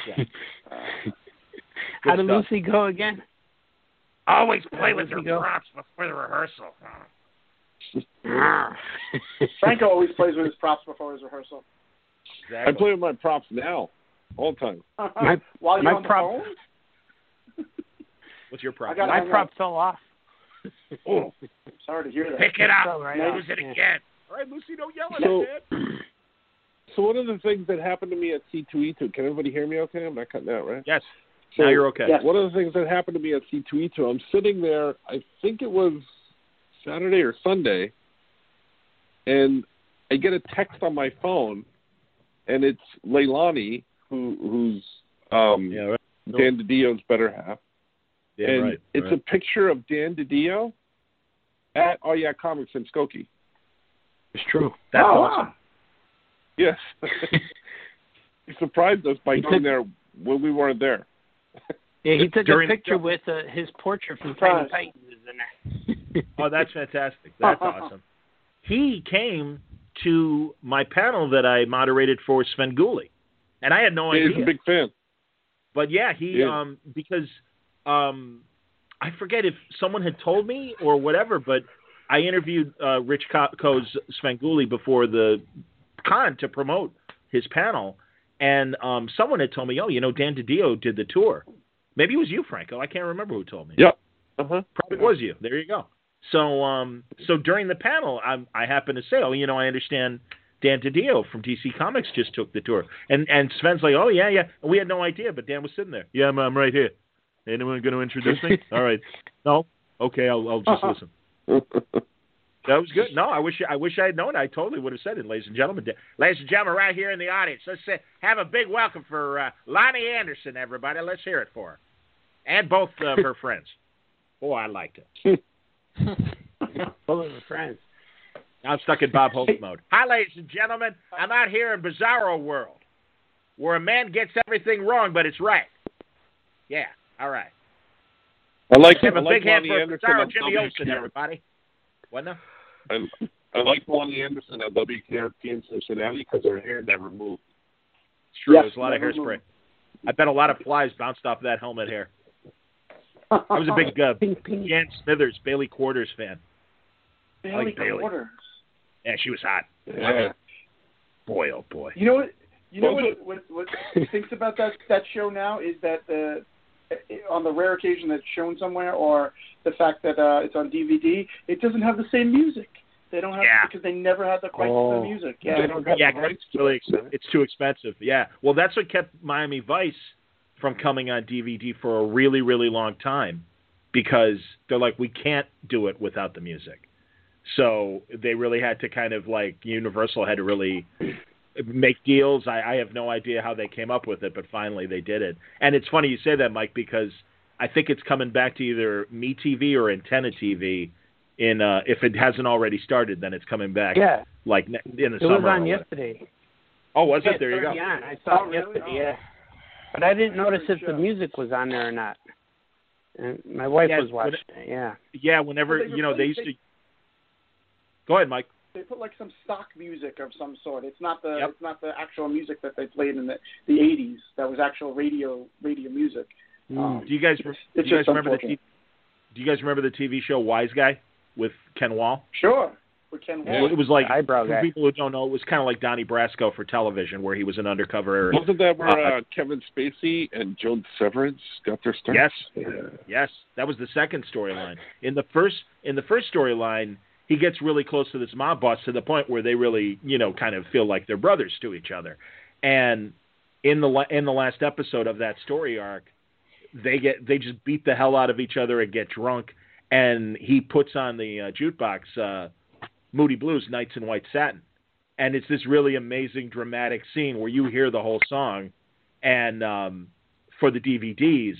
Yeah. How did stuff. Lucy go again? Always play with does your go? props before the rehearsal. Franco always plays with his props before his rehearsal. I play with my props now, all the time. My- While you're my on the phone? What's your prop? I got- My hang prop fell off. Oh, Sorry to hear that. pick it up. Fell right Lose off, it yeah. again. All right, Lucy, don't yell at So- it, man. So one of the things that happened to me at C2E2, can everybody hear me okay? I'm not cutting out, right? Yes. So now you're okay. Yes. One of the things that happened to me at C2E2, I'm sitting there, I think it was Saturday or Sunday, and I get a text on my phone, and it's Leilani, who, who's um, Yeah, right. Dan DiDio's better half. Yeah, and right. it's right. a picture of Dan DiDio at Oh Yeah Comics in Skokie. It's true. That's oh, awesome. Yes. he surprised us by He going took- there when we weren't there. Yeah, he took During- a picture with uh, his portrait from Tiny Surprise. Titans in there. Oh, that's fantastic. That's awesome. He came to my panel that I moderated for Svengoolie, and I had no idea He's idea. a big fan. But yeah, he Yeah. um because um I forget if someone had told me or whatever, but I interviewed uh, Rich Co- Koz Svengoolie before the con to promote his panel, and um someone had told me, oh, you know, Dan DiDio did the tour. Maybe it was you, Franco. I can't remember who told me. Yep. Uh-huh. Probably was you. There you go. So um so during the panel, I I happened to say, oh, you know, I understand Dan DiDio from DC Comics just took the tour, and and Sven's like, oh yeah, yeah. And we had no idea, but Dan was sitting there. Yeah, I'm, I'm right here. Anyone going to introduce me? All right. No. Okay, I'll I'll just listen. That was good. No, I wish I wish I had known. I totally would have said it, ladies and gentlemen. Ladies and gentlemen, right here in the audience, let's say, have a big welcome for uh, Loni Anderson, everybody. Let's hear it for her, and both of her friends. Oh, I liked it. both of her friends. I'm stuck in Bob Hope mode. Hi, ladies and gentlemen. I'm out here in Bizarro World, where a man gets everything wrong, but it's right. Yeah. All right. I like Have I a like big hand Loni for Anderson Bizarro Jimmy Olsen, everybody. What now? I, I like Loni Anderson at WKRP in Cincinnati because her hair never moved. It's true. Yes, There's a lot of hairspray. moved. I bet a lot of flies bounced off that helmet hair. I was a big uh, Ping, ping. Jan Smithers, Bailey Quarters fan. Bailey like Bailey. Quarters. Yeah, she was hot. Yeah. Boy, oh boy. You know what? You know Well, what? What, what thinks about that that show now is that the on the rare occasion that it's shown somewhere, or the fact that uh, it's on DVD, it doesn't have the same music. They don't have Yeah. because they never had the rights to Oh. the music. They Yeah. don't have Yeah, the 'cause rights it's really ex- it's too expensive. Yeah. Well, that's what kept Miami Vice from coming on DVD for a really, really long time. because they're like we can't do it without the music. So they really had to kind of like Universal had to really make deals. I, I have no idea how they came up with it, but finally they did it. And it's funny you say that, Mike, because I think it's coming back to either MeTV or Antenna TV. In uh, if it hasn't already started, then it's coming back. Yeah, like in the it summer. was on yesterday. Oh, was Yeah, it? There you go. already on. I saw Oh, it really? yesterday. Oh. Yeah, but I didn't notice if the music was on there or not. And my wife Yeah, was watching it. Yeah. Yeah, whenever you know they used to. Go ahead, Mike. They put like some stock music of some sort. It's not the Yep. it's not the actual music that they played in the the 80s. That was actual radio radio music. Um, Do you guys? Do it's you guys remember the? T- do you guys remember the TV show Wiseguy with Ken Wahl? Sure, with Ken Yeah. Wahl. It was like Eyebrow for guy. people who don't know, it was kind of like Donnie Brasco for television, where he was an undercover. Wasn't that where Uh, uh, Kevin Spacey and Joan Severance got their start? Yes, yes, that was the second storyline. In the first, in the first storyline, he gets really close to this mob boss to the point where they really, you know, kind of feel like they're brothers to each other. And in the in the last episode of that story arc, they get they just beat the hell out of each other and get drunk. And he puts on the uh, jukebox uh, Moody Blues, Nights in White Satin, and it's this really amazing dramatic scene where you hear the whole song. And um, for the DVDs,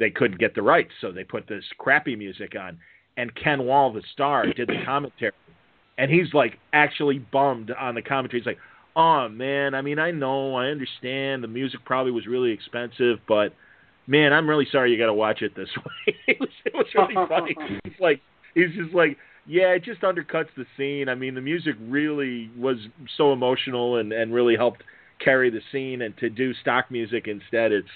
they couldn't get the rights, so they put this crappy music on. And Ken Wahl, the star, did the commentary, and he's like actually bummed on the commentary. He's like, "Oh man, I mean, I know, I understand the music probably was really expensive, but man, I'm really sorry you got to watch it this way." it was it was really funny. He's like, he's just like, yeah, it just undercuts the scene. I mean, the music really was so emotional and and really helped carry the scene, and to do stock music instead, it's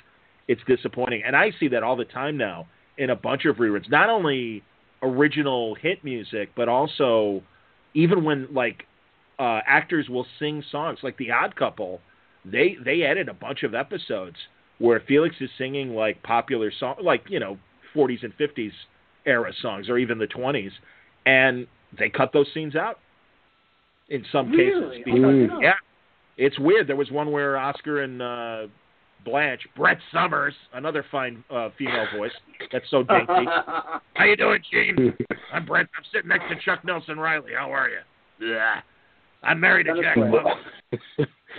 it's disappointing. And I see that all the time now in a bunch of reruns. Not only original hit music, but also even when like uh, actors will sing songs, like The Odd Couple, they they edit a bunch of episodes where Felix is singing like popular song, like you know 40s and 50s era songs, or even the 20s, and they cut those scenes out in some Really? cases. Mm. Yeah, it's weird. There was one where Oscar and uh, Blanche, Brett Somers, another fine uh, female voice. That's so dainty. How you doing, Gene? I'm Brett. I'm sitting next to Chuck Nelson Reilly. How are you? Yeah. I'm married to Jack Lemmon.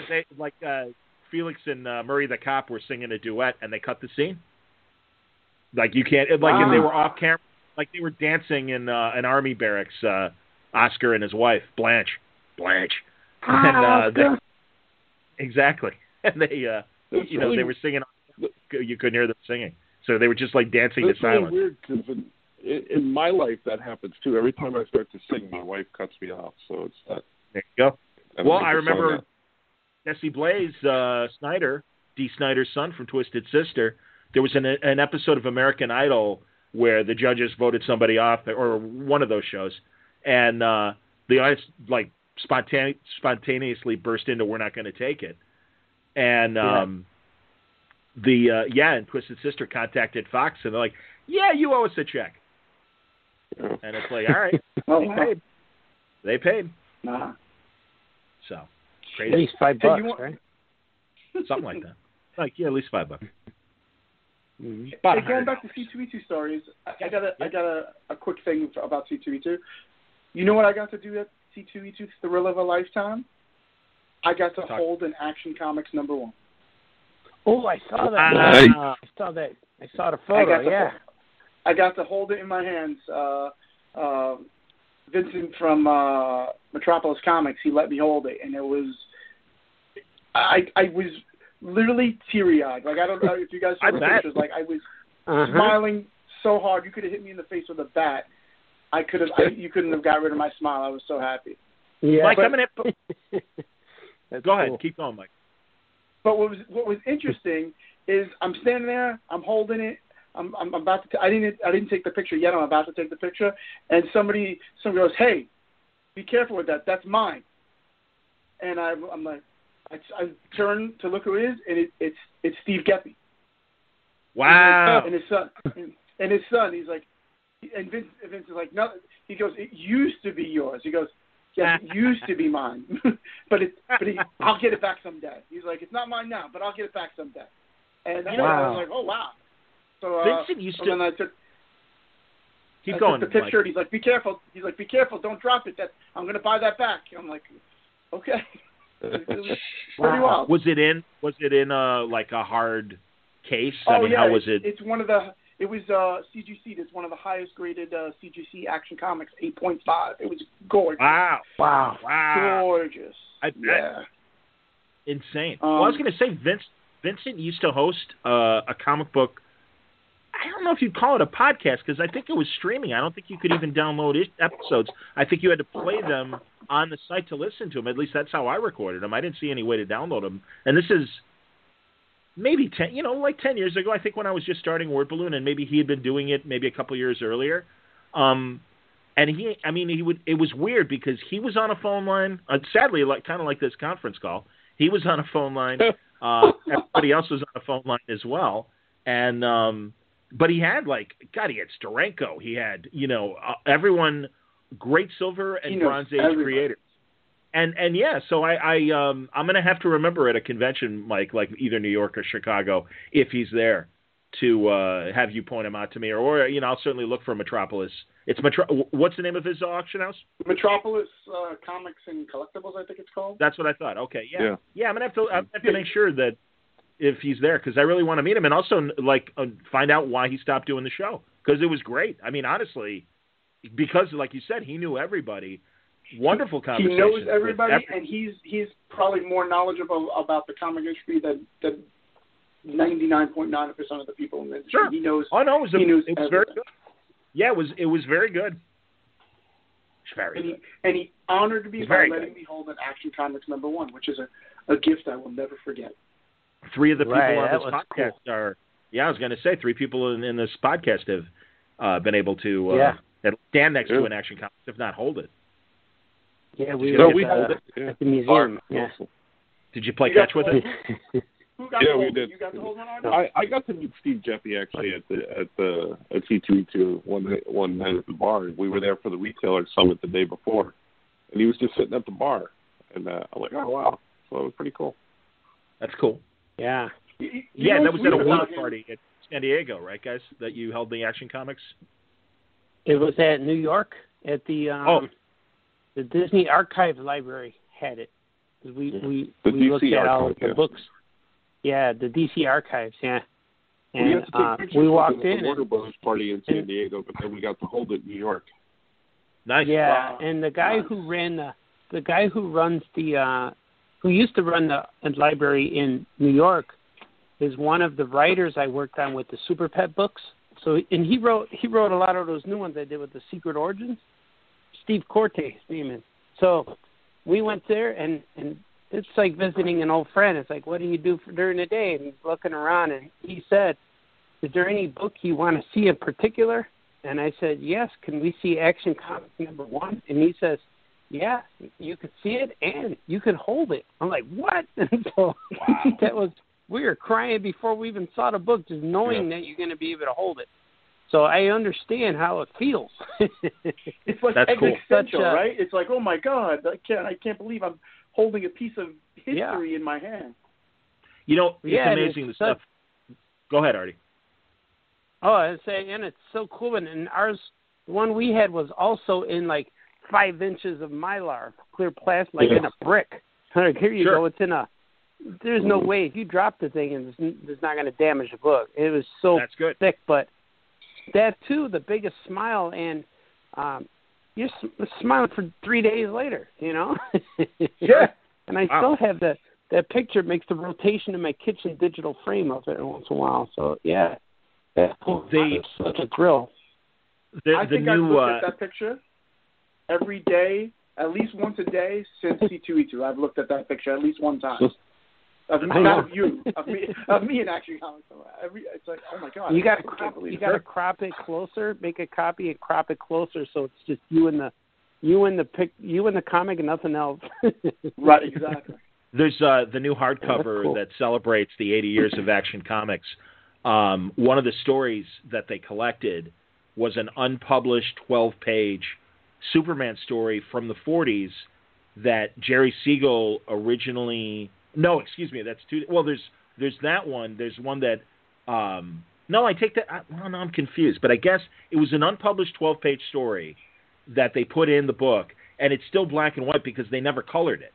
They, like uh, Felix and uh, Murray the cop were singing a duet, and they cut the scene. Like you can't. Like if they were off camera, like they were dancing in uh, an army barracks. Uh, Oscar and his wife Blanche. Blanche. and uh, they, exactly. And they, uh, That's you know, they were singing. You couldn't hear them singing, so they were just like dancing to really silence. weird because in, in, my life that happens too. Every time I start to sing, my wife cuts me off. So it's not. There you go. I Well, I remember that. Jesse Blaze uh, Snider, Dee Snider's son from Twisted Sister. There was an an episode of American Idol where the judges voted somebody off, or one of those shows, and uh, the audience like spontane- spontaneously burst into "We're not going to take it," and Yeah. um, the uh, yeah, and Twisted Sister contacted Fox, and they're like, "Yeah, you owe us a check," Yeah. and it's like, "All right, Oh, they wow. paid, they paid." Nah. So At crazy, least five bucks, want- right? something like that. Like yeah, at least five bucks. Mhm. About Hey, going back to C2E2 stories, I, I got a I got a, a quick thing about C2E2. You know what I got to do at C2E2 Thrill of a Lifetime? I got to Talk. hold an Action Comics number one. Oh, I saw that. Nice. I saw that. I saw the photo. got to Yeah. I got to hold it in my hands. Uh, uh, Vincent from uh, Metropolis Comics, he let me hold it, and it was I I was literally teary eyed. Like I don't know if you guys saw I the bet. pictures. Like I was Uh-huh. smiling so hard. You could have hit me in the face with a bat. I could have. I, you couldn't have got rid of my smile. I was so happy. Yeah. Mike, but- I'm gonna That's go ahead. cool. Keep going, Mike. But what was what was interesting is I'm standing there. I'm holding it. I'm I'm about to. T- I didn't I didn't take the picture yet. I'm about to take the picture, and somebody somebody goes, "Hey, be careful with that. That's mine." And I'm I'm like, I, I turn to look who it is, and it, it's it's Steve Geppi. Wow. And his son. And, and his son. He's like, and Vince, Vince is like, no. He goes, it used to be yours. He goes, yes, it used to be mine, but it, but he, I'll get it back someday. He's like, it's not mine now, but I'll get it back someday. And you know, I Wow. was like, oh wow. So uh, Vincent used so to- then I took. Keep I going. took the Mike. picture, and he's like, "Be careful." He's like, "Be careful, don't drop it. That I'm going to buy that back." I'm like, "Okay." It was pretty wild. Was it in? Was it in a like a hard case? oh I mean, yeah, how was it? it's one of the. It was uh, CGC. It's one of the highest graded uh, CGC Action Comics, 8.5. It was gorgeous. Wow! Wow. Wow! Gorgeous. I, Yeah. insane. Um, well, I was going to say Vince. Vincent used to host uh, a comic book. I don't know if you'd call it a podcast because I think it was streaming. I don't think you could even download episodes. I think you had to play them on the site to listen to them. At least that's how I recorded them. I didn't see any way to download them. And this is maybe ten, you know, like ten years ago. I think when I was just starting Word Balloon, and maybe he had been doing it maybe a couple years earlier. Um, and he, I mean, he would. It was weird because he was on a phone line. Uh, sadly, like kind of like this conference call, he was on a phone line. Uh, everybody else was on a phone line as well, and um, but he had like God, he had Steranko, he had you know uh, everyone, great silver and bronze age everybody. creators. And and yeah, so I, I um I'm gonna have to remember at a convention, Mike, like either New York or Chicago, if he's there, to uh have you point him out to me, or, or you know I'll certainly look for Metropolis. It's Metro. What's the name of his auction house? Metropolis uh, Comics and Collectibles, I think it's called. That's what I thought. Okay, yeah, Yeah. yeah. I'm gonna have to. I'm gonna have to make sure that if he's there because I really want to meet him and also like uh, find out why he stopped doing the show because it was great. I mean, honestly, because like you said, he knew everybody. Wonderful conversation. He knows everybody, every- and he's he's probably more knowledgeable about the comic industry than than ninety nine point nine percent of the people in the industry. Sure. He knows. Oh no, it was, a, it was very good. Yeah, it was it was very good. It's very and he good. and he honored me He's by very letting good. me hold an Action Comics number one, which is a, a gift I will never forget. Three of the people Right, on this was podcast are. Yeah, I was going to say three people in, in this podcast have uh, been able to uh, Yeah. stand next to an action comics, if not hold it. Yeah, we No, were we at, hold the, it. Yeah. at the museum. Yeah. Did you play You catch with to it? Who got Yeah, to we did. You got to one. I, I got to meet Steve Geppi actually at the at the at C two E two one night- one night at the bar. We were there for the retailer summit the day before, and he was just sitting at the bar, and uh, I'm like, oh wow, so it was pretty cool. That's cool. Yeah. You- you Yeah, that was at a weird water about him? party at San Diego, right, guys? That you held the Action Comics. It was at New York at the um, Oh. The Disney Archive Library had it. We we The we DC looked at all Archive, the yeah. books. Yeah, the DC Archives. Yeah. we And got to take uh, pictures we walked the, in. the Warner And, Brothers party in San and- Diego, but then we got to hold it in New York. Nice. yeah, Wow. and the guy who ran the the guy who runs the uh who used to run the library in New York is one of the writers I worked on with the Super Pet books. So and he wrote he wrote a lot of those new ones I did with the Secret Origins. Steve Corte, his name is. So we went there and and it's like visiting an old friend. It's like, what do you do for during the day? And he's looking around and he said, "Is there any book you want to see in particular?" And I said, "Yes. Can we see Action Comics number one?" And he says, "Yeah, you could see it and you could hold it." I'm like, "What?" And so that was we were crying before we even saw the book, just knowing that you're going to be able to hold it. So I understand how it feels. It's like That's cool. existential, Such a- right? It's like, oh my god, I can't, I can't believe I'm holding a piece of history Yeah. in my hand. You know, it's Yeah, amazing it's the stuff. Go ahead, Artie. Oh, I say, and it's so cool. And, and ours, the one we had was also in like five inches of mylar, clear plastic, like in a brick. Like, here you Sure. go. It's in a. There's no mm. way if you drop the thing, and it's, it's not going to damage the book. It was so That's good. thick, but that too, the biggest smile, and um, you're s- smiling for three days later. You know. Yeah. And I Wow. still have that. That picture makes the rotation in my kitchen digital frame of it every once in a while. So yeah, that The- it's such a thrill. The, I the think I've new looked uh, at that picture every day, at least once a day since C2E2. I've looked at that picture at least one time. Of, I not of you, of me, of me in Action Comics. Every, it's like, oh my god. You got to crop. You it. got to crop it closer. Make a copy and crop it closer, so it's just you and the, you and the pic, you and the comic, and nothing else. Right, exactly. There's uh, the new hardcover cool. that celebrates the 80 years of Action Comics. Um, one of the stories that they collected was an unpublished 12-page Superman story from the 40s that Jerry Siegel originally. No, excuse me, that's too. Well, there's there's that one. There's one that um, No, I take that. I, well, no, I'm confused, but I guess it was an unpublished 12 page story that they put in the book, and it's still black and white because they never colored it.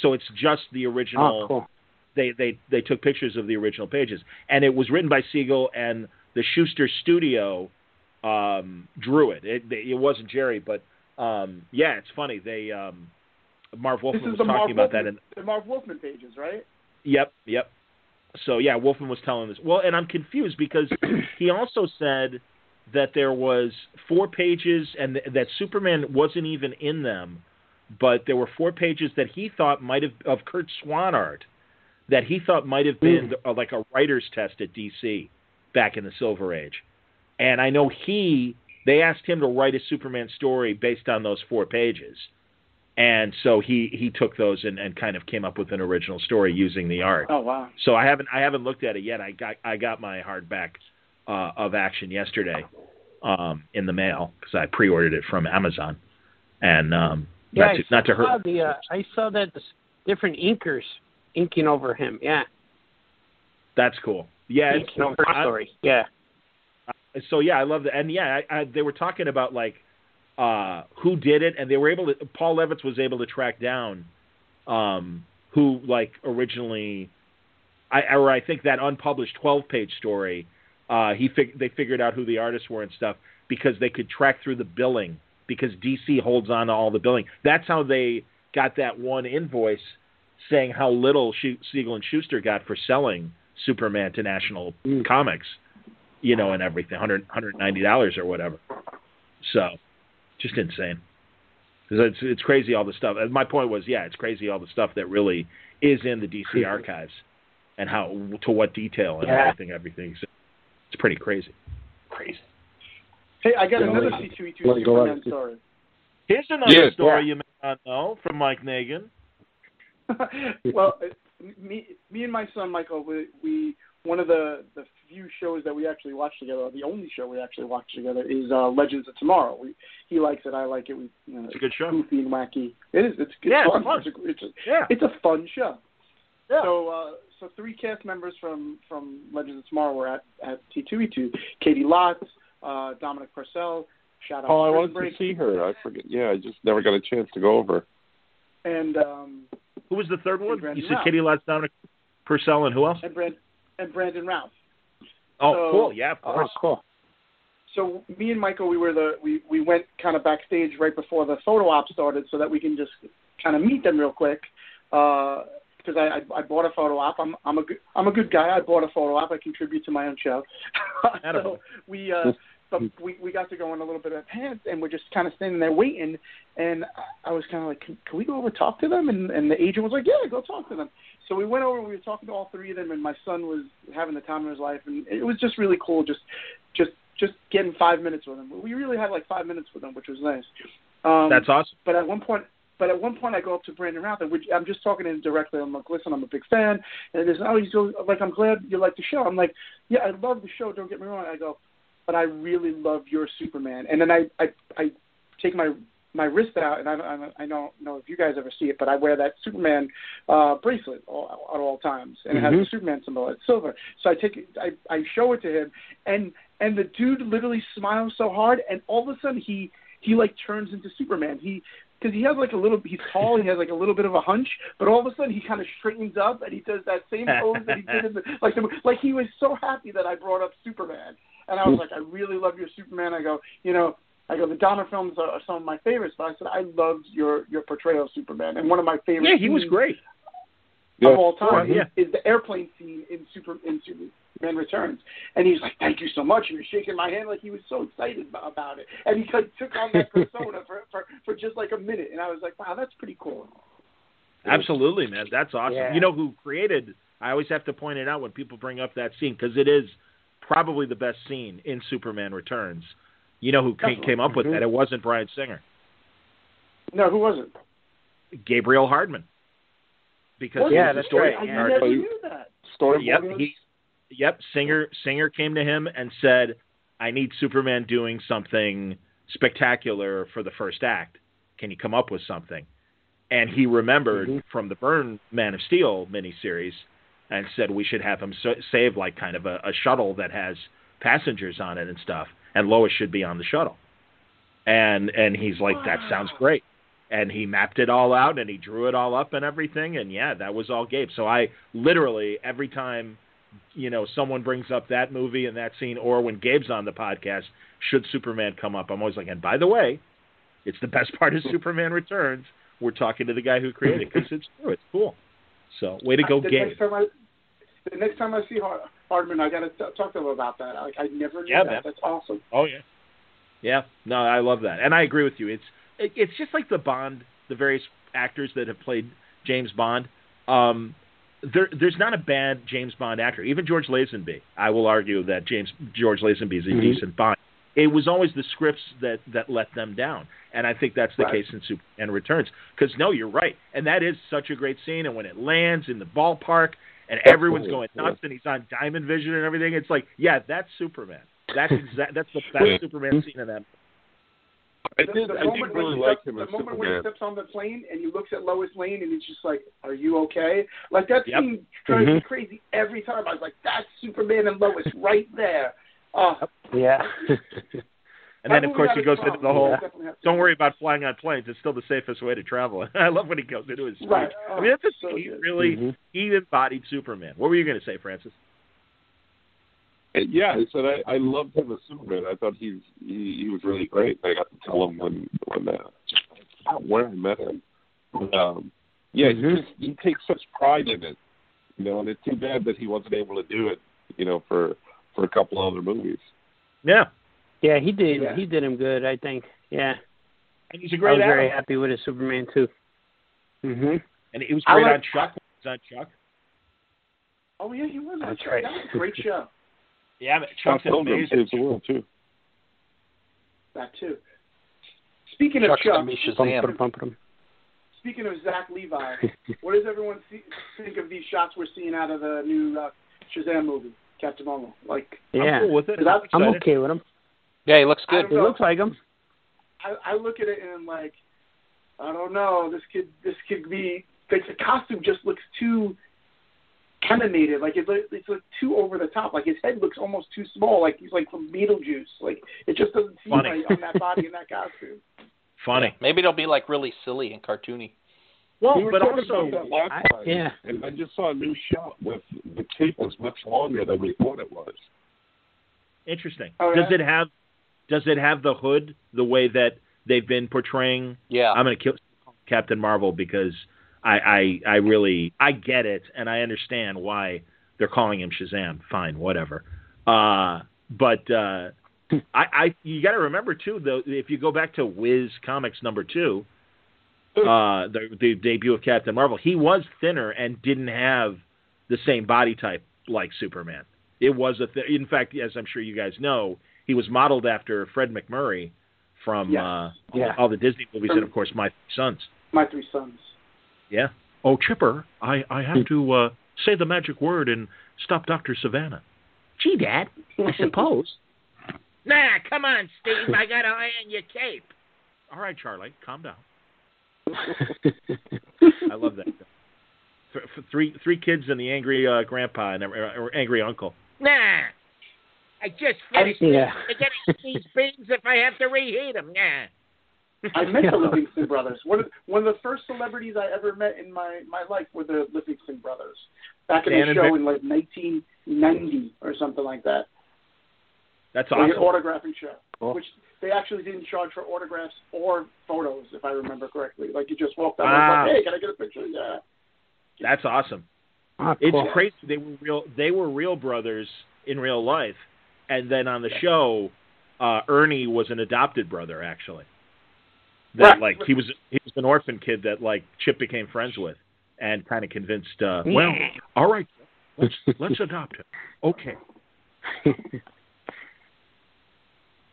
So it's just the original. Oh, cool. They they they took pictures of the original pages, and it was written by Siegel and the Shuster Studio um, drew it. It, it wasn't Jerry, but um, yeah, it's funny. They um, Marv Wolfman was talking Marv about Wolfman, that, in the Marv Wolfman pages, right? Yep, yep. So yeah, Wolfman was telling this. Well, and I'm confused because he also said that there was four pages and th- that Superman wasn't even in them, but there were four pages that he thought might have of Curt Swan art that he thought might have been uh, like a writer's test at DC back in the Silver Age. And I know he they asked him to write a Superman story based on those four pages. And so he he took those and, and kind of came up with an original story using the art. Oh wow. So I haven't I haven't looked at it yet. I got I got my hardback uh, of Action yesterday um, in the mail because I pre-ordered it from Amazon, and um, Yeah, not to not to hurt. the. Uh, I saw that the different inkers inking over him. Yeah, That's cool. Yeah, it's, inking over I- story. Yeah. so yeah, I love that. And yeah, I, I, they were talking about like uh, who did it, and they were able to. Paul Levitz was able to track down um, who like originally. I or I think that unpublished twelve page story. Uh, he fig- they figured out who the artists were and stuff because they could track through the billing because DC holds on to all the billing. That's how they got that one invoice saying how little Siegel and Shuster got for selling Superman to National Comics you know, and everything, hundred hundred ninety dollars or whatever. So, just insane. 'Cause It's it's crazy all the stuff. My point was, yeah, it's crazy all the stuff that really is in the DC archives, and how to what detail and Yeah. everything, everything. So it's pretty crazy. Crazy. Hey, I got Yeah, another C2E2 like go Superman out- story. Here's another Yeah. story you may not know from Mike Negin. well, uh, me, me and my son Michael, we, we one of the the few shows that we actually watch together, or the only show we actually watch together, is uh, Legends of Tomorrow. We, he likes it, I like it. We, you know, It's a good show. goofy and wacky. It is. It's, it's Yeah, it's fun. fun. It's, a, it's, a, Yeah. it's a fun show. Yeah. So, uh, so three cast members from from Legends of Tomorrow were at at C2E2. Caity Lotz, uh, Dominic Purcell. Shout out Oh, I Spring wanted Break, to see her. I forget. Yeah, I just never got a chance to go over. and um, Who was the third one? You said Caity Kitty Lotz, Dominic Purcell, and who else? and Brand and Brandon Routh. Oh, So- cool. Yeah, of Oh, course. cool. so me and Michael, we were the we we went kind of backstage right before the photo op started, so that we can just kind of meet them real quick. Because I, I I bought a photo op. I'm I'm a good I'm a good guy. I bought a photo op. I contribute to my own show. so we uh but we we got to go in a little bit of pants, and we're just kind of standing there waiting. And I, I was kind of like, can, can we go over talk to them? And and the agent was like, yeah, go talk to them. So we went over. We were talking to all three of them, and my son was having the time of his life, and it was just really cool. Just just just getting five minutes with him. We really had like five minutes with him, which was nice. Um, That's awesome. but at one point, but at one point, I go up to Brandon Routh, and which I'm just talking to him directly. I'm like, "Listen, I'm a big fan," and there's oh, he's so, like, "I'm glad you like the show." I'm like, "Yeah, I love the show. Don't get me wrong." I go, "But I really love your Superman." And then I I I take my my wrist out, and I I, I don't know if you guys ever see it, but I wear that Superman uh, bracelet all, at all times, and it has the Superman symbol. It's silver. So I take it, I I show it to him, and and the dude literally smiles so hard, and all of a sudden he he like turns into Superman. He because he has like a little he's tall, he has like a little bit of a hunch, but all of a sudden he kind of straightens up and he does that same pose that he did in the like the like he was so happy that I brought up Superman, and I was like, I really love your Superman. I go, you know. I go, the Donner films are, are some of my favorites, but I said I loved your your portrayal of Superman, and one of my favorite. Yeah, he was great. of all time Yeah. is the airplane scene in Super in Superman Returns. And he's like, "Thank you so much." And he was shaking my hand like he was so excited about, about it. And he like, took on that persona for, for for just like a minute. And I was like, "Wow, that's pretty cool." Absolutely, man. That's awesome. Yeah. You know who created? I always have to point it out when people bring up that scene because it is probably the best scene in Superman Returns. You know who came, came up with Mhm. that? It wasn't Bryan Singer. No, who was it? Gabriel Hardman. Because? Yeah, the that's story. right, I. Hardman. never knew that. Story Yep, he, yep. Singer Singer came to him and said, "I need Superman doing something spectacular for the first act. Can you come up with something?" And he remembered Mm-hmm. from the Byrne Man of Steel miniseries, and said we should have him so, save like kind of a, a shuttle that has passengers on it and stuff, and Lois should be on the shuttle. And and he's like, that sounds great. And he mapped it all out and he drew it all up and everything. And yeah, that was all Gabe. So I literally every time you know someone brings up that movie and that scene, or when Gabe's on the podcast, should Superman come up, I'm always like, and by the way, it's the best part of Superman Returns. We're talking to the guy who created it because it's true. It's cool. So way to go, the Gabe. Next time I, the next time I see Hard, Hardman, I got to talk to him about that. Like I never knew Yeah, that. man. That's awesome. Oh yeah, yeah. No, I love that, and I agree with you. It's it, it's just like the Bond, the various actors that have played James Bond. Um, there, there's not a bad James Bond actor. Even George Lazenby, I will argue that James George Lazenby is a Mhm. decent Bond. It was always the scripts that that let them down, and I think that's the Right. case in Superman Returns. Because no, you're right, and that is such a great scene. And when it lands in the ballpark, and everyone's going nuts, and he's on Diamond Vision and everything, it's like, yeah, that's Superman. That's exact. That's the best Superman scene in that. I The, did. the I moment did really when he like steps, him the as moment when he steps on the plane and he looks at Lois Lane and he's just like, "Are you okay?" Like that Yep. scene drives me Mhm. crazy every time. I was like, "That's Superman and Lois right there." Oh, Yeah. And then, of course, he goes its into the whole. It Don't worry about flying on planes. It's still the safest way to travel. I love when he goes into his speech. Right. I mean, that's a, Oh, so he good. really Mhm. he embodied Superman. What were you going to say, Francis? Yeah, I said I, I loved him as Superman. I thought he's he, he was really great. I got to tell him when when uh, I forgot where I met him. Um, yeah, he just he takes such pride in it, you know. And it's too bad that he wasn't able to do it, you know, for for a couple other movies. Yeah, Yeah, he did. Yeah. He did him good. I think. Yeah, and he's a great I was very happy with his Superman too. Mhm. And he was great like- on Chuck. He was on Chuck. Oh yeah, he was. That's That right. was a great show. Yeah, but Chuck Chuck's Pilgrim amazing. saves the world too. That too. Speaking Chuck's of Chuck, gonna be Shazam. ba-dum, bum, ba-dum. speaking of Zach Levi, what does everyone see, think of these shots we're seeing out of the new uh, Shazam movie, Captain Marvel? Like, Yeah, I'm cool with it. Is that- I'm okay with him. Yeah, he looks good. don't He looks like him. I, I look at it and I'm like, I don't know. This could this could be like the costume just looks too animated. Like it, look- it's like too over the top. Like his head looks almost too small. Like he's like from Beetlejuice. Like it just doesn't seem Funny. right on that body and that costume. Funny. Maybe it'll be like really silly and cartoony. Well, we but also, about that last I- yeah. and I just saw a new shot with the cape was much longer than we thought it was. interesting. Oh, Does it have? Does it have the hood the way that they've been portraying Yeah. I'm going to kill Captain Marvel because I, I I really I get it and I understand why they're calling him Shazam. Fine, whatever. Uh, but uh, I, I you got to remember too though if you go back to Whiz Comics number two, uh, the the debut of Captain Marvel, he was thinner and didn't have the same body type like Superman. It was a th- in fact, as I'm sure you guys know, he was modeled after Fred MacMurray from Yes. uh, Yeah. all the Disney movies and of course My Three Sons. My three sons. Yeah. Oh, Chipper, I, I have to uh, say the magic word and stop Dr. Sivana. Gee, Dad, I suppose. nah, come on, Steve. I got to iron your cape. All right, Charlie, calm down. I love that. Th- three three kids and the angry uh, grandpa and uh, or angry uncle. Nah, I just finished. yeah. I gotta eat these beans if I have to reheat them. Yeah. I met the Livingston brothers. One of one of the first celebrities I ever met in my my life were the Livingston brothers. Back in Dan the show Vic- in like 1990 or something like that. That's Like an awesome. autographing show, Cool. which they actually didn't charge for autographs or photos, if I remember correctly. Like you just walked up Wow. and was like, "Hey, can I get a picture?" Yeah. That's awesome. Ah, It's crazy. They were real. They were real brothers in real life, and then on the show, uh, Ernie was an adopted brother actually. That Right. like he was he was an orphan kid that like Chip became friends with, and kind of convinced. Uh, well, all right, let's let's adopt him. Okay.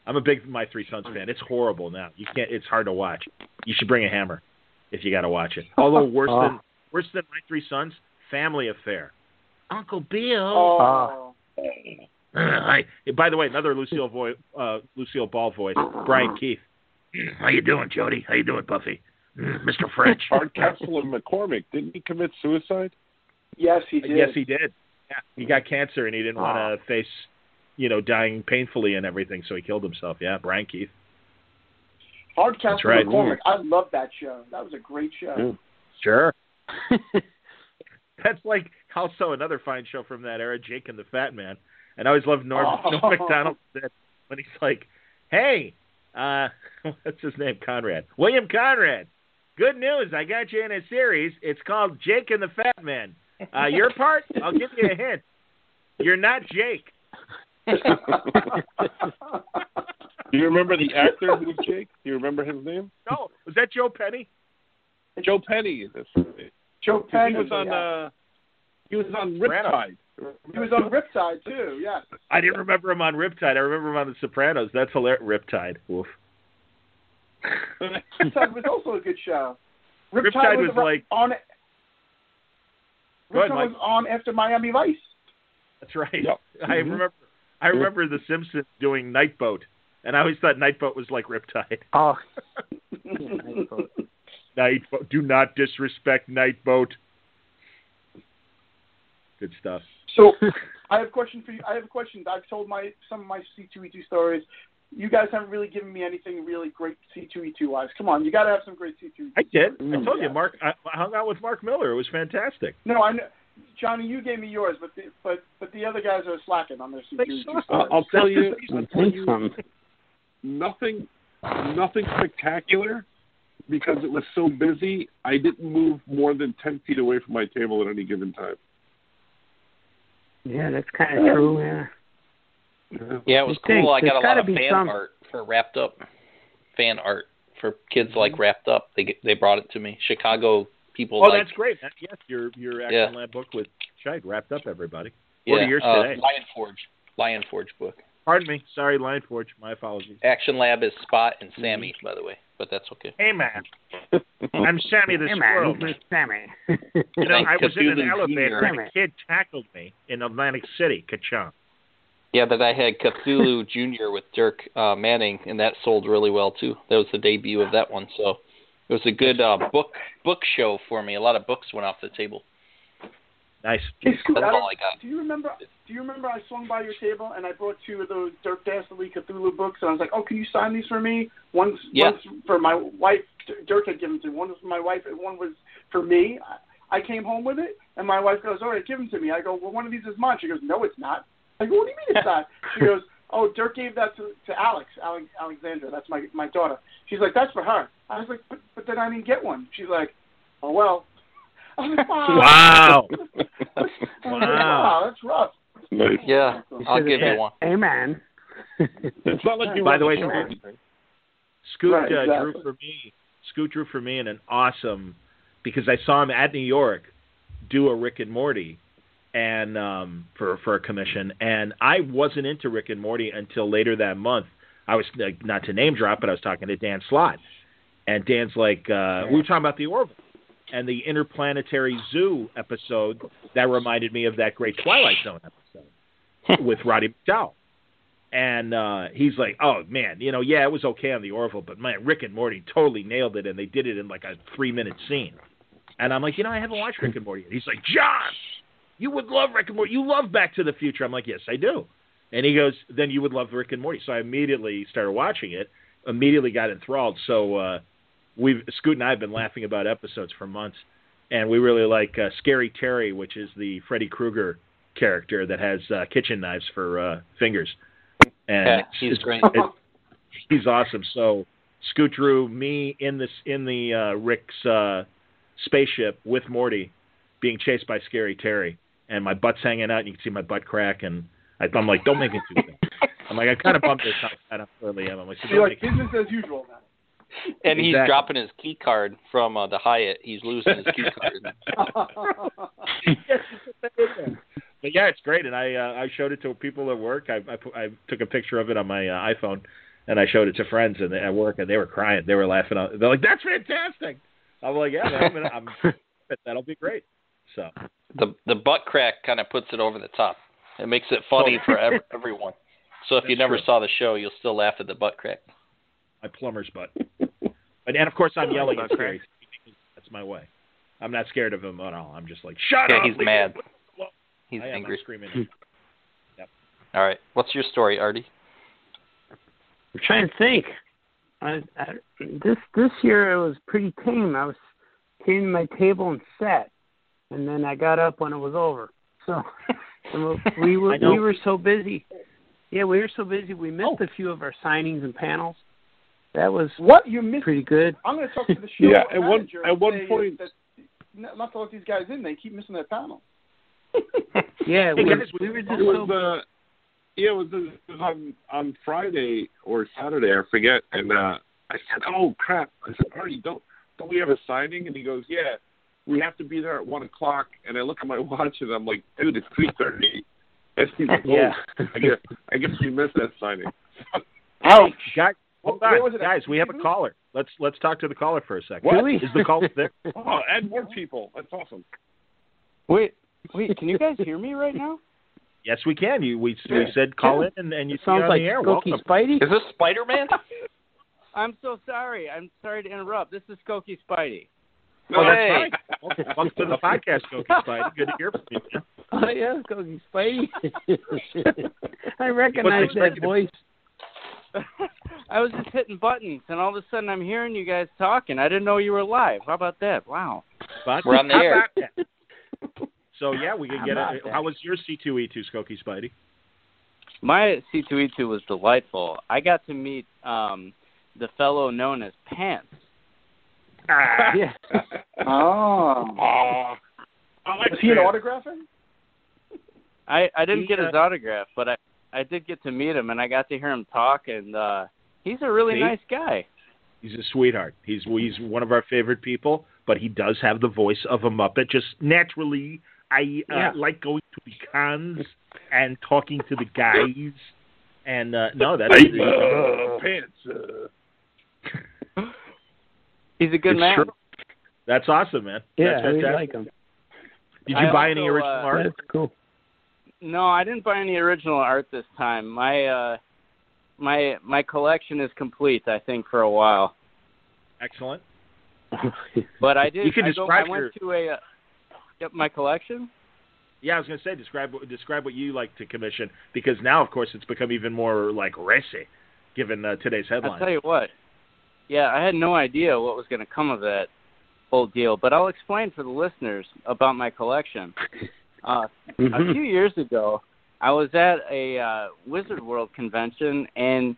I'm a big My Three Sons fan. It's horrible now. You can't. It's hard to watch. You should bring a hammer if you got to watch it. Although worse Oh. than worse than My Three Sons, Family Affair. Uncle Bill. Oh. I, by the way, another Lucille voice, uh, Lucille Ball voice, Brian Keith. How you doing, Jody? How you doing, Buffy? Mr. French. Hardcastle and McCormick didn't he commit suicide? Yes, he did. Yes, he did. Yeah, he got cancer and he didn't want to face, you know, dying painfully and everything, so he killed himself. Yeah, Brian Keith. Hardcastle That's right. McCormick. I love that show. That was a great show. Yeah. Sure. That's like also another fine show from that era, Jake and the Fat Man. And I always loved Norm, Oh. Norm Macdonald when he's like, "Hey, uh, what's his name? Conrad, William Conrad. Good news, I got you in a series. It's called Jake and the Fat Man. Uh, your part, I'll give you a hint. You're not Jake. Do you remember the actor who was Jake? Do you remember his name? No, was that Joe Penny? Joe Penny. That's right. Joe 'Cause Penn He was on. yeah. Uh, he was on Sopranos. Riptide. He was on Riptide too. Yeah. I didn't remember him on Riptide. I remember him on The Sopranos. That's hilarious. Riptide. Oof. Riptide was also a good show. Riptide was ar- like- on. Go ahead, Riptide Mike. was on after Miami Vice. That's right. Yep. I Mhm. remember. I remember The Simpsons doing Nightboat, and I always thought Nightboat was like Riptide. Oh, Nightboat. Do not disrespect Nightboat. Good stuff. So I have a question for you. I have a question. I've told my some of my C2E2 stories. You guys haven't really given me anything really great C2E2 wise. Come on, you got to have some great C2E2. I did. I told you, Mark. I, I hung out with Mark Millar. It was fantastic. No, I know. Johnny, you gave me yours, but the, but but the other guys are slacking on their C2E2 suck. stories. I'll tell you, I'll tell you nothing, nothing spectacular, because it was so busy. I didn't move more than ten feet away from my table at any given time. Yeah, that's kind of true. Yeah. Yeah, it was You think, cool. I got there's a lot of fan some- art for Wrapped Up. Fan art for kids like Wrapped Up. They they brought it to me. Chicago people Oh, like that's great. That, yes, your your Action Yeah. Lab book with Shite wrapped up. Everybody. yeah, What are yours uh, today? Lion Forge. Lion Forge book. Pardon me. Sorry, Lion Forge. My apologies. Action Lab is Spot and Sammy, by the way, but that's okay. Hey, man. I'm Sammy the Hey Squirrel. man, Sammy. You know, I was in an elevator Jr. and a kid tackled me in Atlantic City, Kachunk. Yeah, that I had Cthulhu Jr. with Dirk uh, Manning, and that sold really well too. That was the debut of that one, so it was a good uh, book book show for me. A lot of books went off the table. Nice. Hey, Scoot, That's all I got. Do you remember? Do you remember I swung by your table and I brought two of those Dirk Dastardly Cthulhu books and I was like, "Oh, can you sign these for me?" One's Yeah. one's for my wife. Dirk had given to. One was for my wife and one was for me. I- I came home with it and my wife goes, "All right, give them to me." I go, "Well, one of these is mine." She goes, "No, it's not." I go, "What do you mean it's not?" She goes, "Oh, Dirk gave that to, to Alex, Alex, Alexandra. That's my my daughter." She's like, "That's for her." I was like, "But, but then I didn't get one." She's like, "Oh well." I was like, Wow. I was like, Wow. wow, that's rough. Nice. Yeah, I'll give you one. Amen. It's not like you By the way, on Scoot- anything. Scoot Right, uh, drew for me. Scoot drew for me in an awesome because I saw him at New York do a Rick and Morty and um for for a commission and I wasn't into Rick and Morty until later that month. I was like not to name drop, but I was talking to Dan Slott. And Dan's like uh we were talking about the Orville and the interplanetary zoo episode that reminded me of that great Twilight Zone episode with Roddy McDowell. And uh he's like, "Oh man, you know, yeah, it was okay on the Orville, but man, Rick and Morty totally nailed it, and they did it in like a three-minute scene." And I'm like, "You know, I haven't watched Rick and Morty." Yet. He's like, "John, you would love Rick and Morty. You love Back to the Future." I'm like, "Yes, I do." And he goes, "Then you would love Rick and Morty." So I immediately started watching it. Immediately got enthralled. So uh we've Scoot and I have been laughing about episodes for months, and we really like uh, Scary Terry, which is the Freddy Krueger character that has uh, kitchen knives for uh, fingers. And Yeah, he's it's- great. it- he's awesome. So Scoot drew me in this in the uh, Rick's uh, spaceship with Morty being chased by Scary Terry, and my butt's hanging out. And you can see my butt crack, and I, I'm like, "Don't make it too big." I'm like, I kind of bumped this out. I don't really am. I'm like, so You're like business as usual now. And he's dropping his key card from uh, the Hyatt. He's losing his key card. but yeah, it's great, and I uh, I showed it to people at work. I I, put, I took a picture of it on my uh, iPhone, and I showed it to friends and at work, and they were crying. They were laughing. out- They're like, "That's fantastic!" I'm like, "Yeah, I'm, gonna, I'm that'll be great." So The the butt crack kind of puts it over the top. It makes it funny for ev- everyone. So if you never true. saw the show, you'll still laugh at the butt crack. My plumber's butt, and, and of course I'm yelling at Butt Scary. That's my way. I'm not scared of him at all. I'm just like, "Shut Yeah, up!" he's leave mad. He's I angry. I'm screaming. Hmm. yep. All right. What's your story, Artie? I'm trying to think. I, I, this this year it was pretty tame. I was came to my table and sat, and then I got up when it was over. So we were we were so busy. Yeah, we were so busy. We missed Oh. a few of our signings and panels. That was What you missed? pretty good. I'm going to talk to the show Yeah, at one- at one point- that, not not to let these guys in. They keep missing their panel. Yeah, we, Hey, guys, we were just It was so uh, yeah, it was, it was on on Friday or Saturday, I forget. And uh, I said, "Oh crap!" I said, "Artie, don't don't we have a signing?" And he goes, "Yeah, we have to be there at one o'clock." And I look at my watch and I'm like, "Dude, it's three thirty. And he's like, "Oh, Yeah. I guess I guess we missed that signing. Ouch, guys. Hold Where on, was it guys. We have a Mhm. caller. Let's let's talk to the caller for a second. What? Do we? Is the caller there? Oh, add more people. That's awesome. Wait, wait, can you guys hear me right now? Yes, we can. You we we said call in and, and you it sounds on like the air. Skokie Welcome. Spidey. Is this Spider Man? I'm so sorry. I'm sorry to interrupt. This is Skokie Spidey. Oh, that's Hey. right. Welcome, welcome to the podcast, Skokie Spidey. Good to hear from you. man. Oh yeah, Skokie Spidey. I recognize that expected? voice. I was just hitting buttons, and all of a sudden I'm hearing you guys talking. I didn't know you were live. How about that? Wow. But We're on the air. So yeah, we can How get about it. that? How was your C2E2 Skokie Spidey? My C2E2 was delightful. I got to meet um the fellow known as Pants. Ah, Yeah. Oh. Oh, I like Is he an that. autographing? I I didn't He, get his uh, autograph, but I I did get to meet him, and I got to hear him talk, and uh he's a really See? nice guy. He's a sweetheart. He's he's one of our favorite people, but he does have the voice of a Muppet. Just naturally, I uh, Yeah. like going to the cons and talking to the guys. And uh, no, that's Hey, uh, pants. Uh, He's a good it's man. true. That's awesome, man. Yeah, that's we fantastic. like him. Did you I buy any original uh, art? That's cool. No, I didn't buy any original art this time. My uh my my collection is complete, I think, for a while. Excellent. But I did You can I, go, describe I went to a uh, yep, my collection? Yeah, I was going to say describe what- describe what you like to commission because now, of course, it's become even more like racy, given uh, today's I'll tell you what. Yeah, I had no idea what was going to come of that whole deal, but I'll explain for the listeners about my collection. Uh, a Mhm. few years ago, I was at a uh, Wizard World convention and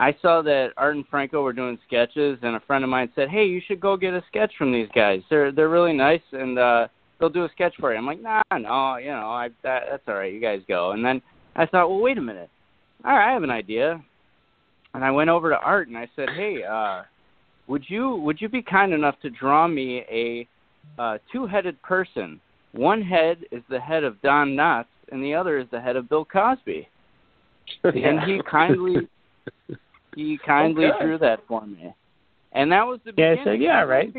I saw that Art and Franco were doing sketches, and a friend of mine said, "Hey, you should go get a sketch from these guys. They're they're really nice, and uh, they'll do a sketch for you." I'm like, "Nah, no, you know, I that, that's all right. You guys go." And then I thought, "Well, wait a minute. All right, I have an idea." And I went over to Art and I said, "Hey, uh, would you would you be kind enough to draw me a uh, two-headed person? One head is the head of Don Knotts, and the other is the head of Bill Cosby." And he kindly he kindly Okay. drew that for me. And that was the Yeah, I said, yeah, right.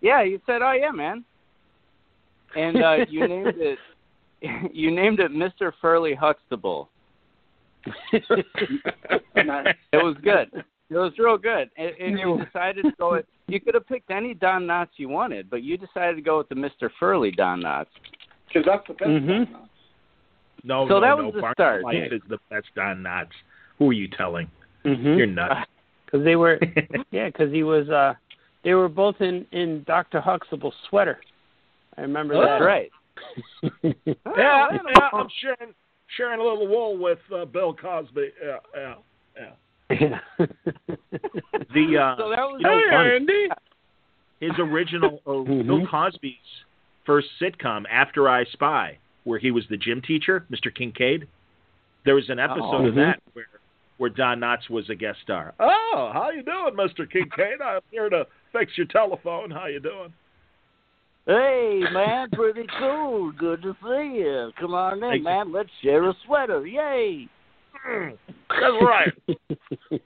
Yeah, you said, "Oh yeah, man." And uh, you named it you named it Mr. Furley Huxtable. It was good. It was real good. And, and you decided to go with you could have picked any Don Knotts you wanted, but you decided to go with the Mr. Furley Don Knotts. Because that's the best. Mhm. one. No, So no, that no. was the Barney start. Life is the best Don Knotts. Who are you telling? Mhm. You're nuts. Because they were, yeah, because he was. uh They were both in in Doctor Huxtable's sweater. I remember That's that. right. yeah, yeah, I'm sharing sharing a little wool with uh, Bill Cosby. Yeah, yeah, yeah. Yeah. The uh, So that was you know, Hey, Andy. his original uh, Mhm. Bill Cosby's first sitcom, After I Spy, where he was the gym teacher, Mr. Kincaid. There was an episode of Mhm. that where where Don Knotts was a guest star. Oh, how you doing, Mr. Kincaid? I'm here to fix your telephone. How you doing? Hey man, pretty cool. Good to see you. Come on in, Thank you. man. Let's share a sweater. Yay! Mm, that's right.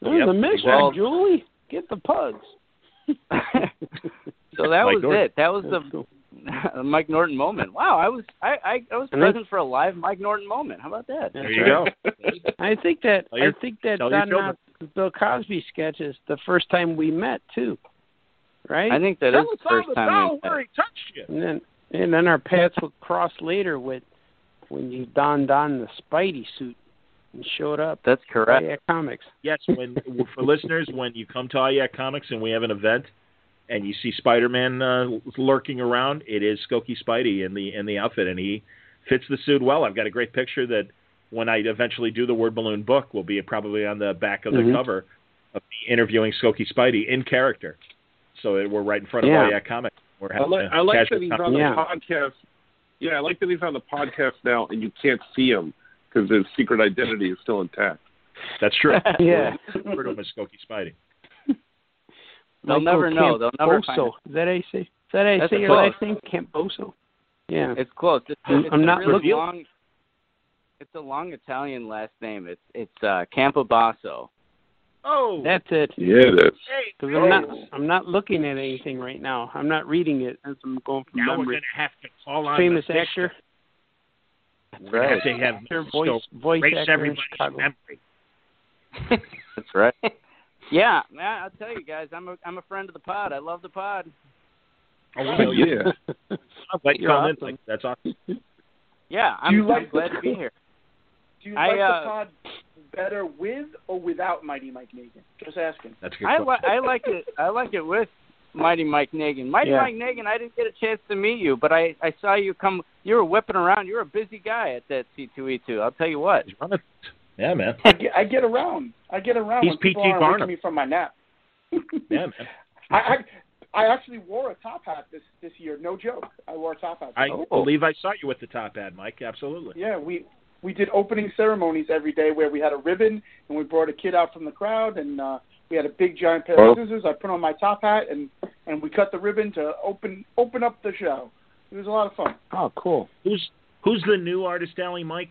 There's Yep. a mission, Well- Julie. Get the pugs. so that Mike was Norton. it. That was That's the cool. Mike Norton moment. Wow, I was I I, I was present for a live Mike Norton moment. How about that? There you go. I think that your- I think that tell your Don. Knotts' Bill Cosby sketch is the first time we met too, right? I think that Tell is the first time down we met. where he touched you. and then and then our paths would cross later with when you donned on the Spidey suit and showed up. That's correct. Yeah, comics. Yes, when for listeners, when you come to Aw Yeah Comics and we have an event, and you see Spider-Man uh, lurking around, it is Skokie Spidey in the in the outfit, and he fits the suit well. I've got a great picture that when I eventually do the word balloon book will be probably on the back of the Mhm. cover of me interviewing Skokie Spidey in character. So it- we're right in front of Yeah. Aw Yeah Comics. We're I having like, a I like that he's on the Yeah. podcast. Yeah, I like that he's on the podcast now, and you can't see him because his secret identity is still intact. That's true. Yeah. Refer to Skokie Spidey. They'll never know. They'll never find Camposo. Is that how you say? Is that how you That's say your last name? Camposo. Yeah. It's close. It's, I'm- it's I'm a not really revealed. long. It's a long Italian last name. It's it's uh, Campobasso. Oh, That's it. Yeah, that's. hey, Because I'm not I'm not looking at anything right now. I'm not reading it as I'm going from now we're going to have to call on Famous the actor, We're going to have to have voice Stowe voice erase actor in everybody's memory. That's right. yeah, man, I'll tell you guys, I'm a I'm a friend of the pod. I love the pod. Oh, we know you. yeah. I'm glad you You're called in. awesome. Like, that's awesome. Yeah, I'm, I'm like glad to be here. Do you I, like uh, the pod better with or without Mighty Mike Negin? Just asking. That's good. I question. li- I like it. I like it with Mighty Mike Negin. Mighty Yeah. Mike Negin. I didn't get a chance to meet you, but I I saw you come. You were whipping around. You're a busy guy at that C2E2. I'll tell you what. Yeah, man. I get, I get around. I get around He's when people P.T. Barnum. me from my nap. Yeah, man. I, I I actually wore a top hat this this year. No joke. I wore a top hat. I Oh. believe I saw you with the top hat, Mike. Absolutely. Yeah, we we did opening ceremonies every day where we had a ribbon and we brought a kid out from the crowd and uh we had a big giant pair Oh. of scissors. I put on my top hat and and we cut the ribbon to open open up the show. It was a lot of fun. Oh, cool. Who's who's the new artist alley, Mike?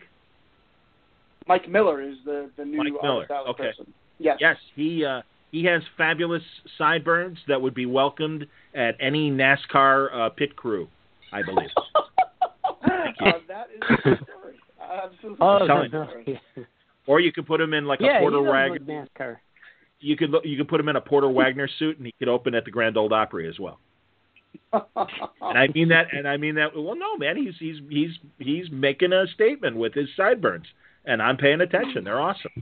Mike Miller is the the new Mike Miller, Artist Alley okay. person. Yes. Yes, he uh, he has fabulous sideburns that would be welcomed at any NASCAR uh, pit crew, I believe. uh, that is the story. Absolutely. Oh, telling no, you. Or you could put him in like yeah, a Porter Wagoner. look NASCAR. You could look- you could put him in a Porter Wagoner suit, and he could open at the Grand Ole Opry as well. And I mean that, and I mean that. Well, no, man, he's he's he's he's making a statement with his sideburns, and I'm paying attention. They're awesome.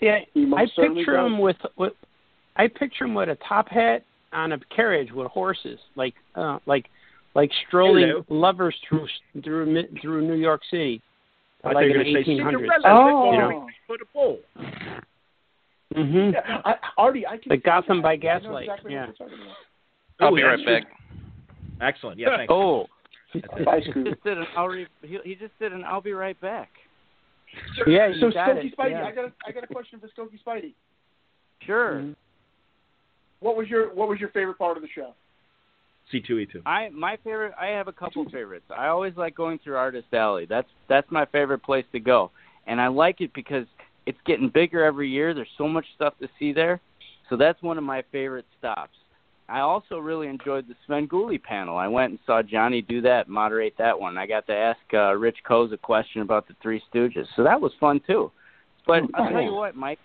See, I, I picture does. him with, with I picture him with a top hat on a carriage with horses, like uh, like like strolling Hello. lovers through through Mi- through New York City, I thought like you were in going to say 1800s. Cinderella. Oh. they're going to put a bowl. hmm Yeah, I, Artie, I can Like see Gotham that. by Gaslight, exactly yeah. what you're talking about. I'll Oh, be right sure. back. Excellent. Yeah, thanks. Oh, Bye, He just did an I'll re- he, he just did an I'll be right back. yeah, So got Skokie it. Spidey, yeah. I got a, I got a question for Skokie Spidey. Sure. Mhm. What was your what was your favorite part of the show? C2E2. I my favorite. I have a couple favorites. I always like going through Artist Alley. That's that's my favorite place to go, and I like it because it's getting bigger every year. There's so much stuff to see there, so that's one of my favorite stops. I also really enjoyed the Svengoolie panel. I went and saw Johnny do that, moderate that one. I got to ask uh, Rich Koz a question about the Three Stooges, so that was fun too. But I'll tell you what, Mike,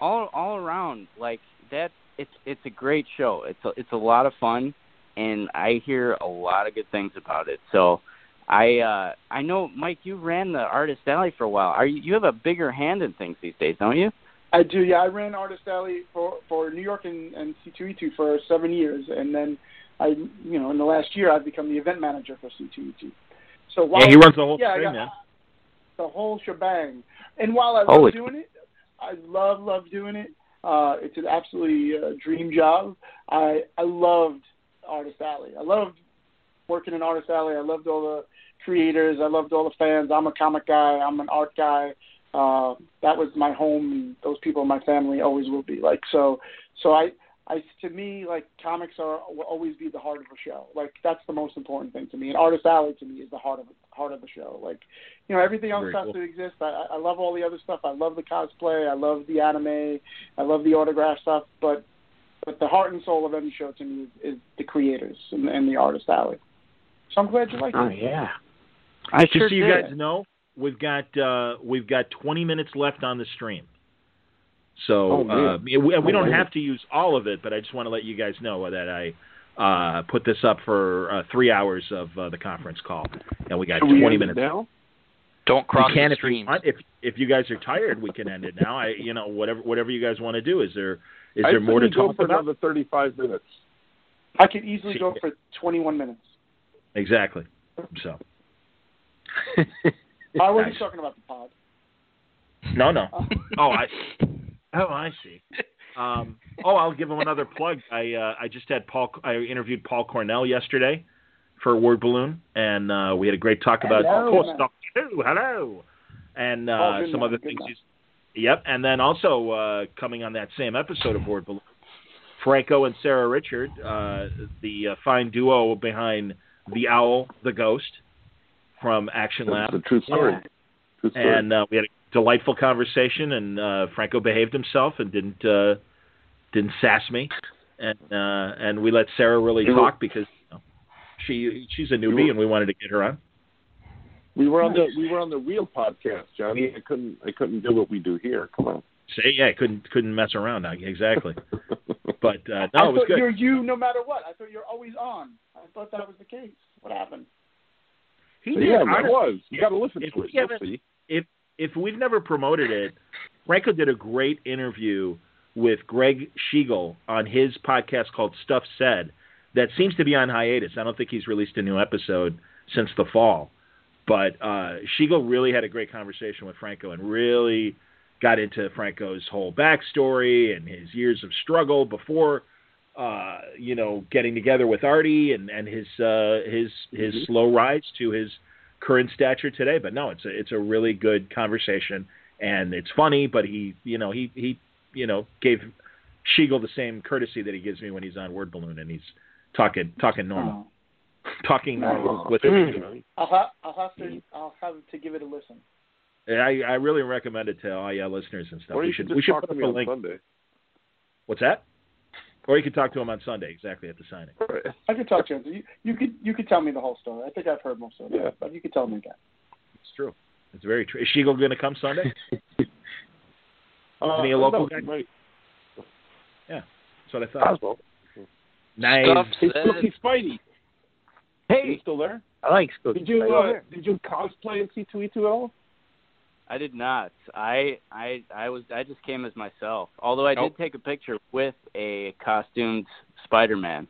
all all around, like that, it's it's a great show. It's a, it's a lot of fun and I hear a lot of good things about it. So I uh I know Mike you ran the Artist Alley for a while. Are you you have a bigger hand in things these days, don't you? I do, yeah. I ran Artist Alley for for New York and, and C2E2 for seven years, and then I, you know, in the last year I've become the event manager for C2E2. So while Yeah, he runs the whole yeah, thing, got man. the whole shebang. And while I love Holy- doing it, I love love doing it. Uh, it's an absolutely uh, dream job. I I loved Artist Alley. I loved working in Artist Alley. I loved all the creators. I loved all the fans. I'm a comic guy. I'm an art guy. Uh, that was my home, and those people in my family always will be. Like so, so I, I to me like comics are will always be the heart of a show. Like that's the most important thing to me. And Artist Alley to me is the heart of heart of the show. Like you know everything else Very has cool. to exist. I, I love all the other stuff. I love the cosplay. I love the anime. I love the autograph stuff. But but the heart and soul of any show to me is, is the creators and, and the Artist Alley. So I'm glad you like it. Oh yeah. I Just so you guys know, we've got uh, we've got 20 minutes left on the stream. So Oh, uh, we, we Oh, don't really? have to use all of it, but I just want to let you guys know that I uh, put this up for uh, three hours of uh, the conference call, and we got Should 20 end it minutes. now? Don't cross we can the if you If if you guys are tired, we can end it now. I you know whatever whatever you guys want to do. Is there is I there think more to we go for about? another 35 minutes. I could easily See- go for 21 minutes. Exactly. So I wasn't Nice. talking about the pod. no no. Oh I oh I see. Um, oh, I'll give him another plug. I uh, I just had Paul. I interviewed Paul Cornell yesterday for Word Balloon, and uh, we had a great talk about Hello, cool man. stuff too. Hello, and uh, Oh, some man, other good things. He's, yep, and then also uh, coming on that same episode of Word Balloon, Franco and Sarah Richard, uh, the uh, fine duo behind the Owl, the Ghost from Action Lab. It's a true story. True story. and uh, we had a delightful conversation. And uh, Franco behaved himself and didn't uh, didn't sass me, and uh, and we let Sarah really You were- talk because you know, she she's a newbie were- and we wanted to get her on. We were on the we were on the real podcast, Johnny. I couldn't I couldn't do what we do here. Come on. Say yeah, I couldn't couldn't mess around. uh, Exactly, but uh, I no, it was thought good. you're you no matter what. I thought you're always on. I thought that was the case. What happened? He So, did. yeah, honestly, that was. You got to listen If to we it. You'll haven't- if we've never promoted it, Franco did a great interview with Greg Schiegel on his podcast called Stuff Said that seems to be on hiatus. I don't think he's released a new episode since the fall. But uh, Schiegel really had a great conversation with Franco and really got into Franco's whole backstory and his years of struggle before, uh, you know, getting together with Artie and and his uh, his his Mhm. slow rise to his current stature today. But no, it's a it's a really good conversation and it's funny. But he you know he he you know gave Schiegel the same courtesy that he gives me when he's on Word Balloon and he's talking talking normal, talking normal with him. I'll have I'll have to I'll have to give it a listen. I I really recommend it to all yeah listeners and stuff. Or we should can we should talk put to up me a on link. Sunday. What's that? Or you could talk to him on Sunday, exactly at the signing. Right. I could talk to him. You, you could you could tell me the whole story. I think I've heard most of it, Yeah. but you could tell me again. It's true. It's very true. Is Schiegel going to come Sunday? Uh, Isn't he a local no, guy? Right. That's what I thought. Oswald. Nice. Stuff Hey, said. Spooky Spidey. Are you Hey, still there? I like Spooky. Did you uh, did you cosplay in C two E two at all? I did not. I I I was I just came as myself. Although I Nope. did take a picture with a costumed Spider-Man.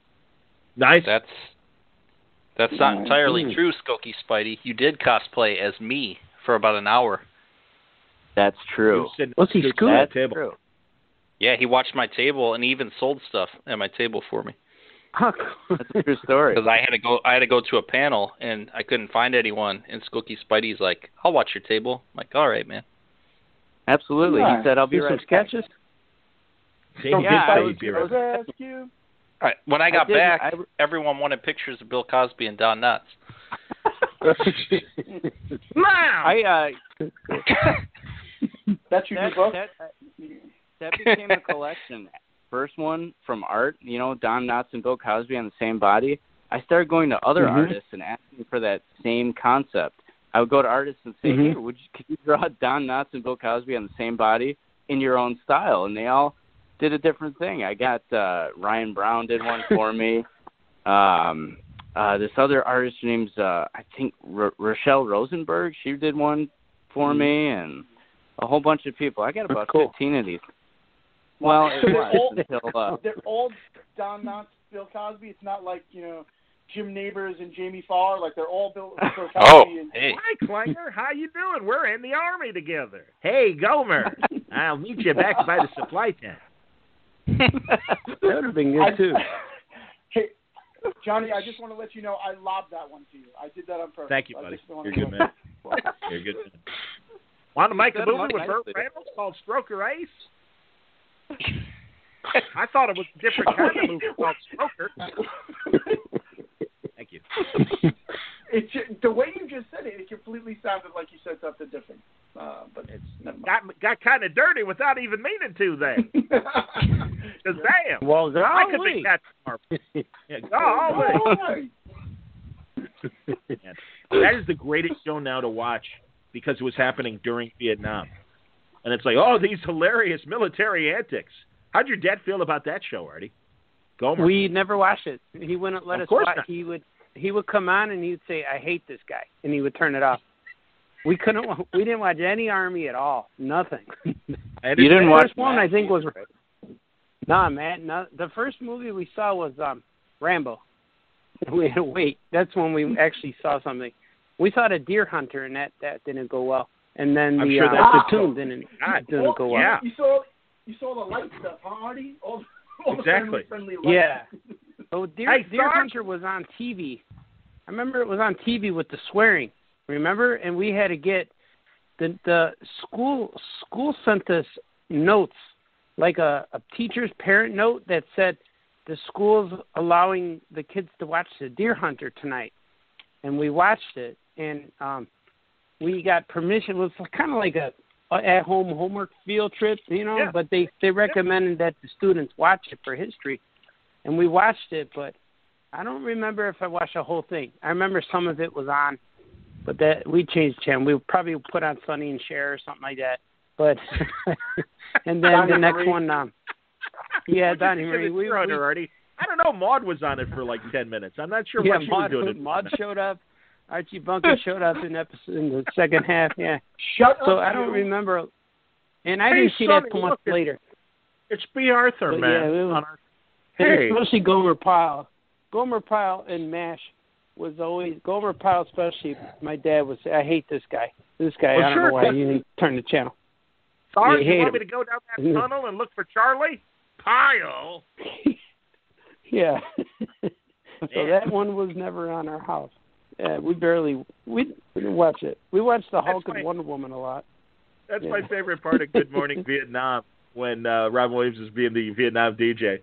Nice. That's that's not Nice. entirely Mm. true, Skokie Spidey. You did cosplay as me for about an hour. That's true. was sitting- What's he sitting scooping? at That's the table. true. Yeah, he watched my table and he even sold stuff at my table for me That's a true story. because I had to go. I had to go to a panel and I couldn't find anyone. And Skokie Spidey's like, "I'll watch your table." I'm like, "All right, man." Absolutely. Yeah. He said, "I'll be Do right some back." sketches. See, Don't Yeah, I was- he'd I was- back. Rescue. All right, when I got did- back, I- everyone wanted pictures of Bill Cosby and Don Knotts. I uh That's your that, new book. that that became a collection. First one from art, you know, Don Knotts and Bill Cosby on the same body. I started going to other Mhm. artists and asking for that same concept. I would go to artists and say, Mhm. "Hey, would you, could you draw Don Knotts and Bill Cosby on the same body in your own style?" And they all did a different thing. I got uh Ryan Brown did one for me. Um uh this other artist name's uh I think R- Rochelle Rosenberg, she did one for me and a whole bunch of people. I got about cool. 15 of these. Well, it So they're was all- until uh, They're all Don Knotts, Bill Cosby. It's not like you know Jim Nabors and Jamie Farr. Like they're all Bill, Bill Cosby. Oh, and, hey. Hi, Klinger. How you doing? We're in the army together. Hey, Gomer. I'll meet you back by the supply tent. That would have been good too. hey, Johnny, I just want to let you know I lobbed that one to you. I did that on purpose. Thank you, I buddy. just wanted You're good, man. You're good. Want to make a movie with Burt nicely. Reynolds called Stroker Ace? I thought it was a different kind of movie called Stroker. Thank you. It the way you just said it, it completely sounded like you said something different. Uh, but it's got got kind of dirty without even meaning to. Then, because damn, Well, I could be golly. Captain Marvel. Yeah, golly. Alright. That is the greatest show now to watch because it was happening during Vietnam. And it's like, oh, these hilarious military antics. How'd your dad feel about that show, Artie? Gomer. We never watched it. He wouldn't let Of us course watch. not. He would he would come on and he'd say, "I hate this guy," and he would turn it off. We couldn't. wa- We didn't watch any Army at all. Nothing. And You didn't the watch first one, I think, was. Nah, man. No, the first movie we saw was um Rambo. We had to wait. That's when we actually saw something. We saw the Deer Hunter, and that that didn't go well. And then I'm the sure uh, that's- Platoon didn't God, didn't go well. yeah. You saw you saw the light stuff, huh, Artie? All, all Exactly. the friendly light. Yeah. So Deer, Hey, Deer Sarge. Hunter was on TV. I remember it was on TV with the swearing. Remember? And we had to get the the school school sent us notes, like a, a teacher's parent note that said the school's allowing the kids to watch the Deer Hunter tonight. And we watched it and um we got permission. It was kind of like a, a at home homework field trip, you know, Yeah. but they they recommended that the students watch it for history and we watched it, but I don't remember if I watched the whole thing. I remember some of it was on, but that we changed channel. We probably put on Sonny and Cher or something like that. But and then the next Marie. one, um, yeah, Donny Marie. We, we Artie? I don't know. Maud was on it for like ten minutes. I'm not sure yeah, what she was Maud, doing. Maud showed up. Archie Bunker showed up in episode in the second half. Yeah, Shut so up. I don't you. remember. And I Hey, didn't see Sonny, that much later. It's Bea Arthur, But man. yeah, it was- on our- And Hey. especially Gomer Pyle. Gomer Pyle and Mash was always Gomer Pyle, especially. My dad say, "I hate this guy. This guy. Well, I don't sure. know why you didn't turn the channel." Sorry, You you want him. me to go down that tunnel and look for Charlie? Pile. yeah. so that one was never on our house. Yeah, we barely we, we didn't watch it. We watched the Hulk fine. and Wonder Woman a lot. That's Yeah. my favorite part of Good Morning Vietnam when uh, Robin Williams is being the Vietnam DJ.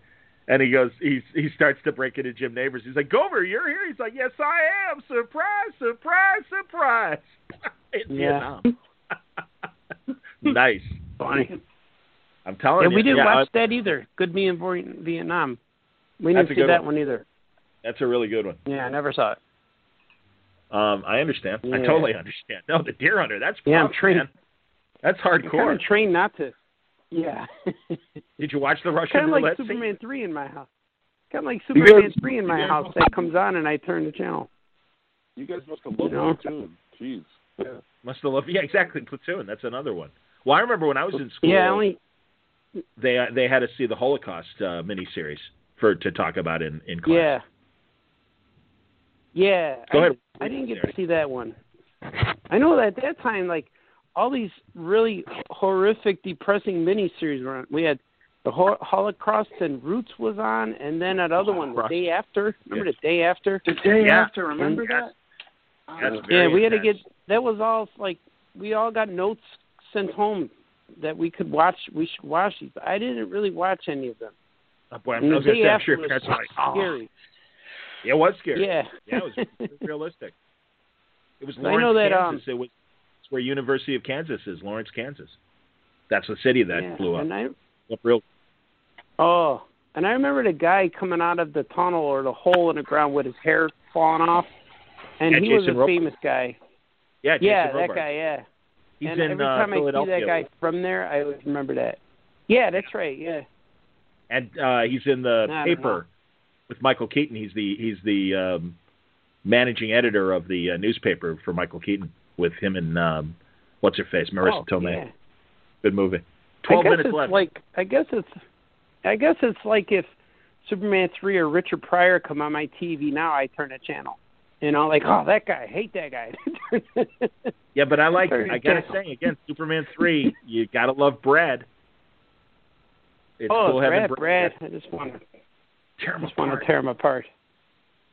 And he goes, he he starts to break into Jim Nabors. He's like, Gomer, you're here. He's like, Yes, I am. Surprise, surprise, surprise. Vietnam. nice. Funny. I'm telling you. we didn't yeah, watch uh, that either. Good Me in Vietnam. We didn't see that one. one either. That's a really good one. Yeah, I never saw it. Um, I understand. I totally understand. No, the Deer Hunter. That's Yeah, I'm rough, trained. man. That's I'm kind of trained not to. Yeah. Did you watch the Russian kind of like roulette scene? Superman three in my house. Kind of like Superman guys- three in my house must- that comes on and I turn the channel. You guys must have You loved know? Platoon. Jeez. Yeah. Must have loved. Yeah, exactly. Platoon. That's another one. Well, I remember when I was in school. Yeah, only they uh, they had to see the Holocaust uh, miniseries for to talk about in in class. yeah. Yeah. Go I, ahead. I didn't get to see that one. I know that at that time, like all these really horrific, depressing miniseries were on. We had the Hol- Holocaust and Roots was on, and then that other one, the day after. Remember Yes. the day after? The day Yeah. after, remember Yes. that? That's Uh, yeah, we had to get. That was all like we all got notes sent home that we could watch. We should watch these. I didn't really watch any of them. Oh, boy, I'm, And I the was gonna day say, I'm after sure was parents were like, oh, scary. It was scary. Yeah. yeah, it was realistic. It was I Lawrence, know that, Kansas. um, it was it's where University of Kansas is, Lawrence, Kansas. That's the city that yeah. blew up. And I, Up real. oh, and I remember the guy coming out of the tunnel or the hole in the ground with his hair falling off, and Yeah, he was a Robards. famous guy. Yeah, Jason yeah, that guy. Yeah. He's and in every uh, time I see that guy from there, I always remember that. Yeah, that's right. Yeah. and uh, he's in the paper know. With Michael Keaton. He's the he's the um, managing editor of the uh, newspaper for Michael Keaton with him and um, what's her face, Marisa oh, Tomei. yeah. Good movie. Twelve I guess minutes it's left. like I guess it's I guess it's like if Superman three or Richard Pryor come on my TV now, I turn the channel. You know, like oh that guy, I hate that guy. yeah, but I like. I gotta channel. say again, Superman three. You gotta love Brad. It's oh, cool having Brad, Brad, I just want to Tear 'em just want apart. to tear him apart.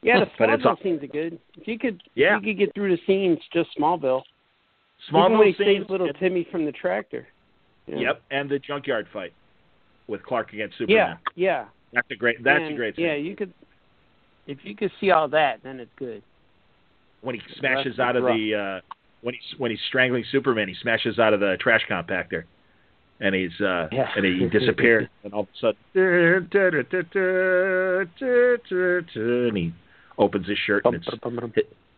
Yeah, the But it's Smallville scenes are good. If you could, Yeah. if you could get through the scenes, just Smallville. Smallville Even when he scenes. saves little and- Timmy from the tractor. Yeah. Yep, and the junkyard fight with Clark against Superman. yeah. yeah. That's a great. That's a great scene. Yeah, you could. If you could see all that, then it's good. when he smashes out of rough. the uh when he's when he's strangling Superman, he smashes out of the trash compactor, and he's uh Yeah. and he disappears, and all of a sudden, and he opens his shirt, and it's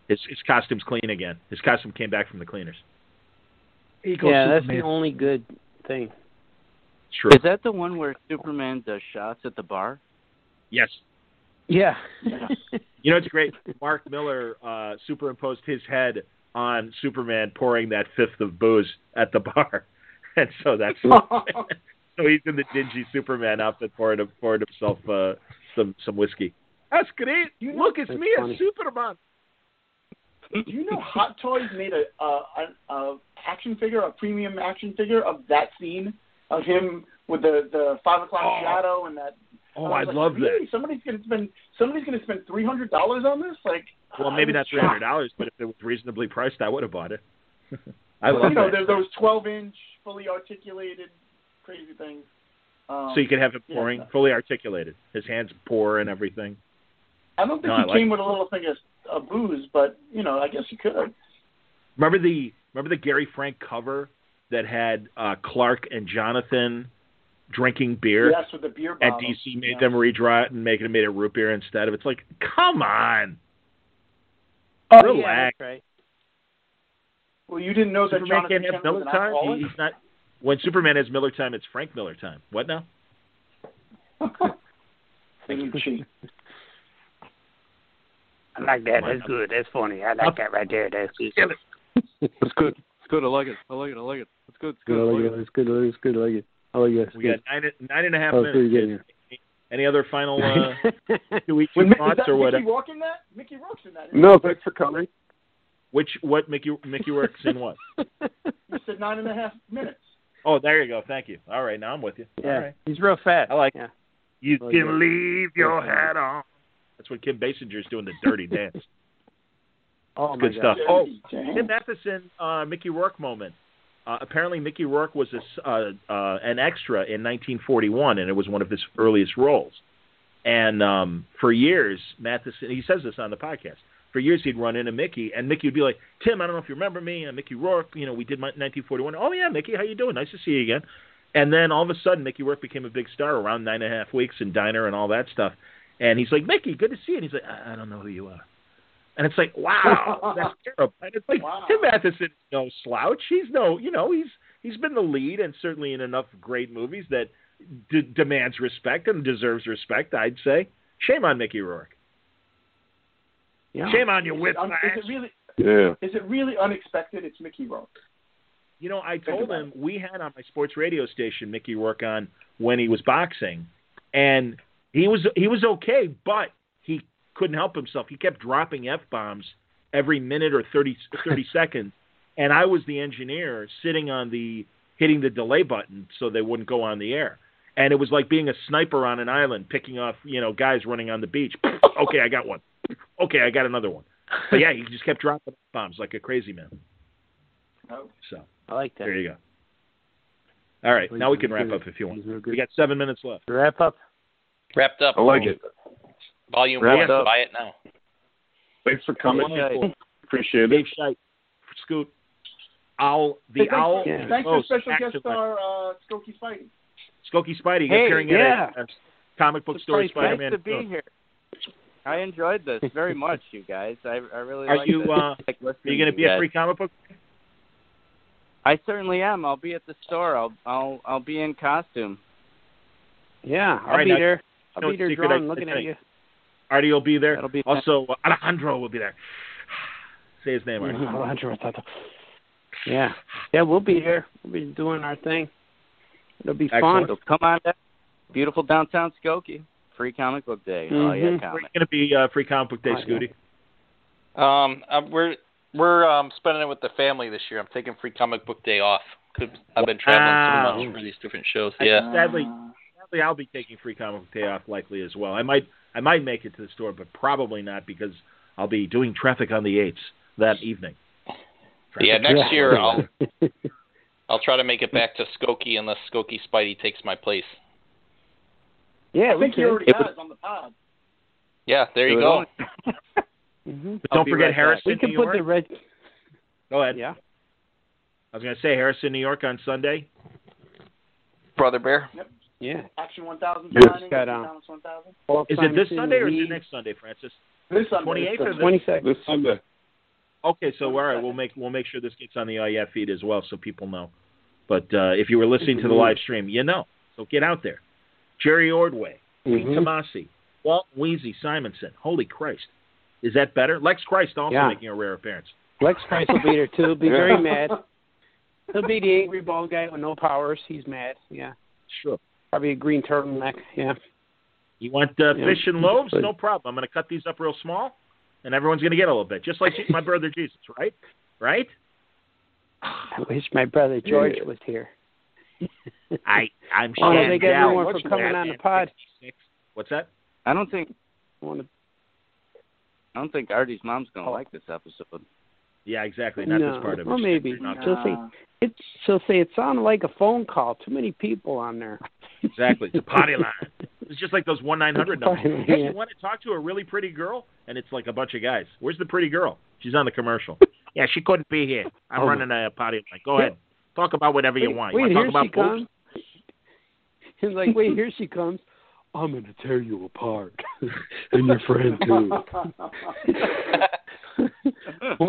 his his costume's clean again. His costume came back from the cleaners. Eagle yeah, that's the only good thing. True. Is that the one where Superman does shots at the bar? Yes. Yeah. You know, it's great. Mark Millar uh, superimposed his head on Superman pouring that fifth of booze at the bar, and so that's so he's in the dingy Superman outfit pouring pouring himself uh, some some whiskey. That's great. You know- Look, it's me, funny. a Superman. Do you know Hot Toys made a, a, a, a action figure, a premium action figure of that scene of him with the the five o'clock Oh. shadow and that. Oh, I I was like, love that. Somebody's gonna spend somebody's gonna spend three hundred dollars on this? Like, Well, I maybe was not three shocked. hundred dollars, but if it was reasonably priced, I would have bought it. I love you know, that. those twelve inch, fully articulated, crazy things. Um, So you could have him yeah, pouring, no. fully articulated. His hands pour and everything. I don't think No, he I like came with a little thing of, of booze, but you know, I guess you could. Remember the remember the Gary Frank cover that had uh, Clark and Jonathan drinking beer, Yes, with the beer and. DC made Yeah. them redraw it and make it made it root beer instead of. It's like, come on, Oh, Relax. yeah, that's right. Well, you didn't know that Superman Jonathan can't have Kent Miller an time. alcoholic? He- He's not. When Superman has Miller time, it's Frank Miller time. What now? Thing you cheat. I like that. That's good. That's funny. I like that right there. That's good. It's good. It's good. I like it. I like it. I like it. It's good. It's Good, good. I I like like it. it. It's good. It's good. I like it. I like it. We got nine nine and a half That minutes. good. kids. Any other final uh, two weeks When, is thoughts that or Mickey whatever? Rourke in that? Mickey Rourke's in that. isn't No, thanks for coming. Which what Mickey Mickey works in what? he? You said nine and a half minutes. Oh, there you go. Thank you. All right, now I'm with you. Yeah, right. he's real fat. I like yeah. You can yeah. leave your hat on. That's what Kim Basinger's doing the dirty dance. Oh Good my stuff. God. Oh, Damn. Tim Matheson, uh, Mickey Rourke moment. Uh, apparently, Mickey Rourke was a s uh, uh, an extra in 1941, and it was one of his earliest roles. And um, for years, Matheson, he says this on the podcast. For years, he'd run into Mickey, and Mickey would be like, "Tim, I don't know if you remember me. I'm Mickey Rourke. You know, we did my 1941. Oh yeah, Mickey, how you doing? Nice to see you again." And then all of a sudden, Mickey Rourke became a big star around nine and a half weeks in Diner and all that stuff. And he's like, "Mickey, good to see you." And he's like, "I, I don't know who you are." And it's like, wow, that's terrible. And it's like Wow. Tim Matheson is no slouch. He's no, you know, he's he's been the lead and certainly in enough great movies that d- demands respect and deserves respect. I'd say. Shame on Mickey Rourke. Yeah. Shame on you, Is it, un- whiplash. is it really? Yeah. Is it really unexpected? It's Mickey Rourke. You know, I told about him we had on my sports radio station Mickey Rourke on when he was boxing, and he was he was okay, but he couldn't help himself. He kept dropping f bombs every minute or 30, 30 seconds, and I was the engineer sitting on the hitting the delay button so they wouldn't go on the air. And it was like being a sniper on an island, picking off you know guys running on the beach. okay, I got one. Okay, I got another one. But yeah, he just kept dropping bombs like a crazy man. Oh. So. I like that. There you go. All right, now we can wrap up if you want. We got seven minutes left. Wrap up. Wrapped up. I like it. Volume Wrapped one. up. Buy it now. Thanks for coming. Okay. Appreciate Dave it. Scheit, Scoot, Owl, the Hey, thanks, Owl. Yeah. thanks for host, special guest star uh, Skokie Spidey. Skokie Spidey Hey, appearing yeah. at a, a comic book store Surprise, Spider-Man. Nice to be here. I enjoyed this very much, you guys. I I really Are liked you it. uh, I like are you going to to be you at. Free Comic Book? I certainly am. I'll be at the store. I'll I'll I'll be in costume. Yeah, I'll All right, be now- there. I'll no be there secret I drawing, can looking at say. you. Artie will be there. That'll be Also, uh, Alejandro will be there. Say his name, Artie. Alejandro Tato. Yeah, yeah, we'll be here. We'll be doing our thing. It'll be Excellent. fun. So come on down. Beautiful downtown Skokie. Free comic book day. Oh yeah, Mhm. Where are comic. you going to be uh, Free Comic Book Day, Oh, yeah. Scooty? Um, uh, we're we're um spending it with the family this year. I'm taking free comic book day off. Could I've been traveling Wow. so much for these different shows. I- Yeah. Sadly, Uh, Sadly, I'll be taking Free Comic Book Day off likely as well. I might I might make it to the store, but probably not because I'll be doing traffic on the eights that evening. Yeah, next year I'll I'll try to make it back to Skokie unless Skokie Spidey takes my place. Yeah, I think he can. already It has on the pod. Yeah, there you So go. hmm But don't forget right. Harrison, We can New put York. the red. Go ahead. Yeah. I was going to say Harrison, New York on Sunday. Brother Bear. Yep. Yeah. Action 1000 Yes. signing. Got, um, Comics 1000. Is it this Sunday or is it next Sunday, Francis? This Sunday. 28th or the- Twenty second. This Sunday. Okay, so all right, we'll make we'll make sure this gets on the IF feed as well, so people know. But uh, if you were listening to the live stream, you know. So get out there. Jerry Ordway, Pete Mhm. Tomasi, Walt Weezy Simonson. Holy Christ, is that better? Lex Christ also Yeah. making a rare appearance. Lex Christ will be there too. He'll be very mad. He'll be the angry bald guy with no powers. He's mad. Yeah. Sure. Probably a green turtleneck. Yeah. You want uh, Yeah. fish and loaves? No problem. I'm going to cut these up real small, and everyone's going to get a little bit, just like my brother Jesus, right? Right? I wish my brother George was here. I I'm I want to Shan thank Dow. everyone What's for coming that? on the pod. What's that? I don't think I want to I don't think Artie's mom's gonna Oh. like this episode. Yeah, exactly. Not no. this part of it. Well, maybe Not she'll say it. She'll say it sounded like a phone call. Too many people on there. Exactly. It's a potty line. It's just like those one nine hundred numbers. Line, Hey, yeah. you want to talk to a really pretty girl? And it's like a bunch of guys. Where's the pretty girl? She's on the commercial. yeah, she couldn't be here. I'm Oh. running a potty line. Go ahead. Talk about whatever you want. You wait want to here talk she about boobs? comes. He's like, wait, here she comes. I'm gonna tear you apart, and your friend too.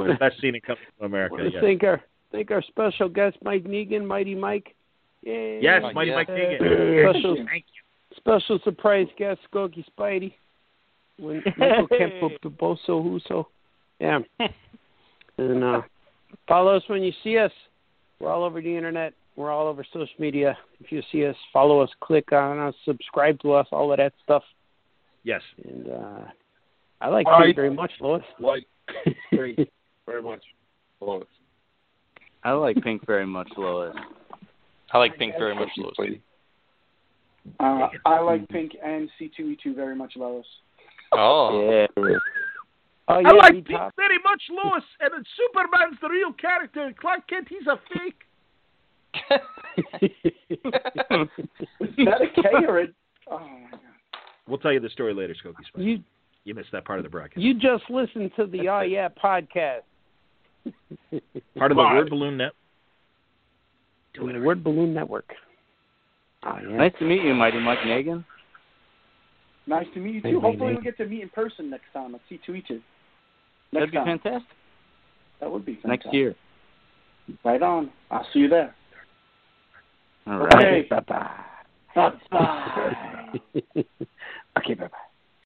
the best scene in Coming to America. want yes. thank our thank our special guest Mike Negin, Mighty Mike. Yay. Yes, Oh, Mighty yeah. Mike Keegan. Special Thank special surprise guest Skokie Spidey. When Michael Kemp Boso Huso. Yeah. And uh follow us when you see us. We're all over the internet. We're all over social media. If you see us, follow us, click on us, subscribe to us, all of that stuff. Yes. And uh I like All you right. very much, Lois. Like, great, very much. Love it. I like Pink very much, Lois. I like Pink very much, Lois. Uh, I like Pink and C2E2 very much, Lois. Oh. Yeah. Oh yeah, I like we Pink very much, Lois, and then Superman's the real character, and Clark Kent, he's a fake. Is that a K or a? Oh my god. We'll tell you the story later, Skokie Spider. you You missed that part of the broadcast. you just listened to the Oh Yeah podcast. Part of the Live. Word Balloon Net. on the Word Balloon Network. Oh yeah. Nice to meet you, Mighty Mike Negin. Nice to meet you too. hey, Hopefully hey. we'll get to meet in person next time at C2E2. That'd Next be time. fantastic. That would be fantastic. Next year. Right on. I'll see you there. All right. Okay. Bye bye. Bye bye. okay, bye bye.